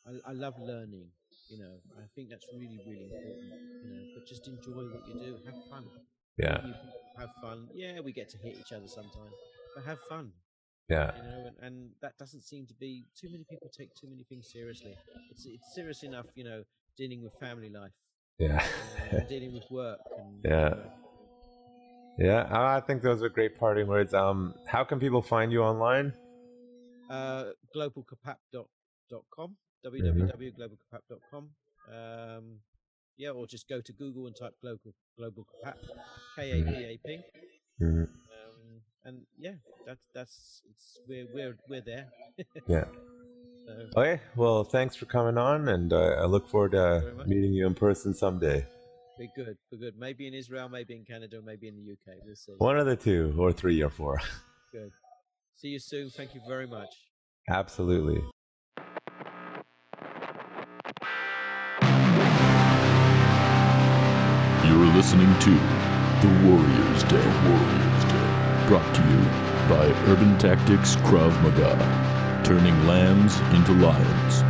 I, I love learning. You know, I think that's really really important. You know, but just enjoy what you do. Have fun. yeah, You have fun. Yeah, we get to hit each other sometimes, but have fun. yeah, you know, and, and that doesn't seem to be too many people take too many things seriously. It's it's serious enough, you know, dealing with family life, yeah. uh, and dealing with work, and Yeah. you know, Yeah, I think those are great parting words. Um, how can people find you online? uh, globalkapap.com, Mm-hmm. www.globalkapap.com. Um, yeah, or just go to Google and type global global Kapap, K A P A P. Mhm. Um, and yeah, that's that's it's we're we're we're there. Yeah. So, Okay. Well, thanks for coming on, and uh, I look forward to meeting you in person someday. Be good, be good. Maybe in Israel, maybe in Canada, maybe in the UK. We'll see. One of the two, or three, or four. Good. See you soon. Thank you very much. Absolutely. You're listening to The Warrior's Day. Warrior's Day. Brought to you by Urban Tactics Krav Maga. Turning lambs into lions.